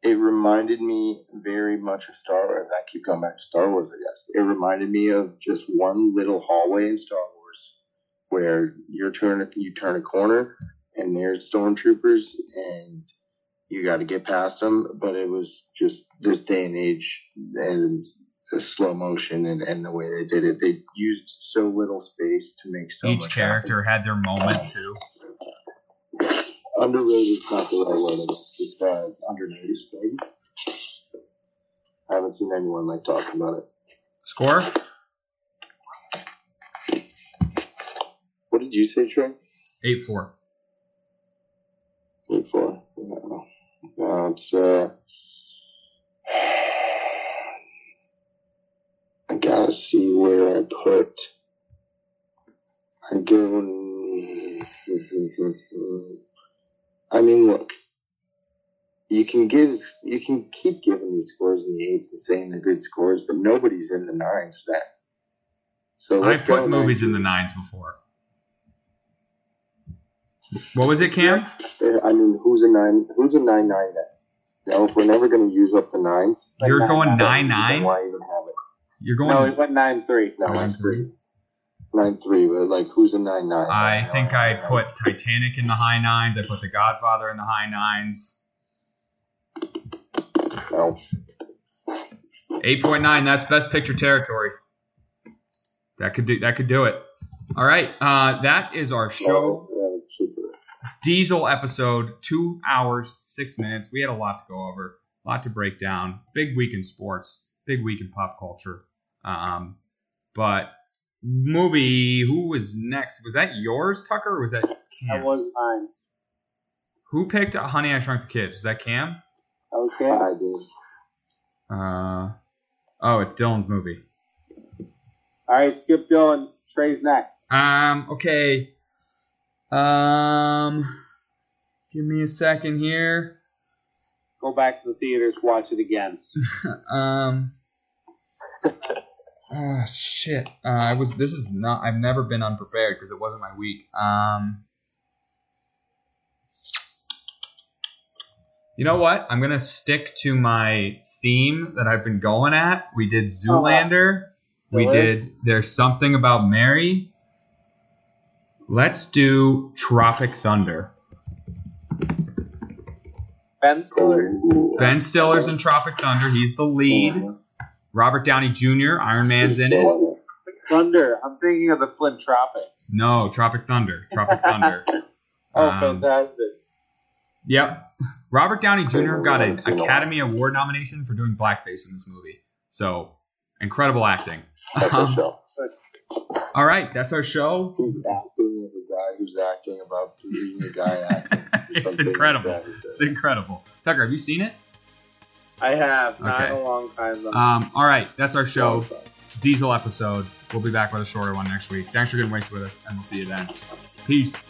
It reminded me very much of Star Wars. I keep going back to Star Wars, I guess. It reminded me of just one little hallway in Star Wars where you're turn you turn a corner and there's stormtroopers and you got to get past them. But it was just this day and age and the slow motion and, and the way they did it. They used so little space to make so each much character had their moment too happen. Underrated is not the right word. I guess. Just undernoticed, maybe. I haven't seen anyone like talking about it. score What did you say, Trey? 8-4 Eight four. Yeah. Uh, it's uh. I gotta see where I put. I go. I mean, look. You can give, you can keep giving these scores in the eights and saying they're good scores, but nobody's in the nines for that. So i let's go put movies in the nines before what was it cam I mean, who's a nine? Who's a nine nine then? Now, if we're never going to use up the nines, you're going nine, nine nine why even have it? You're going No, he went nine three. No, Nine nine three. Nine three, but like, who's a nine nine? I think I put Titanic in the high nines. I put The Godfather in the high nines. No. 8.9, that's best picture territory. That could do that could do it. All right. Uh, that is our show. No, yeah. Diesel episode, two hours, six minutes. We had a lot to go over, a lot to break down. Big week in sports, big week in pop culture. Um, but movie, who was next? Was that yours, Tucker, or was that Cam? That was mine. Who picked Honey, I Shrunk the Kids? Was that Cam? That was Cam. I did. Uh, oh, it's Dylan's movie. All right, skip Dylan. Trey's next. Um, okay. Um, give me a second here. Go back to the theaters, watch it again. Um, oh shit. Uh, I was. This is not. I've never been unprepared because it wasn't my week. Um, you know what? I'm gonna stick to my theme that I've been going at. We did Zoolander. We did. There's something about Mary. Let's do Tropic Thunder. Ben Stiller. Ben Stiller's in Tropic Thunder. He's the lead. Robert Downey Jr. Iron Man's in it. Thunder. I'm thinking of the Flint Tropics. No, Tropic Thunder. Tropic Thunder. Oh, Um, fantastic. Yep. Robert Downey Jr. got an a. Academy Award nomination for doing blackface in this movie. So, incredible acting. That's our Um, show. all right, that's our show. He's acting as a guy who's acting about being a guy acting. it's Something like incredible. that, he said. It's incredible. Tucker, have you seen it? I have. Not Okay. a long time, though. Um, all right, that's our show. Diesel episode. We'll be back with a shorter one next week. Thanks for getting wasted with us, and we'll see you then. Peace.